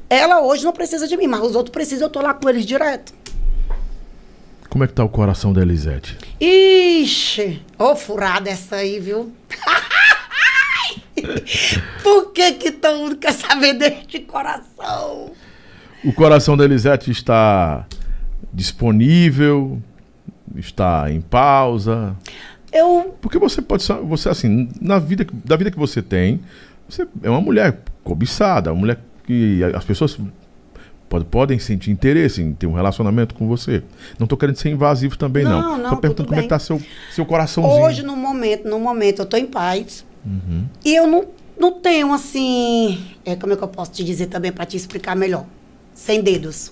Ela hoje não precisa de mim, mas os outros precisam, eu tô lá com eles direto. Como é que tá o coração da Elisete? Ixi, ô furada essa aí, viu? Por que que todo mundo quer saber deste coração? O coração da Elisete está disponível, está em pausa. Eu, Porque você pode ser, você assim, na vida, que- da vida que você tem, você é uma mulher cobiçada, uma mulher que as pessoas pode- podem sentir interesse em ter um relacionamento com você. Não tô querendo ser invasivo também, não. Não, não, tô perguntando como é bem. que tá seu, seu coraçãozinho. hoje, no momento, no momento, eu tô em paz. Uhum. E eu não, não tenho, assim... É, como é que eu posso te dizer também, para te explicar melhor? Sem dedos.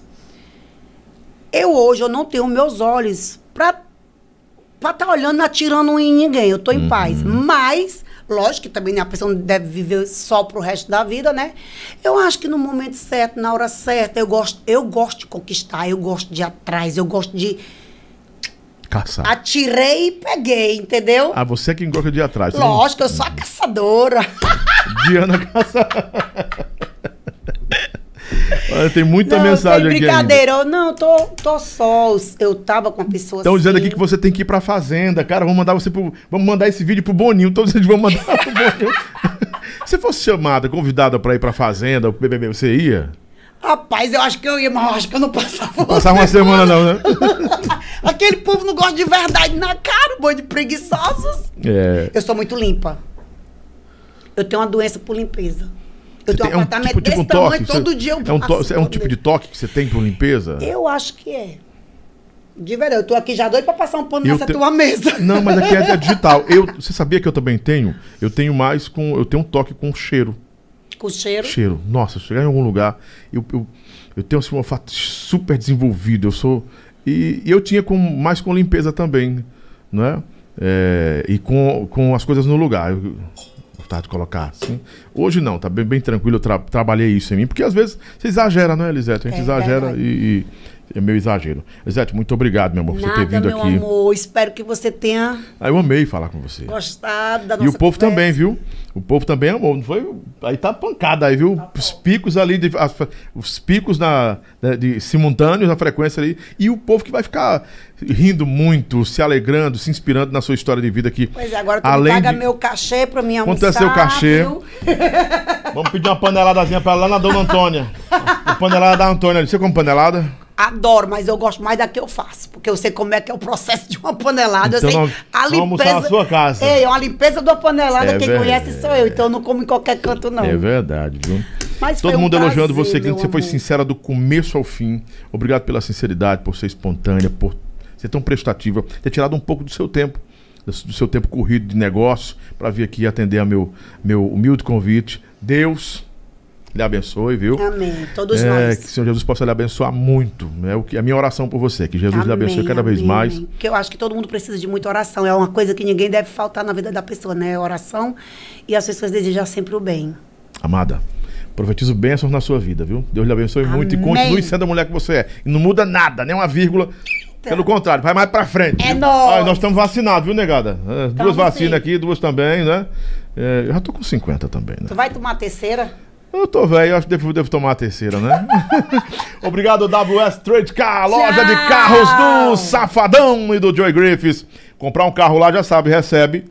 Eu hoje, eu não tenho meus olhos pra pra estar olhando, atirando em ninguém. Eu tô Uhum. em paz. Mas, lógico que também né, a pessoa não deve viver só pro resto da vida, né? Eu acho que no momento certo, na hora certa, eu gosto, eu gosto de conquistar, eu gosto de ir atrás, eu gosto de. Caçar. Atirei e peguei, entendeu? Ah, você é quem gosta de ir atrás. não- Lógico, eu sou a caçadora. Diana Caçar. Olha, tem muita não, mensagem aqui brincadeira. Não, tô, tô só. Eu tava com a pessoa Estão dizendo assim. aqui que você tem que ir pra fazenda. Cara, vamos mandar você pro. Vamos mandar esse vídeo pro Boninho. Todos eles vão mandar pro Boninho. Se fosse chamada, convidada pra ir pra fazenda, pro BBB, você ia? Rapaz, eu acho que eu ia, mas eu acho que eu não passava. Passar uma semana não, né? Aquele povo não gosta de verdade na cara, boi de preguiçosos. É. Eu sou muito limpa. Eu tenho uma doença por limpeza. Eu tenho tem- um apartamento tipo, desse um toque? tamanho, todo Você- dia eu é um, to- é um todo tipo de toque que você tem por limpeza? Eu acho que é. De verdade, eu tô aqui já doido pra passar um pano Eu nessa te- tua mesa. Não, mas aqui é, é digital. Eu, você sabia que eu também tenho? Eu tenho mais com. Eu tenho um toque com cheiro. Com cheiro. Cheiro. Nossa, chegar em algum lugar, eu, eu, eu tenho assim, um olfato super desenvolvido. Eu sou. E, e eu tinha com, mais com limpeza também, não é? É, e com, com as coisas no lugar. Eu, vontade de colocar assim. Hoje não, tá bem, bem tranquilo. Eu tra- trabalhei isso em mim, porque às vezes você exagera, né, Elisete? A gente É exagera verdade. e, e é meu exagero. Elisete, muito obrigado, meu amor, por você ter Nada, vindo meu aqui. amor. Espero que você tenha Ah, eu amei falar com você. gostado da nossa E o povo conversa. também, viu? O povo também amou, não foi? Aí tá pancada aí, viu? Os picos ali, de- as- os picos na, né, de, simultâneos na frequência ali. E o povo que vai ficar rindo muito, se alegrando, se inspirando na sua história de vida aqui. Pois é, agora tu Além paga de- meu cachê pra Quanto almoçar. é seu cachê? Vamos pedir uma paneladazinha pra ela lá na Dona Antônia. Uma panelada da Antônia. Você come panelada? Adoro, mas eu gosto mais da que eu faço. Porque eu sei como é que é o processo de uma panelada. Então eu sei a vamos almoçar na sua casa. É, uma limpeza de uma panelada, É quem verdade. conhece sou eu. Então eu não como em qualquer canto, não. É verdade, viu? Mas Todo um mundo elogiando prazer, você, meu que você foi sincera do começo ao fim. Obrigado pela sinceridade, por ser espontânea, por ser tão prestativa, ter tirado um pouco do seu tempo, do do seu tempo corrido de negócio, para vir aqui atender a meu, meu humilde convite. Deus lhe abençoe, viu? Amém. Todos É, nós. que o Senhor Jesus possa lhe abençoar muito. É o que, a minha oração por você, que Jesus lhe abençoe Amém, cada vez amém, mais. amém. Porque eu acho que todo mundo precisa de muita oração. É uma coisa que ninguém deve faltar na vida da pessoa, né? Oração. E as pessoas desejam sempre o bem. Amada, profetizo bênçãos na sua vida, viu? Deus lhe abençoe muito e Amém. continue sendo a mulher que você é. E não muda nada, nem uma vírgula. Pelo contrário, vai mais pra frente. É nóis. Ah, nós estamos vacinados, viu, negada? É, duas vacinas sim. aqui, duas também, né? É, eu já tô com 50 também, né? Tu vai tomar a terceira? Eu tô velho, acho que devo, devo tomar a terceira, né? Obrigado, WS Trade Car, loja de Tchau. carros do Safadão e do Joy Griffiths. Comprar um carro lá, já sabe, recebe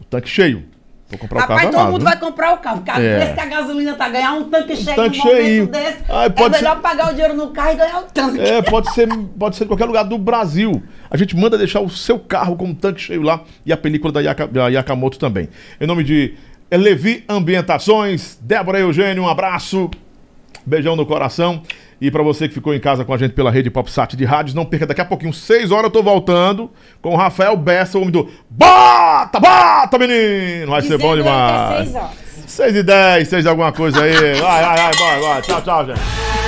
o tanque cheio. Vou comprar o Rapaz, carro todo amado, mundo viu? vai comprar o carro. Cara, É. o que a gasolina tá ganhando, um tanque cheio tanque num cheio. desse. Ai, é pode melhor ser- pagar o dinheiro no carro e ganhar o tanque. É, pode ser, pode ser em qualquer lugar do Brasil. A gente manda deixar o seu carro com um tanque cheio lá e a película da, Yaka, da Yakamoto também. Em nome de Levi Ambientações, Débora Eugênio, um abraço, beijão no coração. E pra você que ficou em casa com a gente pela rede PopSat de rádios, não perca daqui a pouquinho, 6 horas eu tô voltando com o Rafael Bessa, o homem do Bota, bota, menino! Vai ser bom é demais. seis horas. 6 e 10, 6 alguma coisa aí. Vai, vai, vai, vai, vai. Tchau, tchau, gente.